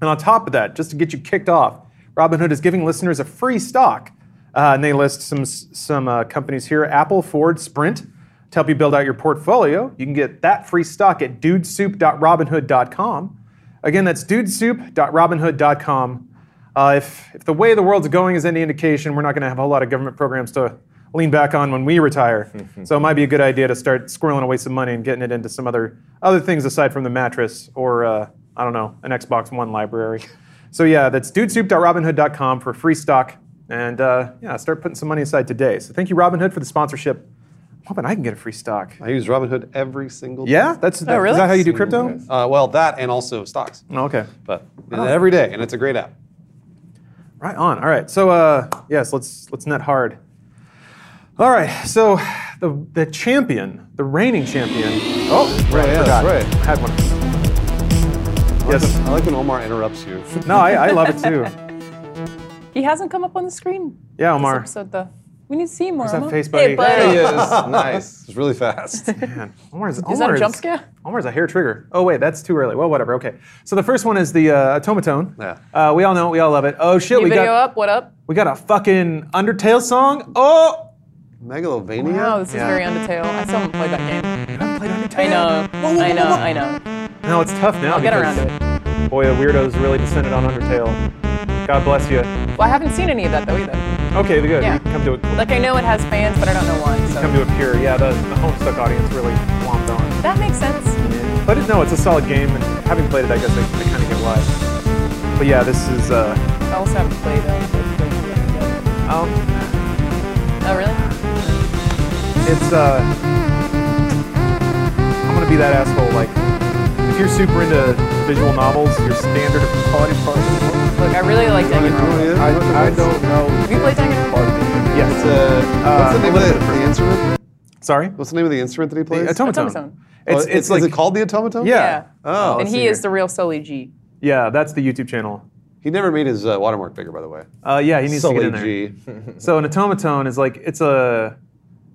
Speaker 1: And on top of that, just to get you kicked off, Robinhood is giving listeners a free stock. Uh, and they list some some uh, companies here: Apple, Ford, Sprint. To help you build out your portfolio, you can get that free stock at dudesoup.robinhood.com. Again, that's dudesoup.robinhood.com. Uh, if, if the way the world's going is any indication, we're not going to have a whole lot of government programs to lean back on when we retire. so it might be a good idea to start squirreling away some money and getting it into some other other things aside from the mattress or uh, I don't know an Xbox One library. So yeah, that's dudesoup.robinhood.com for free stock, and uh, yeah, start putting some money aside today. So thank you, Robinhood, for the sponsorship. I'm hoping I can get a free stock.
Speaker 5: I use Robinhood every single day.
Speaker 1: Yeah, that's that,
Speaker 2: really?
Speaker 1: is that how you do crypto?
Speaker 5: Uh, well, that and also stocks.
Speaker 1: Oh, okay.
Speaker 5: But every day, and it's a great app.
Speaker 1: Right on. All right. So uh, yes, let's let's net hard. All right. So the the champion, the reigning champion. Oh, right.
Speaker 5: yeah,
Speaker 1: forgot.
Speaker 5: that's right.
Speaker 1: I had one.
Speaker 5: I like
Speaker 1: Yes.
Speaker 5: when- I like when Omar interrupts you.
Speaker 1: No, I, I love it too.
Speaker 2: He hasn't come up on the screen.
Speaker 1: Yeah,
Speaker 2: This
Speaker 1: Omar.
Speaker 2: episode though. We need to see more.
Speaker 1: that
Speaker 2: Omar.
Speaker 1: face,
Speaker 2: Hey,
Speaker 1: buddy?
Speaker 2: buddy.
Speaker 5: There he is. nice. It's really fast.
Speaker 1: Man, Omar's,
Speaker 2: Is that a jump scare?
Speaker 1: Omar's a hair trigger. Oh wait, that's too early. Well, whatever. Okay. So the first one is the uh, otamatone.
Speaker 5: Yeah.
Speaker 1: Uh, we all know. it, We all love it. Oh shit,
Speaker 2: New
Speaker 1: we
Speaker 2: video
Speaker 1: got
Speaker 2: up. What up?
Speaker 1: we got a fucking Undertale song. Oh.
Speaker 5: Megalovania?
Speaker 2: Wow, this is
Speaker 1: Yeah.
Speaker 2: very Undertale. I still haven't played that game.
Speaker 1: I played Undertale.
Speaker 2: I know.
Speaker 1: Whoa, whoa,
Speaker 2: I know.
Speaker 1: whoa, whoa.
Speaker 2: I know.
Speaker 1: No, it's tough now.
Speaker 2: I'll get
Speaker 1: because,
Speaker 2: around to it.
Speaker 1: Boy, the weirdos really descended on Undertale. God bless you.
Speaker 2: Well, I haven't seen any of that though either.
Speaker 1: Okay, good.
Speaker 2: Yeah.
Speaker 1: We come to a
Speaker 2: Like I know it has fans, but I don't know why.
Speaker 1: come
Speaker 2: So
Speaker 1: to a pure. Yeah, the, the Homestuck audience really swamped on.
Speaker 2: that makes sense.
Speaker 1: But it, no, it's a solid game, and having played it, I guess I, I kind of get why. But yeah, this is. Uh,
Speaker 2: I also haven't played. Uh,
Speaker 1: um,
Speaker 2: oh really?
Speaker 1: It's. Uh, I'm gonna be that asshole. Like, if you're super into visual novels, your standard of quality is probably.
Speaker 2: Look, I really like Danganronpa.
Speaker 1: I, I don't know.
Speaker 2: Have you played Danganronpa?
Speaker 1: Yes.
Speaker 5: It's, uh, what's the name of the, the instrument?
Speaker 1: Sorry.
Speaker 5: What's the name of the instrument that he plays?
Speaker 1: Otamatone.
Speaker 2: Otamatone.
Speaker 5: Oh,
Speaker 1: It's, it's like
Speaker 5: is it called the otamatone?
Speaker 1: Yeah.
Speaker 2: Yeah.
Speaker 5: Oh,
Speaker 2: and he
Speaker 5: see
Speaker 2: is the real Sully G.
Speaker 1: Yeah, that's the YouTube channel.
Speaker 5: He never made his uh, watermark bigger, by the way.
Speaker 1: Uh, yeah, he needs to get in
Speaker 5: Sully
Speaker 1: there.
Speaker 5: G.
Speaker 1: So an otamatone is like it's a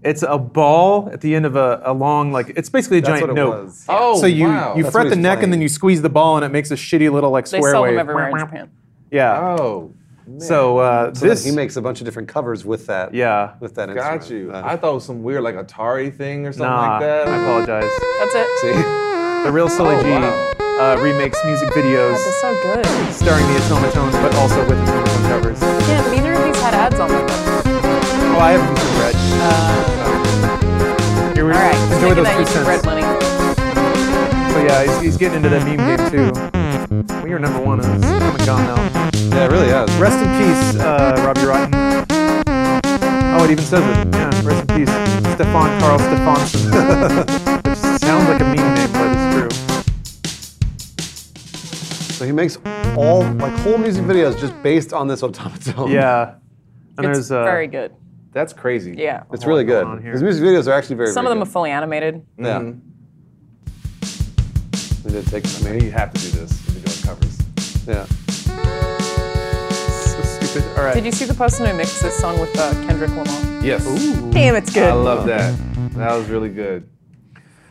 Speaker 1: it's a ball at the end of a, a long like it's basically a
Speaker 3: That's
Speaker 1: giant
Speaker 3: what it
Speaker 1: note.
Speaker 3: was.
Speaker 2: Oh,
Speaker 1: so you
Speaker 3: wow.
Speaker 1: you
Speaker 3: That's
Speaker 1: fret the
Speaker 5: he's
Speaker 1: neck and then you squeeze the ball and it makes a shitty little like
Speaker 2: They
Speaker 1: square
Speaker 2: sell
Speaker 1: wave.
Speaker 2: them everywhere in Japan.
Speaker 1: Yeah.
Speaker 3: Oh, man.
Speaker 1: So uh,
Speaker 5: So
Speaker 1: this
Speaker 5: he makes a bunch of different covers with that.
Speaker 1: yeah.
Speaker 5: With that
Speaker 3: got
Speaker 5: instrument.
Speaker 3: you.
Speaker 5: Uh,
Speaker 3: I thought it was some weird like Atari thing or something
Speaker 1: Nah,
Speaker 3: like that.
Speaker 1: I apologize.
Speaker 2: That's it.
Speaker 5: see?
Speaker 1: The real Sully
Speaker 3: Oh,
Speaker 1: G
Speaker 3: wow.
Speaker 1: uh, remakes music videos
Speaker 2: That's so good.
Speaker 1: starring the otamatones, but also with otamatone covers.
Speaker 2: Yeah, neither of these had ads on them.
Speaker 1: Oh, I haven't used the red. Here we
Speaker 2: All right,
Speaker 1: enjoy
Speaker 2: taking
Speaker 1: those
Speaker 2: that
Speaker 1: two
Speaker 2: YouTube
Speaker 1: cents.
Speaker 2: red money.
Speaker 1: So yeah, he's, he's getting into that meme game too. Well, you're number one. It's come and gone now.
Speaker 5: Yeah, it really is.
Speaker 1: Rest in peace, uh, Robbie Rotten. Oh, it even says it. Yeah, rest in peace, Stefán Karl Stefánsson. Which sounds like a meme name, but it's true.
Speaker 5: So he makes all like whole music videos just based on this otamatone.
Speaker 1: Yeah. And
Speaker 2: It's
Speaker 1: there's uh,
Speaker 2: very good.
Speaker 3: That's crazy.
Speaker 2: Yeah.
Speaker 5: It's really good.
Speaker 1: on.
Speaker 5: His music videos are actually very.
Speaker 2: Some of
Speaker 5: very
Speaker 2: them are fully animated.
Speaker 5: good. Yeah.
Speaker 3: Mhm.
Speaker 5: They did take. I
Speaker 3: I mean,
Speaker 5: mean,
Speaker 3: you have to do this if you're doing covers.
Speaker 5: yeah.
Speaker 1: so stupid. All right.
Speaker 2: Did you see the person who mixed this song with uh, Kendrick Lamar?
Speaker 3: Yes. Ooh.
Speaker 2: Damn, it's good.
Speaker 3: I love that. That was really good.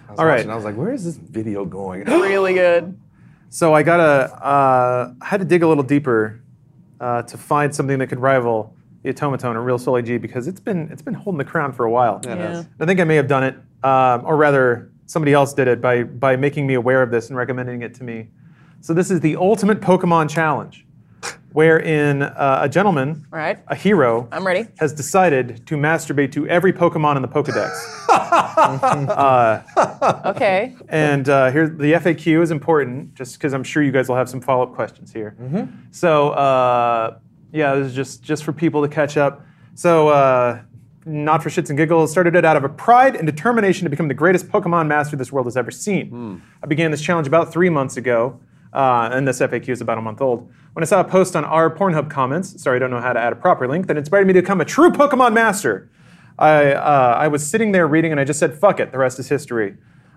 Speaker 3: I was
Speaker 1: All right.
Speaker 3: watching, I was like, where is this video going?
Speaker 2: really good.
Speaker 1: So I gotta, uh, I had to dig a little deeper uh, to find something that could rival the otamatone or real Sully G because it's been it's been holding the crown for a while.
Speaker 5: Yeah,
Speaker 2: Yeah.
Speaker 1: I think I may have done it, um, or rather, somebody else did it by by making me aware of this and recommending it to me. So this is the ultimate Pokemon challenge, wherein uh, a gentleman,
Speaker 2: All right.
Speaker 1: a hero,
Speaker 2: I'm ready.
Speaker 1: has decided to masturbate to every Pokemon in the Pokedex.
Speaker 2: Okay.
Speaker 1: And uh, here, the FAQ is important, just because I'm sure you guys will have some follow-up questions here. So, uh, yeah, this is just just for people to catch up. So, uh, not for shits and giggles, started it out of a pride and determination to become the greatest Pokemon master this world has ever seen. I began this challenge about three months ago, uh, and this FAQ is about a month old. When I saw a post on our Pornhub comments, sorry, I don't know how to add a proper link, that inspired me to become a true Pokemon master. I, uh, I was sitting there reading, and I just said, "Fuck it." The rest is history.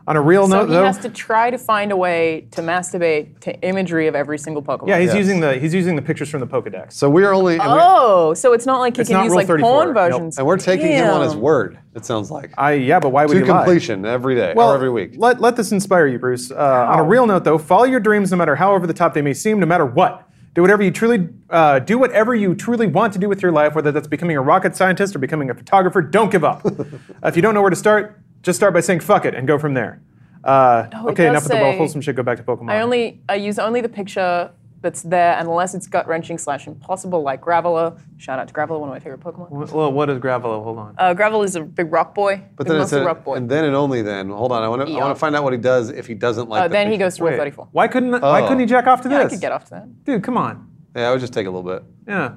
Speaker 1: On a real
Speaker 2: So
Speaker 1: note,
Speaker 2: he
Speaker 1: though,
Speaker 2: has to try to find a way to masturbate to imagery of every single Pokemon.
Speaker 1: yeah, he's
Speaker 5: Yes.
Speaker 1: using the he's using the pictures from the Pokedex.
Speaker 5: So we are only. and we're-
Speaker 2: Oh, so it's not like he can use like
Speaker 1: 34,
Speaker 2: porn
Speaker 1: nope.
Speaker 2: versions.
Speaker 5: And we're taking him on his word. It sounds like
Speaker 1: I yeah, but why would
Speaker 5: to
Speaker 1: you lie?
Speaker 5: completion every day
Speaker 1: Well,
Speaker 5: or every week.
Speaker 1: Let, let this inspire you, Bruce. Uh, on a real note, though, follow your dreams no matter how over the top they may seem, no matter what. Do whatever you truly uh, do whatever you truly want to do with your life, whether that's becoming a rocket scientist or becoming a photographer. Don't give up. if you don't know where to start, just start by saying "fuck it" and go from there. Uh,
Speaker 2: Oh, it
Speaker 1: okay,
Speaker 2: does
Speaker 1: enough with the ball
Speaker 2: say-
Speaker 1: wholesome shit. Go back to Pokemon.
Speaker 2: I only I use only the picture that's there unless it's gut wrenching slash impossible, like Graveler. Shout out to Graveler, one of my favorite Pokemon.
Speaker 1: well, what is Gravelo? Hold on.
Speaker 2: Uh, Graveler is a big rock boy.
Speaker 5: But
Speaker 2: big
Speaker 5: then it's a,
Speaker 2: rock boy.
Speaker 5: and then and only then. Hold on, I want to. I want to find out what he does if he doesn't like.
Speaker 2: uh,
Speaker 5: the
Speaker 2: then he goes to Rule
Speaker 1: Wait,
Speaker 2: 34.
Speaker 1: why couldn't why
Speaker 5: Oh.
Speaker 1: couldn't he jack off to
Speaker 2: Yeah, I could get off to that.
Speaker 1: Dude, come on.
Speaker 5: Yeah, it would just take a little bit.
Speaker 1: Yeah,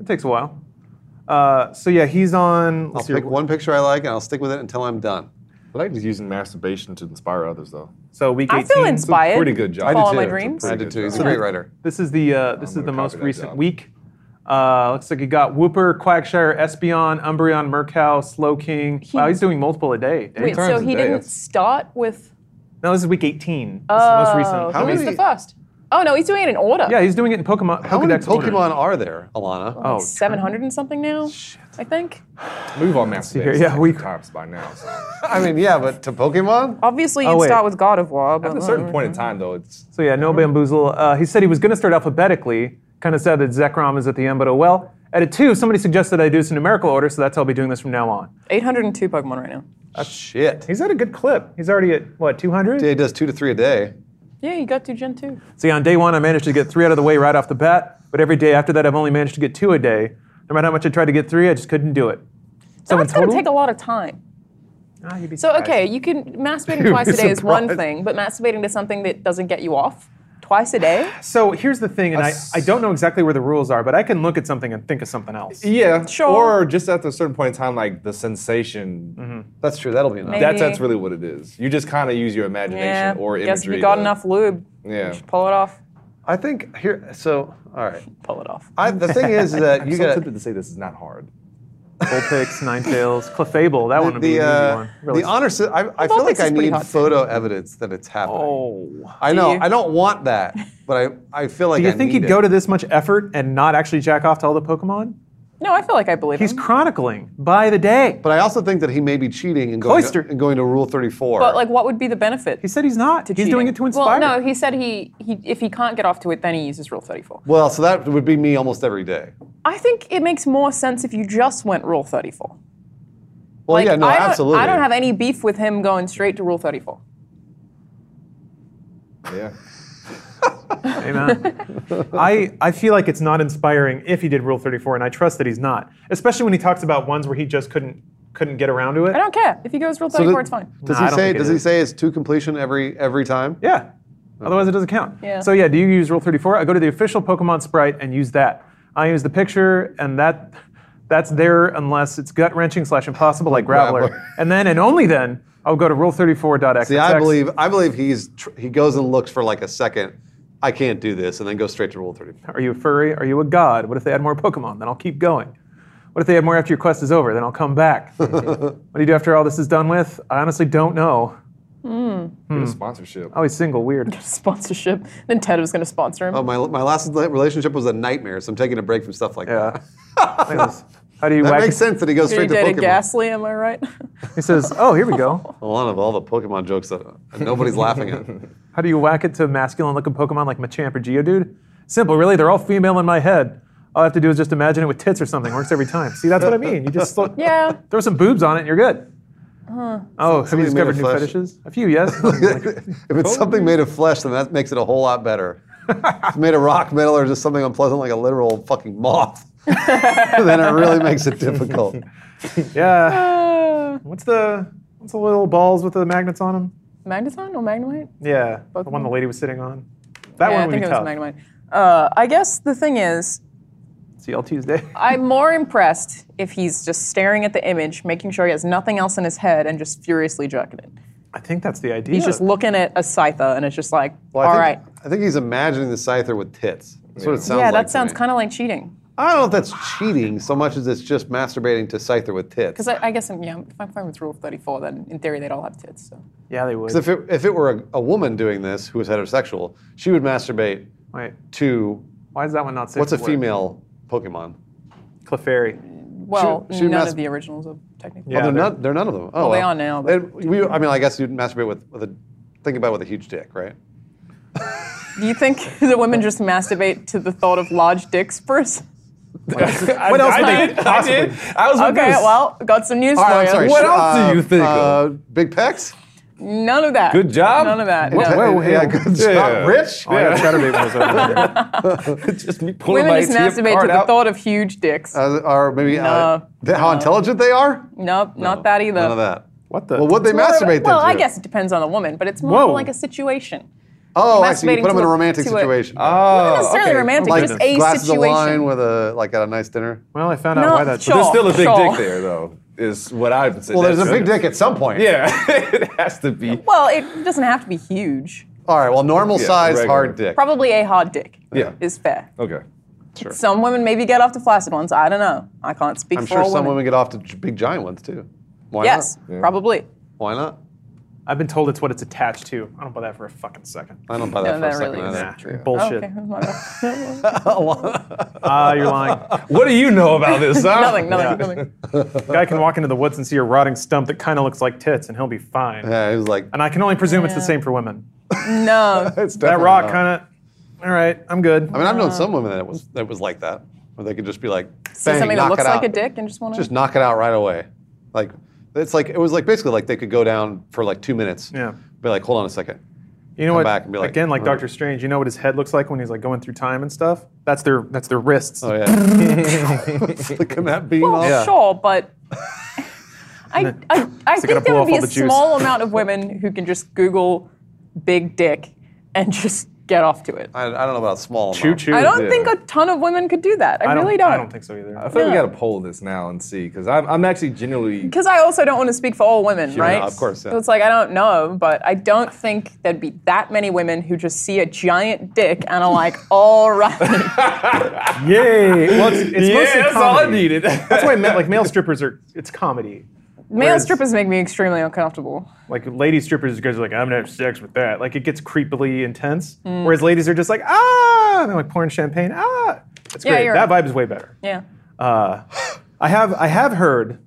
Speaker 1: it takes a while. Uh, so yeah, he's on.
Speaker 5: I'll
Speaker 1: Let's
Speaker 5: pick one picture I like and I'll stick with it until I'm done.
Speaker 3: I like just using masturbation to inspire others, though.
Speaker 1: So week
Speaker 2: I
Speaker 1: 18.
Speaker 2: feel inspired.
Speaker 3: pretty good job. I did
Speaker 2: Follow
Speaker 5: too.
Speaker 2: my dreams.
Speaker 5: I did
Speaker 3: good
Speaker 5: too. He's a great writer.
Speaker 1: This is the uh, this is
Speaker 3: gonna
Speaker 1: the most
Speaker 3: copy that
Speaker 1: recent
Speaker 3: job.
Speaker 1: week. Uh, looks like you got Wooper, Quagsire, Espeon, Umbreon, Murkrow, Slowking. wow, he's doing multiple a day. Damn.
Speaker 2: Wait,
Speaker 3: times
Speaker 2: so
Speaker 3: a
Speaker 2: he
Speaker 3: day,
Speaker 2: didn't
Speaker 3: that's-
Speaker 2: start with.
Speaker 1: no, this is week 18. This is the
Speaker 2: Oh,
Speaker 1: most recent.
Speaker 2: so
Speaker 5: How
Speaker 2: he's
Speaker 5: many-
Speaker 2: the first. Oh no, he's doing it in order.
Speaker 1: Yeah, he's doing it in Pokemon.
Speaker 5: How many
Speaker 1: Pokedex order.
Speaker 5: Pokemon are there, Alanah?
Speaker 1: Oh,
Speaker 2: Like 700 and something now. I think.
Speaker 3: We've all
Speaker 1: here.
Speaker 3: masturbated
Speaker 1: Yeah, we-
Speaker 3: times by now. So.
Speaker 5: I mean, yeah, but to Pokemon?
Speaker 2: Obviously,
Speaker 1: Oh,
Speaker 2: you'd
Speaker 1: wait.
Speaker 2: start with God of War, but
Speaker 3: At a certain point in time, though, it's
Speaker 1: So yeah, no bamboozle. Uh, he said he was going to start alphabetically. Kind of sad that Zekrom is at the end, but oh well. At a two, somebody suggested I do this in numerical order, so that's how I'll be doing this from now on.
Speaker 2: 802 Pokemon right now.
Speaker 5: That's shit.
Speaker 1: He's at a good clip. He's already at what 200.
Speaker 5: Yeah, He does two to three a day.
Speaker 2: Yeah, you got to Gen 2.
Speaker 1: See, on day one, I managed to get three out of the way right off the bat, but every day after that, I've only managed to get two a day. No matter how much I tried to get three, I just couldn't do it. So in
Speaker 2: That's going to take a lot of time.
Speaker 1: Ah, you'd be
Speaker 2: So,
Speaker 1: surprised.
Speaker 2: okay, you can masturbating
Speaker 1: You'd
Speaker 2: twice a day is one thing, but masturbating to something that doesn't get you off twice a day?
Speaker 1: So here's the thing, and I, I don't know exactly where the rules are, but I can look at something and think of something else.
Speaker 3: yeah,
Speaker 2: Sure.
Speaker 3: Or just at a certain point in time, like the sensation.
Speaker 5: That's true. That'll be enough.
Speaker 2: Maybe.
Speaker 3: That's that's really what it is. You just kind of use your imagination
Speaker 2: Yeah.
Speaker 3: or
Speaker 2: Guess if you got
Speaker 3: to-
Speaker 2: enough lube,
Speaker 3: Yeah.
Speaker 2: just pull it off.
Speaker 5: I think here. So, all right.
Speaker 2: Pull it off.
Speaker 5: I, the thing is that
Speaker 3: I'm
Speaker 5: you
Speaker 3: so
Speaker 5: got.
Speaker 3: tempted to say this is not hard.
Speaker 1: Vulpix, Ninetales, Clefable. That one would be
Speaker 5: the
Speaker 1: an easy
Speaker 5: uh,
Speaker 1: one. Really.
Speaker 5: the honor. sy- I, I feel like I need
Speaker 2: hot, too.
Speaker 5: photo evidence that it's happening.
Speaker 1: oh.
Speaker 5: I know.
Speaker 2: you?
Speaker 5: I don't want that, but I, I feel like
Speaker 1: Do you
Speaker 5: I
Speaker 1: think
Speaker 5: need
Speaker 1: he'd
Speaker 5: it.
Speaker 1: go to this much effort and not actually jack off to all the Pokemon?
Speaker 2: No, I feel like I believe
Speaker 1: He's
Speaker 2: him.
Speaker 1: chronicling by the day.
Speaker 5: But I also think that he may be cheating and going,
Speaker 1: Cloyster.
Speaker 5: to, and going to Rule 34.
Speaker 2: But like, what would be the benefit?
Speaker 1: He said he's not. He's doing it to inspire.
Speaker 2: Well, no, he said he, he if he can't get off to it, then he uses Rule 34.
Speaker 5: well, so that would be me almost every day.
Speaker 2: I think it makes more sense if you just went Rule 34.
Speaker 5: Well,
Speaker 2: Like,
Speaker 5: yeah, no,
Speaker 2: I don't,
Speaker 5: absolutely.
Speaker 2: I don't have any beef with him going straight to Rule 34.
Speaker 3: Yeah.
Speaker 1: Amen. I, I feel like it's not inspiring if he did Rule 34, and I trust that he's not. Especially when he talks about ones where he just couldn't couldn't get around to it.
Speaker 2: I don't care. If he goes Rule 34,
Speaker 5: do-
Speaker 2: it's fine.
Speaker 5: Does
Speaker 1: Nah, I
Speaker 5: he
Speaker 1: don't
Speaker 5: say?
Speaker 1: think it
Speaker 5: Does he
Speaker 1: is.
Speaker 5: say it's to completion every every time?
Speaker 1: Yeah. Otherwise, it doesn't count.
Speaker 2: Yeah.
Speaker 1: So yeah, do you use Rule 34? I go to the official Pokemon Sprite and use that. I use the picture, and that that's there unless it's gut wrenching slash impossible like Graveler.
Speaker 5: Graveler.
Speaker 1: and then and only then I'll go to Rule 34.xxx.
Speaker 5: See, I believe I believe he's tr- he goes and looks for like a second. I can't do this, and then go straight to Rule 30.
Speaker 1: Are you a furry? Are you a god? What if they add more Pokemon? Then I'll keep going. What if they add more after your quest is over? Then I'll come back. what do you do after all this is done with? I honestly don't know. Hmm. Hmm.
Speaker 3: Get a sponsorship.
Speaker 1: Oh, he's single. Weird.
Speaker 2: a Sponsorship. Then Ted was going to sponsor him.
Speaker 5: Oh, my my last relationship was a nightmare, so I'm taking a break from stuff like
Speaker 1: Yeah.
Speaker 5: that.
Speaker 1: Look at this. How do you
Speaker 5: That
Speaker 1: whack
Speaker 5: makes
Speaker 1: it?
Speaker 5: sense that he goes
Speaker 2: He
Speaker 5: straight to
Speaker 2: dated
Speaker 5: Pokemon.
Speaker 2: Gastly, am I right?
Speaker 1: He says, "Oh, here we go.
Speaker 5: A lot of all the Pokemon jokes that nobody's laughing at.
Speaker 1: How do you whack it to masculine-looking Pokemon like Machamp or Geodude? Simple, really. They're all female in my head. All I have to do is just imagine it with tits or something. Works every time. See, that's what I mean. You just throw,
Speaker 2: yeah.
Speaker 1: throw some boobs on it, and you're good. Uh-huh. Oh, have you
Speaker 5: somebody made
Speaker 1: discovered
Speaker 5: a
Speaker 1: new
Speaker 5: flesh-
Speaker 1: fetishes? A few, yes.
Speaker 5: if it's something made of flesh, then that makes it a whole lot better. if it's made of rock, metal, or just something unpleasant like a literal fucking moth, then it really makes it difficult.
Speaker 1: yeah. What's the what's the little balls with the magnets on them?
Speaker 2: Magneton or Magnemite?
Speaker 1: Yeah, the
Speaker 2: Both of
Speaker 1: one the lady was sitting on. That
Speaker 2: yeah,
Speaker 1: one
Speaker 2: I
Speaker 1: would
Speaker 2: think
Speaker 1: be
Speaker 2: it was
Speaker 1: tough.
Speaker 2: Magnemite. Uh, I guess the thing is,
Speaker 1: CL Tuesday.
Speaker 2: I'm more impressed if he's just staring at the image, making sure he has nothing else in his head, and just furiously jerking it.
Speaker 1: I think that's the idea.
Speaker 2: He's just looking at a Scyther, and it's just like,
Speaker 5: Well, I
Speaker 2: all
Speaker 5: think,
Speaker 2: right.
Speaker 5: I think he's imagining the Scyther with tits. That's what it sounds
Speaker 2: Yeah,
Speaker 5: like.
Speaker 2: that sounds kind of like cheating.
Speaker 5: I don't know if that's cheating so much as it's just masturbating to Scyther with tits.
Speaker 2: Because I, I guess I'm, yeah, if I'm fine with Rule 34, then in theory they'd all have tits. So.
Speaker 1: yeah, they would.
Speaker 5: 'Cause if it, if it were a, a woman doing this who was heterosexual, she would masturbate
Speaker 1: Wait,
Speaker 5: to
Speaker 1: why is that one not safe?
Speaker 5: what's a
Speaker 1: for work?
Speaker 5: female Pokemon?
Speaker 1: Clefairy.
Speaker 2: Well,
Speaker 5: Should- should
Speaker 2: none
Speaker 5: mas-
Speaker 2: of the originals are technically.
Speaker 1: Yeah,
Speaker 5: oh, they're,
Speaker 1: they're-
Speaker 5: not. They're none of them. Oh,
Speaker 2: Well, they are now, but-
Speaker 5: And we, I mean, I guess you'd masturbate with, with a. Think about it with a huge dick, right?
Speaker 2: Do you think the women just masturbate to the thought of large dicks first?
Speaker 1: What else
Speaker 3: I
Speaker 1: might
Speaker 3: did. I did. I was
Speaker 2: Okay, well, got some news
Speaker 5: All
Speaker 2: for you.
Speaker 5: sorry.
Speaker 3: What
Speaker 5: sh-
Speaker 3: else do you think
Speaker 5: Uh,
Speaker 3: of?
Speaker 5: big pecs.
Speaker 2: None of that.
Speaker 3: Good job.
Speaker 2: None of that.
Speaker 3: What-
Speaker 2: no.
Speaker 1: whoa,
Speaker 5: yeah,
Speaker 1: hey,
Speaker 5: good
Speaker 3: yeah.
Speaker 5: job. Rich.
Speaker 1: Oh, I got Chaturbate was over there.
Speaker 3: just me pulling
Speaker 2: Women
Speaker 3: my
Speaker 2: just
Speaker 3: ATM
Speaker 2: masturbate to the
Speaker 3: out.
Speaker 2: thought of huge dicks.
Speaker 5: Uh, or maybe uh,
Speaker 2: No,
Speaker 5: th- how intelligent they are.
Speaker 2: nope, not that either.
Speaker 5: None of that.
Speaker 1: What the?
Speaker 5: Well, what they
Speaker 2: More of a-
Speaker 5: masturbate
Speaker 2: Well,
Speaker 5: them
Speaker 2: I guess it depends on the woman, but it's more
Speaker 1: Whoa.
Speaker 2: like a situation.
Speaker 5: Oh, I see. You put them in a
Speaker 2: a-
Speaker 5: romantic
Speaker 2: to a-
Speaker 5: situation.
Speaker 3: Oh,
Speaker 2: Not necessarily
Speaker 3: okay.
Speaker 2: romantic,
Speaker 5: like
Speaker 2: just a
Speaker 5: glasses
Speaker 2: situation.
Speaker 5: of wine with a like at a nice dinner.
Speaker 1: well, I found out
Speaker 2: No,
Speaker 1: why that.
Speaker 2: sure.
Speaker 3: There's still a big
Speaker 2: Sure.
Speaker 3: dick there, though. Is what I would say.
Speaker 5: Well, there's a
Speaker 3: That's
Speaker 5: big
Speaker 3: good.
Speaker 5: dick at some point.
Speaker 3: Yeah, it has to be.
Speaker 2: Well, it doesn't have to be huge.
Speaker 5: All right. Well, normal
Speaker 3: Yeah,
Speaker 5: size
Speaker 3: regular.
Speaker 5: hard dick.
Speaker 2: Probably a hard dick
Speaker 3: Yeah.
Speaker 2: is fair.
Speaker 3: Okay. Sure.
Speaker 2: Some women maybe get off to flaccid ones. I don't know. I can't speak for.
Speaker 5: I'm
Speaker 2: for
Speaker 5: sure
Speaker 2: all
Speaker 5: some
Speaker 2: women.
Speaker 5: women get off to j- big giant ones too. Why
Speaker 2: yes,
Speaker 5: not?
Speaker 2: probably.
Speaker 5: Why not?
Speaker 1: I've been told it's what it's attached to. I don't buy that for a fucking second.
Speaker 5: I don't buy that
Speaker 2: No,
Speaker 5: for
Speaker 2: that
Speaker 5: a second
Speaker 2: really is
Speaker 5: either.
Speaker 1: Nah, bullshit.
Speaker 2: Okay, my bad.
Speaker 1: Ah, you're lying.
Speaker 3: What do you know about this? Huh?
Speaker 2: nothing, nothing, nothing.
Speaker 1: Guy can walk into the woods and see a rotting stump that kind of looks like tits, and he'll be fine.
Speaker 5: Yeah, he was like,
Speaker 1: And I can only presume it's the
Speaker 2: Yeah.
Speaker 1: same for women.
Speaker 2: No.
Speaker 5: it's
Speaker 1: That
Speaker 5: definitely
Speaker 1: rock
Speaker 5: not.
Speaker 1: kind of. All right, I'm good.
Speaker 5: I mean, I've known some women that it was that was like that, where they could just be like,
Speaker 2: See
Speaker 5: bang,
Speaker 2: something that
Speaker 5: knock
Speaker 2: looks like
Speaker 5: out.
Speaker 2: a dick and just want to.
Speaker 5: just knock it out right away. Like it's like it was like basically like they could go down for like two minutes.
Speaker 1: Yeah.
Speaker 5: Be like, hold on a second.
Speaker 1: You know
Speaker 5: come
Speaker 1: what?
Speaker 5: back and be like,
Speaker 1: Again, like
Speaker 5: "All right."
Speaker 1: Doctor Strange. You know what his head looks like when he's like going through time and stuff. That's their that's their wrists.
Speaker 5: Oh yeah. Flicking that beam
Speaker 2: well,
Speaker 5: off.
Speaker 2: sure, but I, I, I
Speaker 1: gotta
Speaker 2: think there would be
Speaker 1: all
Speaker 2: a
Speaker 1: the juice.
Speaker 2: small amount of women who can just Google big dick and just get off to it.
Speaker 5: I, I don't know about small.
Speaker 1: Choo
Speaker 5: amount.
Speaker 1: choo.
Speaker 2: I don't
Speaker 3: Yeah.
Speaker 2: think a ton of women could do that. I,
Speaker 1: I don't,
Speaker 2: really don't.
Speaker 1: I don't think so either.
Speaker 3: I feel like we
Speaker 2: Yeah.
Speaker 3: got to poll this now and see because I'm, I'm actually genuinely.
Speaker 2: Because I also don't want to speak for all women, right?
Speaker 5: of course, yeah.
Speaker 2: So it's like I don't know, but I don't think there'd be that many women who just see a giant dick and are like, "All right."
Speaker 1: Yay! Well, it's, it's
Speaker 3: Yeah,
Speaker 1: mostly
Speaker 3: that's all I
Speaker 1: comedy.
Speaker 3: needed.
Speaker 1: That's why ma- like male strippers are. It's comedy.
Speaker 2: Male
Speaker 1: Whereas-
Speaker 2: strippers make me extremely uncomfortable.
Speaker 1: Like lady strippers, guys are like, I'm gonna have sex with that. Like it gets creepily intense.
Speaker 2: Mm.
Speaker 1: Whereas ladies are just like, ah, and they're like pouring champagne. Ah, it's
Speaker 2: Yeah,
Speaker 1: great.
Speaker 2: you're
Speaker 1: that
Speaker 2: right.
Speaker 1: vibe is way better.
Speaker 2: Yeah.
Speaker 1: Uh, I have I have heard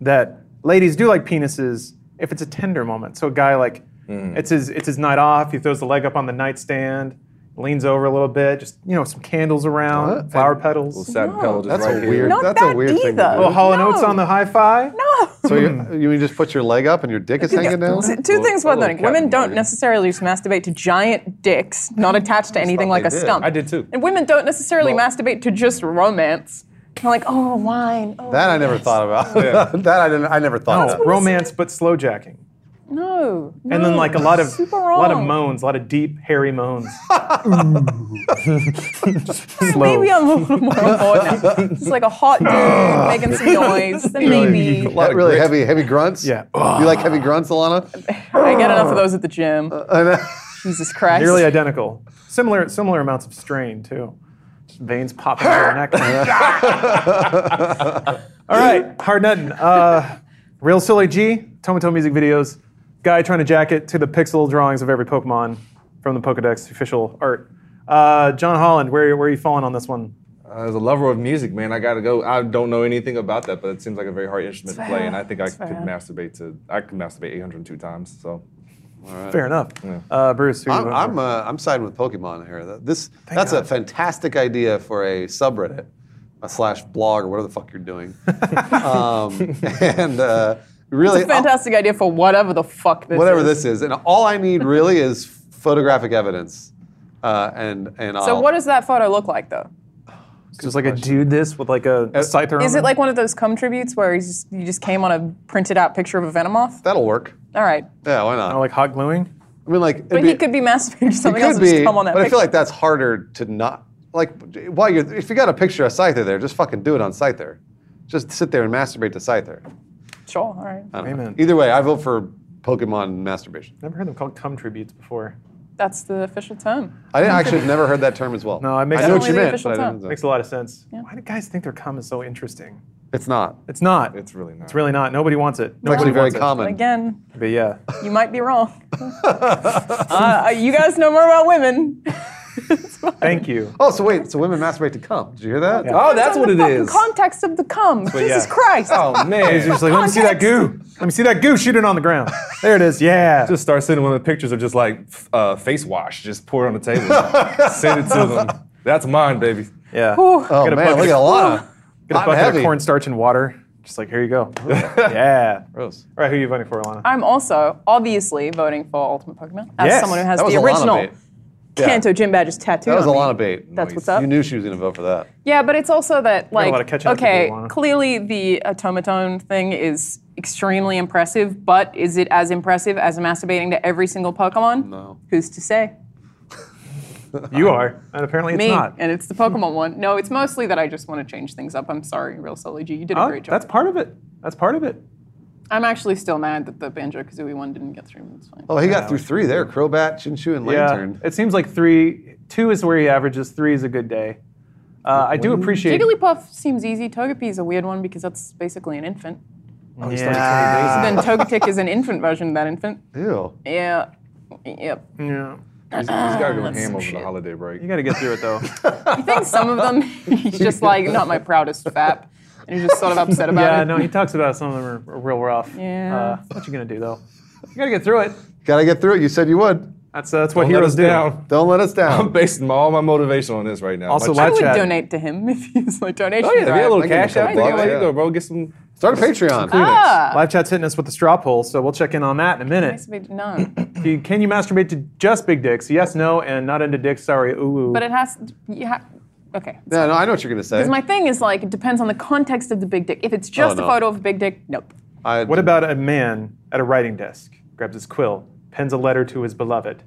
Speaker 1: that ladies do like penises if it's a tender moment. So a guy like it's his it's his night off. He throws the leg up on the nightstand, leans over a little bit, just you know some candles around,
Speaker 5: What?
Speaker 1: flower
Speaker 3: Little
Speaker 1: petals,
Speaker 3: satin
Speaker 2: No.
Speaker 3: pedal just
Speaker 5: That's
Speaker 3: right
Speaker 5: a weird.
Speaker 2: Not
Speaker 5: that's
Speaker 2: that
Speaker 5: a weird thing. To
Speaker 2: either.
Speaker 5: do.
Speaker 1: little Hall and
Speaker 2: No.
Speaker 1: Oates on the hi-fi.
Speaker 2: No.
Speaker 5: So you, hmm. you mean just put your leg up and your dick is hanging down?
Speaker 2: Two two things worth
Speaker 3: little
Speaker 2: noting.
Speaker 3: Captain
Speaker 2: Women don't
Speaker 3: Morgan.
Speaker 2: necessarily just masturbate to giant dicks, not attached to anything like a
Speaker 3: did.
Speaker 2: stump.
Speaker 3: I did too.
Speaker 2: And women don't necessarily
Speaker 3: Well-
Speaker 2: masturbate to just romance. They're like, oh, wine. Oh,
Speaker 5: That I never
Speaker 2: yes."
Speaker 5: thought about. that I didn't. I never thought.
Speaker 1: No,
Speaker 5: about.
Speaker 1: romance, but slow jacking.
Speaker 2: No,
Speaker 1: And then like a lot of a lot of moans, a lot of deep, hairy moans.
Speaker 2: Maybe I'm a little more on board now. It's like a hot dude making some noise. Then maybe
Speaker 5: A lot of really heavy, heavy grunts.
Speaker 1: Yeah.
Speaker 5: You like heavy grunts, Alanah?
Speaker 2: I get enough of those at the gym.
Speaker 5: Uh,
Speaker 2: Jesus Christ.
Speaker 1: Nearly identical. Similar similar amounts of strain too. Just veins popping out of your neck. All right, hard nutting. Uh, Real Sully G, Tomato music videos. Guy trying to jack it to the pixel drawings of every Pokemon from the Pokedex official art. Uh, John Holland, where, where are you falling on this one?
Speaker 3: Uh, as a lover of music, man, I gotta go. I don't know anything about that, but it seems like a very hard instrument to play, and I think I could
Speaker 2: fair.
Speaker 3: masturbate to. I could masturbate 802 times. So
Speaker 1: Fair enough. Uh, Bruce, who
Speaker 5: I'm
Speaker 1: voting
Speaker 5: I'm, uh, I'm siding with Pokemon here. That- This that's a fantastic idea for a subreddit, a slash blog or whatever the fuck you're doing. um, and uh, really,
Speaker 2: It's a fantastic idea for whatever the fuck this
Speaker 5: whatever
Speaker 2: is.
Speaker 5: this is, and all I need really is photographic evidence. Uh, and and
Speaker 2: So
Speaker 5: I'll-
Speaker 2: what does that photo look like though?
Speaker 1: just like a dude this with like a, a scyther
Speaker 2: Is
Speaker 1: on
Speaker 2: it like one of those cum tributes where he's just, you just came on a printed out picture of a Venomoth?
Speaker 5: that'll work.
Speaker 2: All right.
Speaker 5: Yeah, why not?
Speaker 1: Oh, like hot gluing?
Speaker 5: I mean, like,
Speaker 2: But
Speaker 5: it'd
Speaker 2: he could be masturbating to something
Speaker 5: it
Speaker 2: else
Speaker 5: could
Speaker 2: and just
Speaker 5: be,
Speaker 2: come on that
Speaker 5: but I feel like that's harder to not like. While you're, if you got a picture of Scyther there, just fucking do it on Scyther. Just sit there and masturbate to Scyther.
Speaker 2: Sure, all right.
Speaker 5: I don't know.
Speaker 1: Amen.
Speaker 5: Either way, I vote for Pokemon masturbation.
Speaker 1: Never heard them called cum tributes before.
Speaker 2: That's the official term.
Speaker 5: I didn't, actually have never heard that term as well.
Speaker 1: No, it makes
Speaker 5: I know
Speaker 1: sense.
Speaker 5: what you
Speaker 2: Only the
Speaker 5: meant,
Speaker 2: official
Speaker 5: but I
Speaker 2: term.
Speaker 5: didn't.
Speaker 1: Makes a lot of sense. Why do guys think their cum is so interesting?
Speaker 5: It's not.
Speaker 1: It's not.
Speaker 3: it's really not.
Speaker 1: It's really not. Nobody wants it.
Speaker 5: It's
Speaker 1: Nobody
Speaker 5: actually very
Speaker 1: wants
Speaker 5: common.
Speaker 2: Again,
Speaker 1: it. But yeah.
Speaker 2: you might be wrong. uh, you guys know more about women.
Speaker 1: Thank you.
Speaker 5: Oh, so wait, so women masturbate to cum. Did you hear that?
Speaker 3: Oh, that's what it
Speaker 2: fucking. Context of the cum. Jesus
Speaker 1: yeah.
Speaker 2: Christ.
Speaker 3: Oh man,
Speaker 1: He's just like, let me see that goo. Let me see that goo. Shoot it on the ground. There it is. Yeah.
Speaker 3: just start sending women pictures of just like uh, face wash, just pour it on the table, send it to them. That's mine, baby.
Speaker 1: yeah.
Speaker 5: Oh
Speaker 1: Get a
Speaker 5: man,
Speaker 1: bucket
Speaker 5: look at
Speaker 1: of-
Speaker 5: Alanah.
Speaker 1: Get a
Speaker 5: Hot and
Speaker 1: bucket
Speaker 5: heavy.
Speaker 1: of cornstarch and water. Just like, here you go. yeah.
Speaker 5: Gross.
Speaker 1: All right, who are you voting for, Alanah?
Speaker 2: I'm also obviously voting for Ultimate Pokemon as
Speaker 1: Yes,
Speaker 2: someone who has
Speaker 5: that was
Speaker 2: the
Speaker 5: Alanah
Speaker 2: original
Speaker 5: bait. Yeah.
Speaker 2: Kanto gym badges tattooed
Speaker 5: That was a
Speaker 2: me.
Speaker 5: lot of bait.
Speaker 2: That's what's up.
Speaker 5: You knew she was going to vote for that.
Speaker 2: Yeah, but it's also that
Speaker 1: a
Speaker 2: like
Speaker 1: lot of catching up to
Speaker 2: okay, clearly the otamatone thing is extremely impressive, but is it as impressive as masturbating to every single Pokemon?
Speaker 5: No.
Speaker 2: Who's to say?
Speaker 1: You are. And apparently it's
Speaker 2: Me,
Speaker 1: not.
Speaker 2: and it's the Pokemon one. No, it's mostly that I just want to change things up. I'm sorry, Real Sully G. You did a
Speaker 1: Oh,
Speaker 2: great job.
Speaker 1: that's part of it. That's part of it.
Speaker 2: I'm actually still mad that the Banjo Kazooie one didn't get through. but It's fine.
Speaker 5: Oh, he got through three there: Crobat, Chinchou, and Lanturn.
Speaker 1: Yeah. It seems like three, two is where he averages. Three is a good day. Uh, I do appreciate.
Speaker 2: Jigglypuff seems easy. Togepi is a weird one because that's basically an infant.
Speaker 1: Oh, he
Speaker 5: started
Speaker 1: yeah.
Speaker 2: Then Togetic is an infant version of that infant.
Speaker 5: Ew.
Speaker 2: Yeah. Yep.
Speaker 1: yeah.
Speaker 3: He's, he's got to go ham over the holiday break.
Speaker 1: You got to get through it though.
Speaker 2: I think some of them he's just like not my proudest fap, and he's just sort of upset about it.
Speaker 1: yeah,
Speaker 2: it.
Speaker 1: no, he talks about some of them are, are real rough.
Speaker 2: Yeah.
Speaker 1: Uh, what you gonna do though? You got to get through it.
Speaker 5: Got to get through it. You said you would.
Speaker 1: That's uh, that's what
Speaker 3: Don't let
Speaker 1: heroes
Speaker 3: us
Speaker 1: do.
Speaker 3: down.
Speaker 5: Don't let us down.
Speaker 3: I'm
Speaker 5: down.
Speaker 3: basing all my motivation on this right now.
Speaker 1: Also,
Speaker 3: My
Speaker 2: I
Speaker 1: live
Speaker 2: would
Speaker 1: chat.
Speaker 2: donate to him if he's like donation.
Speaker 3: Oh yeah, if you had a little
Speaker 5: I give you a
Speaker 3: cash out
Speaker 5: couple
Speaker 3: there,
Speaker 5: bucks,
Speaker 3: there you go, bro. Get some.
Speaker 5: Start a Patreon.
Speaker 2: Ah,
Speaker 1: Live chat's hitting us with the straw poll, so we'll check in on that in a minute.
Speaker 2: no,
Speaker 1: Do you- Can you masturbate to just big dicks? Yes, no, and not into dicks. Sorry, ooh. ooh.
Speaker 2: but it has. You ha- okay.
Speaker 5: Yeah, no, I know what you're gonna say.
Speaker 2: Because my thing is like it depends on the context of the big dick. If it's just
Speaker 5: Oh, no.
Speaker 2: a photo of a big dick, nope.
Speaker 5: I,
Speaker 1: What about a man at a writing desk? Grabs his quill, pens a letter to his beloved.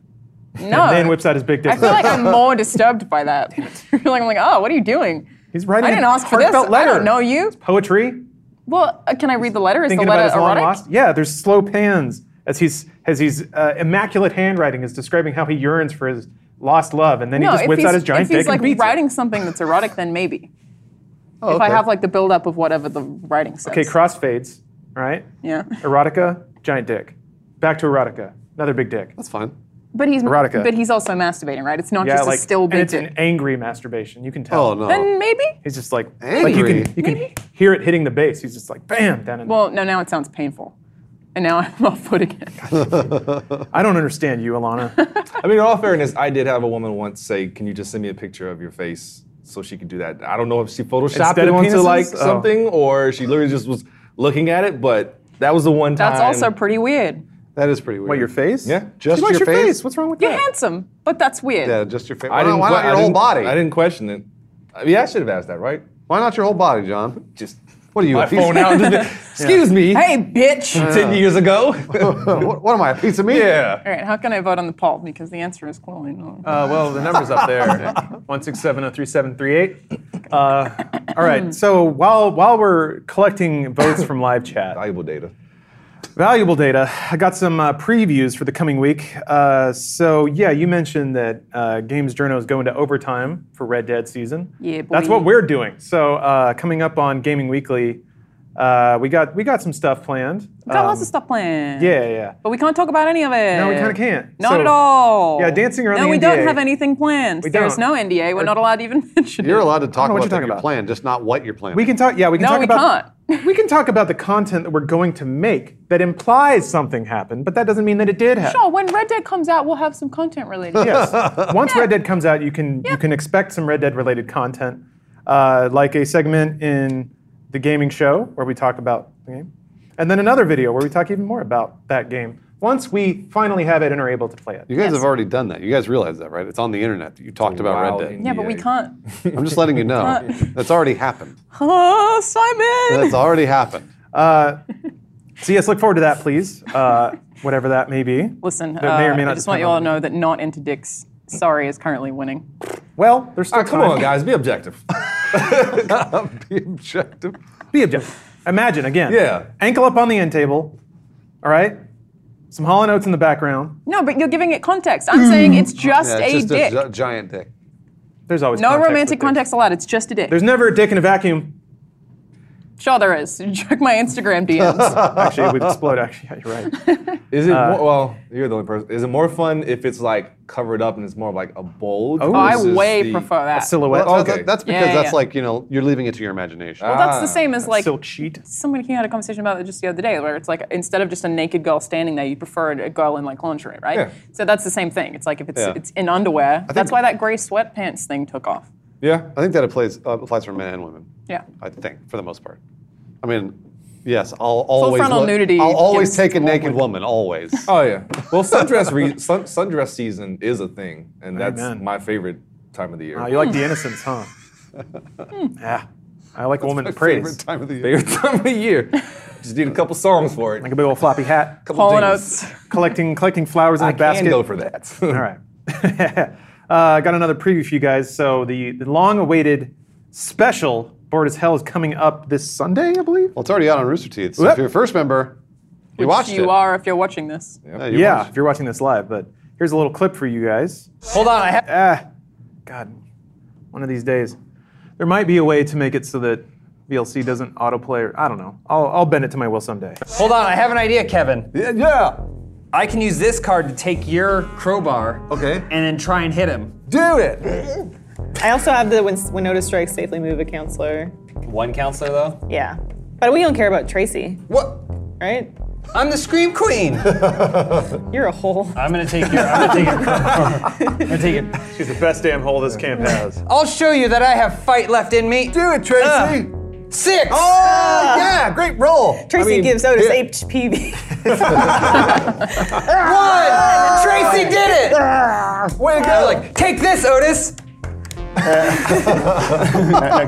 Speaker 2: No.
Speaker 1: And then whips out his big dick.
Speaker 2: I feel like I'm more disturbed by that. like I'm like, oh, what are you doing?
Speaker 1: He's writing
Speaker 2: I didn't
Speaker 1: a
Speaker 2: ask for this.
Speaker 1: heartfelt
Speaker 2: I don't know you.
Speaker 1: Poetry.
Speaker 2: Well, uh, can I read the letter? Is
Speaker 1: Thinking
Speaker 2: the
Speaker 1: about
Speaker 2: letter
Speaker 1: his long
Speaker 2: erotic?
Speaker 1: lost. Yeah, there's slow pans as he's as he's uh, immaculate handwriting is describing how he yearns for his lost love, and then
Speaker 2: No,
Speaker 1: he just
Speaker 2: if
Speaker 1: whips
Speaker 2: he's,
Speaker 1: out his giant
Speaker 2: if he's
Speaker 1: dick
Speaker 2: like
Speaker 1: and beats
Speaker 2: writing
Speaker 1: it.
Speaker 2: something that's erotic, then maybe.
Speaker 5: Oh,
Speaker 2: If I have like the buildup of whatever the writing says.
Speaker 1: Okay, crossfades. Right.
Speaker 2: Yeah.
Speaker 1: Erotica, giant dick. Back to erotica, another big dick.
Speaker 5: That's fine.
Speaker 2: But he's
Speaker 1: Erotica.
Speaker 2: but he's also masturbating, right? It's not
Speaker 1: Yeah,
Speaker 2: just
Speaker 1: like
Speaker 2: a still
Speaker 1: and it's
Speaker 2: dick.
Speaker 1: an angry masturbation. You can tell.
Speaker 5: Oh no.
Speaker 2: Then maybe.
Speaker 1: He's just like like you
Speaker 5: Angry?
Speaker 1: can you can hear it hitting the bass. He's just like bam down in.
Speaker 2: Well, no, now it sounds painful. And now I'm off foot again.
Speaker 1: I don't understand you, Alanah.
Speaker 3: I mean, in all fairness, I did have a woman once say, "Can you just send me a picture of your face so she could do that?" I don't know if she photoshopped
Speaker 1: Instead
Speaker 3: it
Speaker 1: of
Speaker 3: onto like
Speaker 1: Oh.
Speaker 3: something or she literally just was looking at it, but that was the one time.
Speaker 2: That's also pretty weird.
Speaker 5: that is pretty weird.
Speaker 1: what your face?
Speaker 3: Yeah.
Speaker 5: Just
Speaker 1: She
Speaker 5: your
Speaker 1: your
Speaker 5: face?
Speaker 1: What's wrong with that?
Speaker 2: You're
Speaker 1: that?
Speaker 2: handsome, but that's weird.
Speaker 5: Yeah, just your face.
Speaker 3: I
Speaker 5: Why,
Speaker 3: didn't.
Speaker 5: why not your
Speaker 3: I
Speaker 5: whole body?
Speaker 3: I didn't question it. I mean, yeah, I should have asked that, right?
Speaker 5: Why not your whole body, John?
Speaker 3: Just
Speaker 5: What are you?
Speaker 3: my
Speaker 5: a piece
Speaker 3: phone out. Excuse me.
Speaker 2: Hey, bitch!
Speaker 3: Ten years ago.
Speaker 5: what, what am I? A piece of meat?
Speaker 3: yeah.
Speaker 2: All right, how can I vote on the poll? Because the answer is clearly no.
Speaker 1: Uh, well, the number's up there. One six seven zero three seven three eight. Uh, all right. So while while we're collecting votes from live chat,
Speaker 3: Valuable data.
Speaker 1: Valuable data, I got some uh, previews for the coming week. Uh, so yeah, you mentioned that uh, Games Journo is going to overtime for Red Dead season.
Speaker 2: Yeah,
Speaker 1: That's what we're doing. So uh, coming up on Gaming Weekly, uh, we got we got some stuff planned.
Speaker 2: We got lots
Speaker 1: Um,
Speaker 2: of stuff planned.
Speaker 1: Yeah, yeah.
Speaker 2: But we can't talk about any of it.
Speaker 1: No, we kinda can't.
Speaker 2: Not
Speaker 1: So-
Speaker 2: at all.
Speaker 1: Yeah, dancing around
Speaker 2: No,
Speaker 1: the
Speaker 2: we don't have anything planned.
Speaker 1: We
Speaker 2: There's
Speaker 1: don't.
Speaker 2: no NDA. We're not allowed to even mention
Speaker 5: You're
Speaker 2: it.
Speaker 5: allowed to talk
Speaker 1: about what you're
Speaker 5: that
Speaker 1: talking about.
Speaker 5: plan, just not what you're planning.
Speaker 1: We can talk. Yeah, we can talk about.
Speaker 2: No,
Speaker 1: talk
Speaker 2: we
Speaker 1: about.
Speaker 2: can't.
Speaker 1: We can talk about the content that we're going to make that implies something happened, but that doesn't mean that it did happen.
Speaker 2: Sure, when Red Dead comes out, we'll have some content related.
Speaker 1: Yes. Once Red Dead comes out, you can you can expect some Red Dead related content, uh, like a segment in the gaming show where we talk about the game, and then another video where we talk even more about that game. Once we finally have it and are able to play it.
Speaker 5: You guys
Speaker 2: Yes.
Speaker 5: have already done that. You guys realize that, right? It's on the internet. that You talked about
Speaker 3: wild
Speaker 5: Red Dead.
Speaker 2: Yeah, but we can't.
Speaker 5: I'm just letting you know. That's already happened.
Speaker 2: Oh, Simon!
Speaker 5: That's already happened.
Speaker 1: Uh, so yes, look forward to that, please. Uh, whatever that may be.
Speaker 2: Listen,
Speaker 1: That may or
Speaker 2: uh,
Speaker 1: may
Speaker 2: I just want you all to know that not into dicks. Sorry is currently winning.
Speaker 1: Well, there's still
Speaker 3: Ah, come
Speaker 1: time.
Speaker 3: on, guys, be objective.
Speaker 5: Be objective.
Speaker 1: Be objective. Imagine again.
Speaker 3: Yeah.
Speaker 1: Ankle up on the end table. All right. Some hollow notes in the background.
Speaker 2: No, but you're giving it context. I'm saying it's mm. just
Speaker 5: Yeah,
Speaker 2: a
Speaker 5: it's just
Speaker 2: dick.
Speaker 5: a gi- giant dick.
Speaker 1: There's always
Speaker 2: no
Speaker 1: context with
Speaker 2: romantic
Speaker 1: dicks.
Speaker 2: context allowed. It's just a dick.
Speaker 1: There's never a dick in a vacuum.
Speaker 2: Sure, there is. Check my Instagram DMs.
Speaker 1: Actually, it would explode. Actually, yeah, you're right.
Speaker 3: Is it more, well? You're the only person. Is it more fun if it's like covered up and it's more of like a bold?
Speaker 1: Oh,
Speaker 2: I way
Speaker 3: the-
Speaker 2: prefer that.
Speaker 1: Silhouette.
Speaker 5: Well,
Speaker 3: Okay.
Speaker 5: that- that's because
Speaker 2: yeah,
Speaker 5: that's
Speaker 2: yeah.
Speaker 5: like, you know, you're leaving it to your imagination.
Speaker 2: well, that's the
Speaker 3: Ah,
Speaker 2: same as like
Speaker 1: silk sheet.
Speaker 2: somebody had a conversation about it just the other day, where it's like instead of just a naked girl standing there, you prefer a girl in like lingerie, right?
Speaker 3: Yeah.
Speaker 2: So that's the same thing. It's like if it's
Speaker 5: Yeah.
Speaker 2: it's in underwear. that's why that gray sweatpants thing took off.
Speaker 3: Yeah.
Speaker 5: I think that applies, uh, applies for men and women.
Speaker 2: Yeah.
Speaker 5: I think, for the most part. I mean, yes, I'll always.
Speaker 2: frontal
Speaker 5: look-
Speaker 2: nudity
Speaker 5: I'll always take a naked
Speaker 2: women.
Speaker 5: woman, always.
Speaker 3: Oh yeah. Well, sundress re- sun, sundress season is a thing, and that's
Speaker 1: Amen.
Speaker 3: my favorite time of the year.
Speaker 1: Oh, you like the innocence, huh? yeah. I like a woman
Speaker 5: My
Speaker 1: to praise.
Speaker 5: favorite time of the year.
Speaker 3: favorite time of the year. Just need a couple songs for it.
Speaker 1: Like a big old floppy hat.
Speaker 3: couple
Speaker 2: Hall and
Speaker 1: collecting collecting flowers in
Speaker 3: I
Speaker 1: a basket.
Speaker 3: can go for that.
Speaker 1: All right. uh, got another preview for you guys. So the, the long-awaited special Board as Hell is coming up this Sunday, I believe.
Speaker 5: Well, it's already out on Rooster Teeth. So
Speaker 1: Yep.
Speaker 5: if you're a first member, you
Speaker 2: Which
Speaker 5: watched
Speaker 2: you
Speaker 5: it.
Speaker 2: are if you're watching this.
Speaker 5: Yeah, you
Speaker 1: Yeah,
Speaker 5: watched
Speaker 1: if you're watching this live. But here's a little clip for you guys.
Speaker 7: Hold on, I have.
Speaker 1: Ah, God, one of these days. There might be a way to make it so that VLC doesn't autoplay. Or, I don't know. I'll, I'll bend it to my will someday.
Speaker 7: Hold on, I have an idea, Kevin.
Speaker 3: yeah, yeah.
Speaker 7: I can use this card to take your crowbar.
Speaker 3: Okay.
Speaker 7: And then try and hit him.
Speaker 3: Do it.
Speaker 4: I also have the when, when Notice Strikes, safely move a counselor.
Speaker 7: One counselor though.
Speaker 4: Yeah. But we don't care about Tracy,
Speaker 7: What?
Speaker 4: right?
Speaker 7: I'm the scream queen.
Speaker 4: You're a hole.
Speaker 7: I'm gonna take your. I'm gonna take your crowbar. I'm gonna take it.
Speaker 1: She's the best damn hole this camp has.
Speaker 7: I'll show you that I have fight left in me.
Speaker 3: Do it, Tracy. Ah.
Speaker 7: Six.
Speaker 3: Oh, yeah, great roll.
Speaker 4: Tracy
Speaker 3: mean,
Speaker 4: gives Otis
Speaker 3: yeah.
Speaker 4: HPV.
Speaker 7: One. Tracy did it. Ah.
Speaker 3: Way to go.
Speaker 7: Like, take this, Otis.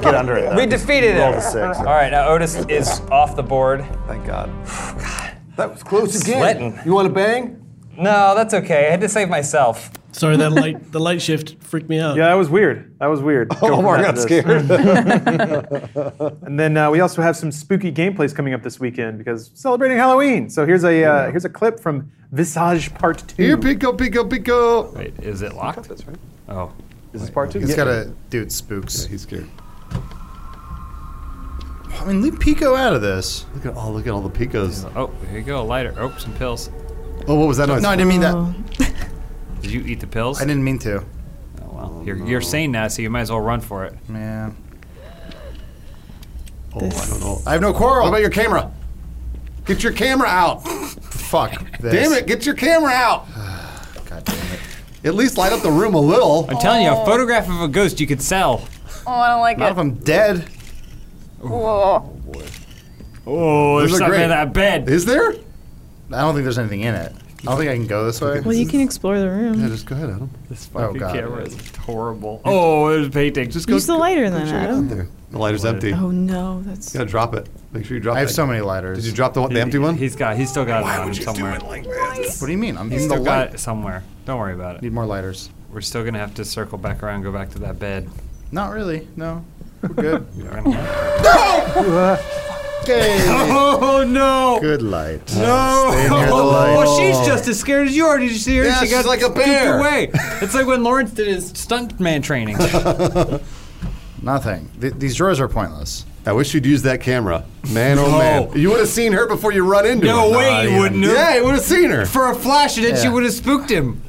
Speaker 8: Get under it.
Speaker 7: We defeated him.
Speaker 8: Roll the six.
Speaker 7: All right, now Otis is off the board.
Speaker 5: Thank God. God.
Speaker 3: That was close again.
Speaker 7: Sweating.
Speaker 3: You want to bang?
Speaker 7: No, that's okay. I had to save myself.
Speaker 6: Sorry, that light the light shift freaked me out.
Speaker 1: Yeah, that was weird. That was weird. Go from
Speaker 5: Omar got scared.
Speaker 1: And then uh, we also have some spooky gameplays coming up this weekend because celebrating Halloween. So here's a uh, here's a clip from Visage Part Two.
Speaker 8: Here, Pico, Pico, Pico.
Speaker 9: Wait, is it locked?
Speaker 5: That's right.
Speaker 9: Oh.
Speaker 1: Is this part two?
Speaker 8: He's
Speaker 1: Yeah.
Speaker 8: got to dude it spooks.
Speaker 5: He's scared.
Speaker 8: I mean, leave Pico out of this.
Speaker 5: Look at all look at all the picos.
Speaker 9: Oh, here you go. Lighter. Oh, some pills.
Speaker 5: Oh, what was that noise?
Speaker 8: No, I didn't mean that. Oh.
Speaker 9: Did you eat the pills?
Speaker 8: I didn't mean to.
Speaker 9: Oh, well, you're, you're sane now, so you might as well run for it.
Speaker 8: Man.
Speaker 5: Oh, I don't know.
Speaker 8: I have no
Speaker 5: What
Speaker 8: quarrel.
Speaker 5: about your camera? Get your camera out.
Speaker 8: Fuck this.
Speaker 5: Damn it, get your camera out.
Speaker 8: God damn it.
Speaker 5: At least light up the room a little.
Speaker 9: I'm telling you, a photograph of a ghost you could sell.
Speaker 2: Oh, I don't like
Speaker 8: Not if
Speaker 2: it.
Speaker 8: I'm dead.
Speaker 2: Whoa.
Speaker 9: Oh, there's
Speaker 5: Those are
Speaker 9: something
Speaker 5: great.
Speaker 9: in that bed.
Speaker 5: Is there?
Speaker 8: I don't think there's anything in it. I don't think I can go this way.
Speaker 4: Well, you can explore the room.
Speaker 5: Yeah, just go ahead, Adam.
Speaker 9: This
Speaker 8: Oh,
Speaker 9: fucking
Speaker 8: God.
Speaker 9: camera is horrible. Oh, there's a painting. Just go.
Speaker 4: Use the lighter then,
Speaker 5: Check it out
Speaker 4: Adam.
Speaker 5: there. The lighter's empty.
Speaker 4: Oh no, that's.
Speaker 5: You gotta drop it. Make sure you drop it.
Speaker 8: I have
Speaker 5: that.
Speaker 8: so many lighters.
Speaker 5: Did you drop the, one- the empty one?
Speaker 9: He's got. He's still got it on him somewhere.
Speaker 8: What do you mean? I'm
Speaker 9: He's
Speaker 8: in the
Speaker 9: still got
Speaker 8: light.
Speaker 9: it somewhere. Don't worry about it.
Speaker 8: Need more lighters.
Speaker 9: We're still gonna have to circle back around, and go back to that bed.
Speaker 8: Not really. No. We're good.
Speaker 9: We're gonna have
Speaker 8: okay.
Speaker 9: Oh no!
Speaker 8: Good light.
Speaker 9: No!
Speaker 8: Stay near the oh, light.
Speaker 9: Well, she's just as scared as you are. Did you see her?
Speaker 5: Yeah,
Speaker 9: she got
Speaker 5: she's like a
Speaker 9: scooped
Speaker 5: bear.
Speaker 9: away. It's like when Lawrence did his stuntman training.
Speaker 8: Nothing. Th- these drawers are pointless.
Speaker 5: I wish you'd use that camera. Man, oh
Speaker 9: No.
Speaker 5: man. You would have seen her before you run into her.
Speaker 9: no way, you wouldn't have.
Speaker 5: Yeah, you would have seen her.
Speaker 9: For a flash, and then she
Speaker 8: Yeah.
Speaker 9: would have spooked him.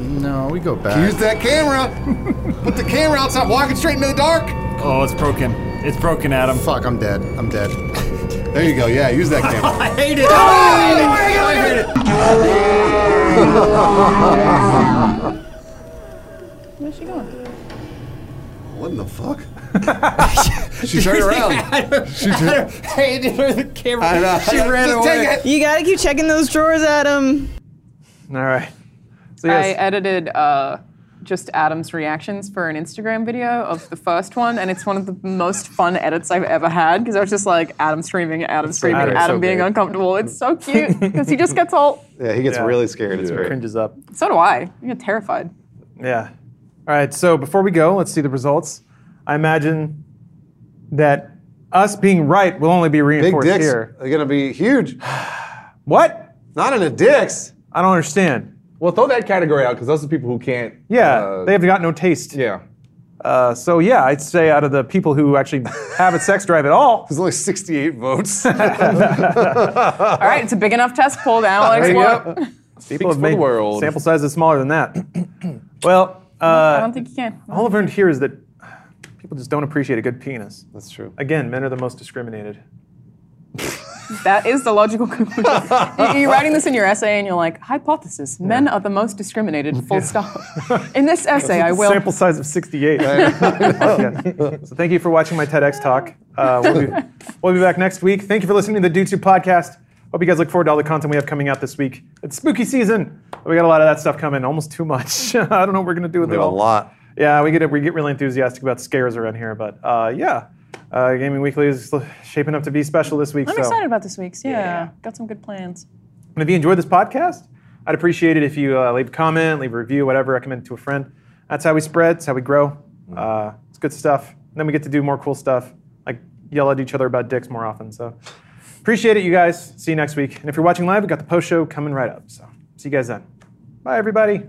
Speaker 8: No, we go back.
Speaker 5: Use that camera. Put the camera outside, walking straight into the dark.
Speaker 9: Oh, it's broken. It's broken, Adam.
Speaker 8: Fuck, I'm dead. I'm dead.
Speaker 5: There you go. Yeah, use that camera.
Speaker 9: I hate it. I hate it.
Speaker 2: Where's she going?
Speaker 5: what in the fuck? she turned around. She turned.
Speaker 9: I hated her. The camera.
Speaker 5: I know.
Speaker 9: She ran
Speaker 5: Just
Speaker 9: away.
Speaker 4: You gotta keep checking those drawers, Adam.
Speaker 1: All right. So
Speaker 2: I edited uh, just Adam's reactions for an Instagram video of the first one, and it's one of the most fun edits I've ever had because I was just like Adam screaming, Adam screaming,
Speaker 1: Adam's
Speaker 2: Adam
Speaker 1: so
Speaker 2: being
Speaker 1: great.
Speaker 2: uncomfortable. It's so cute because he just gets all.
Speaker 5: Yeah, he gets
Speaker 1: Yeah.
Speaker 5: really scared. It's great.
Speaker 1: cringes up.
Speaker 2: So do I. I get terrified.
Speaker 1: Yeah. All right. So before we go, let's see the results. I imagine that us being right will only be
Speaker 5: Big
Speaker 1: reinforced
Speaker 5: dicks
Speaker 1: here.
Speaker 5: are gonna be huge.
Speaker 1: What?
Speaker 5: Not in the dicks.
Speaker 1: I don't understand.
Speaker 3: Well, throw that category out because those are people who can't.
Speaker 1: Yeah,
Speaker 3: uh,
Speaker 1: they've got no taste.
Speaker 3: Yeah.
Speaker 1: Uh, so yeah, I'd say out of the people who actually have a sex drive at all,
Speaker 5: There's only 68 votes.
Speaker 2: All right, it's a big enough test poll. The analytics
Speaker 3: There you
Speaker 2: work.
Speaker 3: go.
Speaker 1: people have made
Speaker 3: the world.
Speaker 1: sample sizes smaller than that. well,
Speaker 2: I
Speaker 1: uh,
Speaker 2: don't think you can.
Speaker 1: all I've learned here is that people just don't appreciate a good penis.
Speaker 5: That's true.
Speaker 1: Again, men are the most discriminated.
Speaker 2: That is the logical conclusion. You- You're writing this in your essay, and you're like, hypothesis: men are the most discriminated. Full stop. In this essay, I will.
Speaker 1: Sample size of 68. Okay. So thank you for watching my TEDx talk. Uh, we'll, be, we'll be back next week. Thank you for listening to the Dude Soup podcast. Hope you guys look forward to all the content we have coming out this week. It's spooky season. We got a lot of that stuff coming. Almost too much. I don't know what we're gonna do with
Speaker 5: We
Speaker 1: it
Speaker 5: have a lot.
Speaker 1: Yeah, we get we get really enthusiastic about scares around here, but uh, yeah, uh, Gaming Weekly is shaping up to be special this week.
Speaker 2: I'm
Speaker 1: so.
Speaker 2: excited about this week's. Yeah,
Speaker 1: Yeah.
Speaker 2: got some good plans.
Speaker 1: And if you enjoyed this podcast, I'd appreciate it if you uh, leave a comment, leave a review, whatever, recommend it to a friend. That's how we spread. It's how we grow. Uh, it's good stuff. And then we get to do more cool stuff, like yell at each other about dicks more often. So appreciate it, you guys. See you next week. And if you're watching live, we've got the post show coming right up. So see you guys then. Bye, everybody.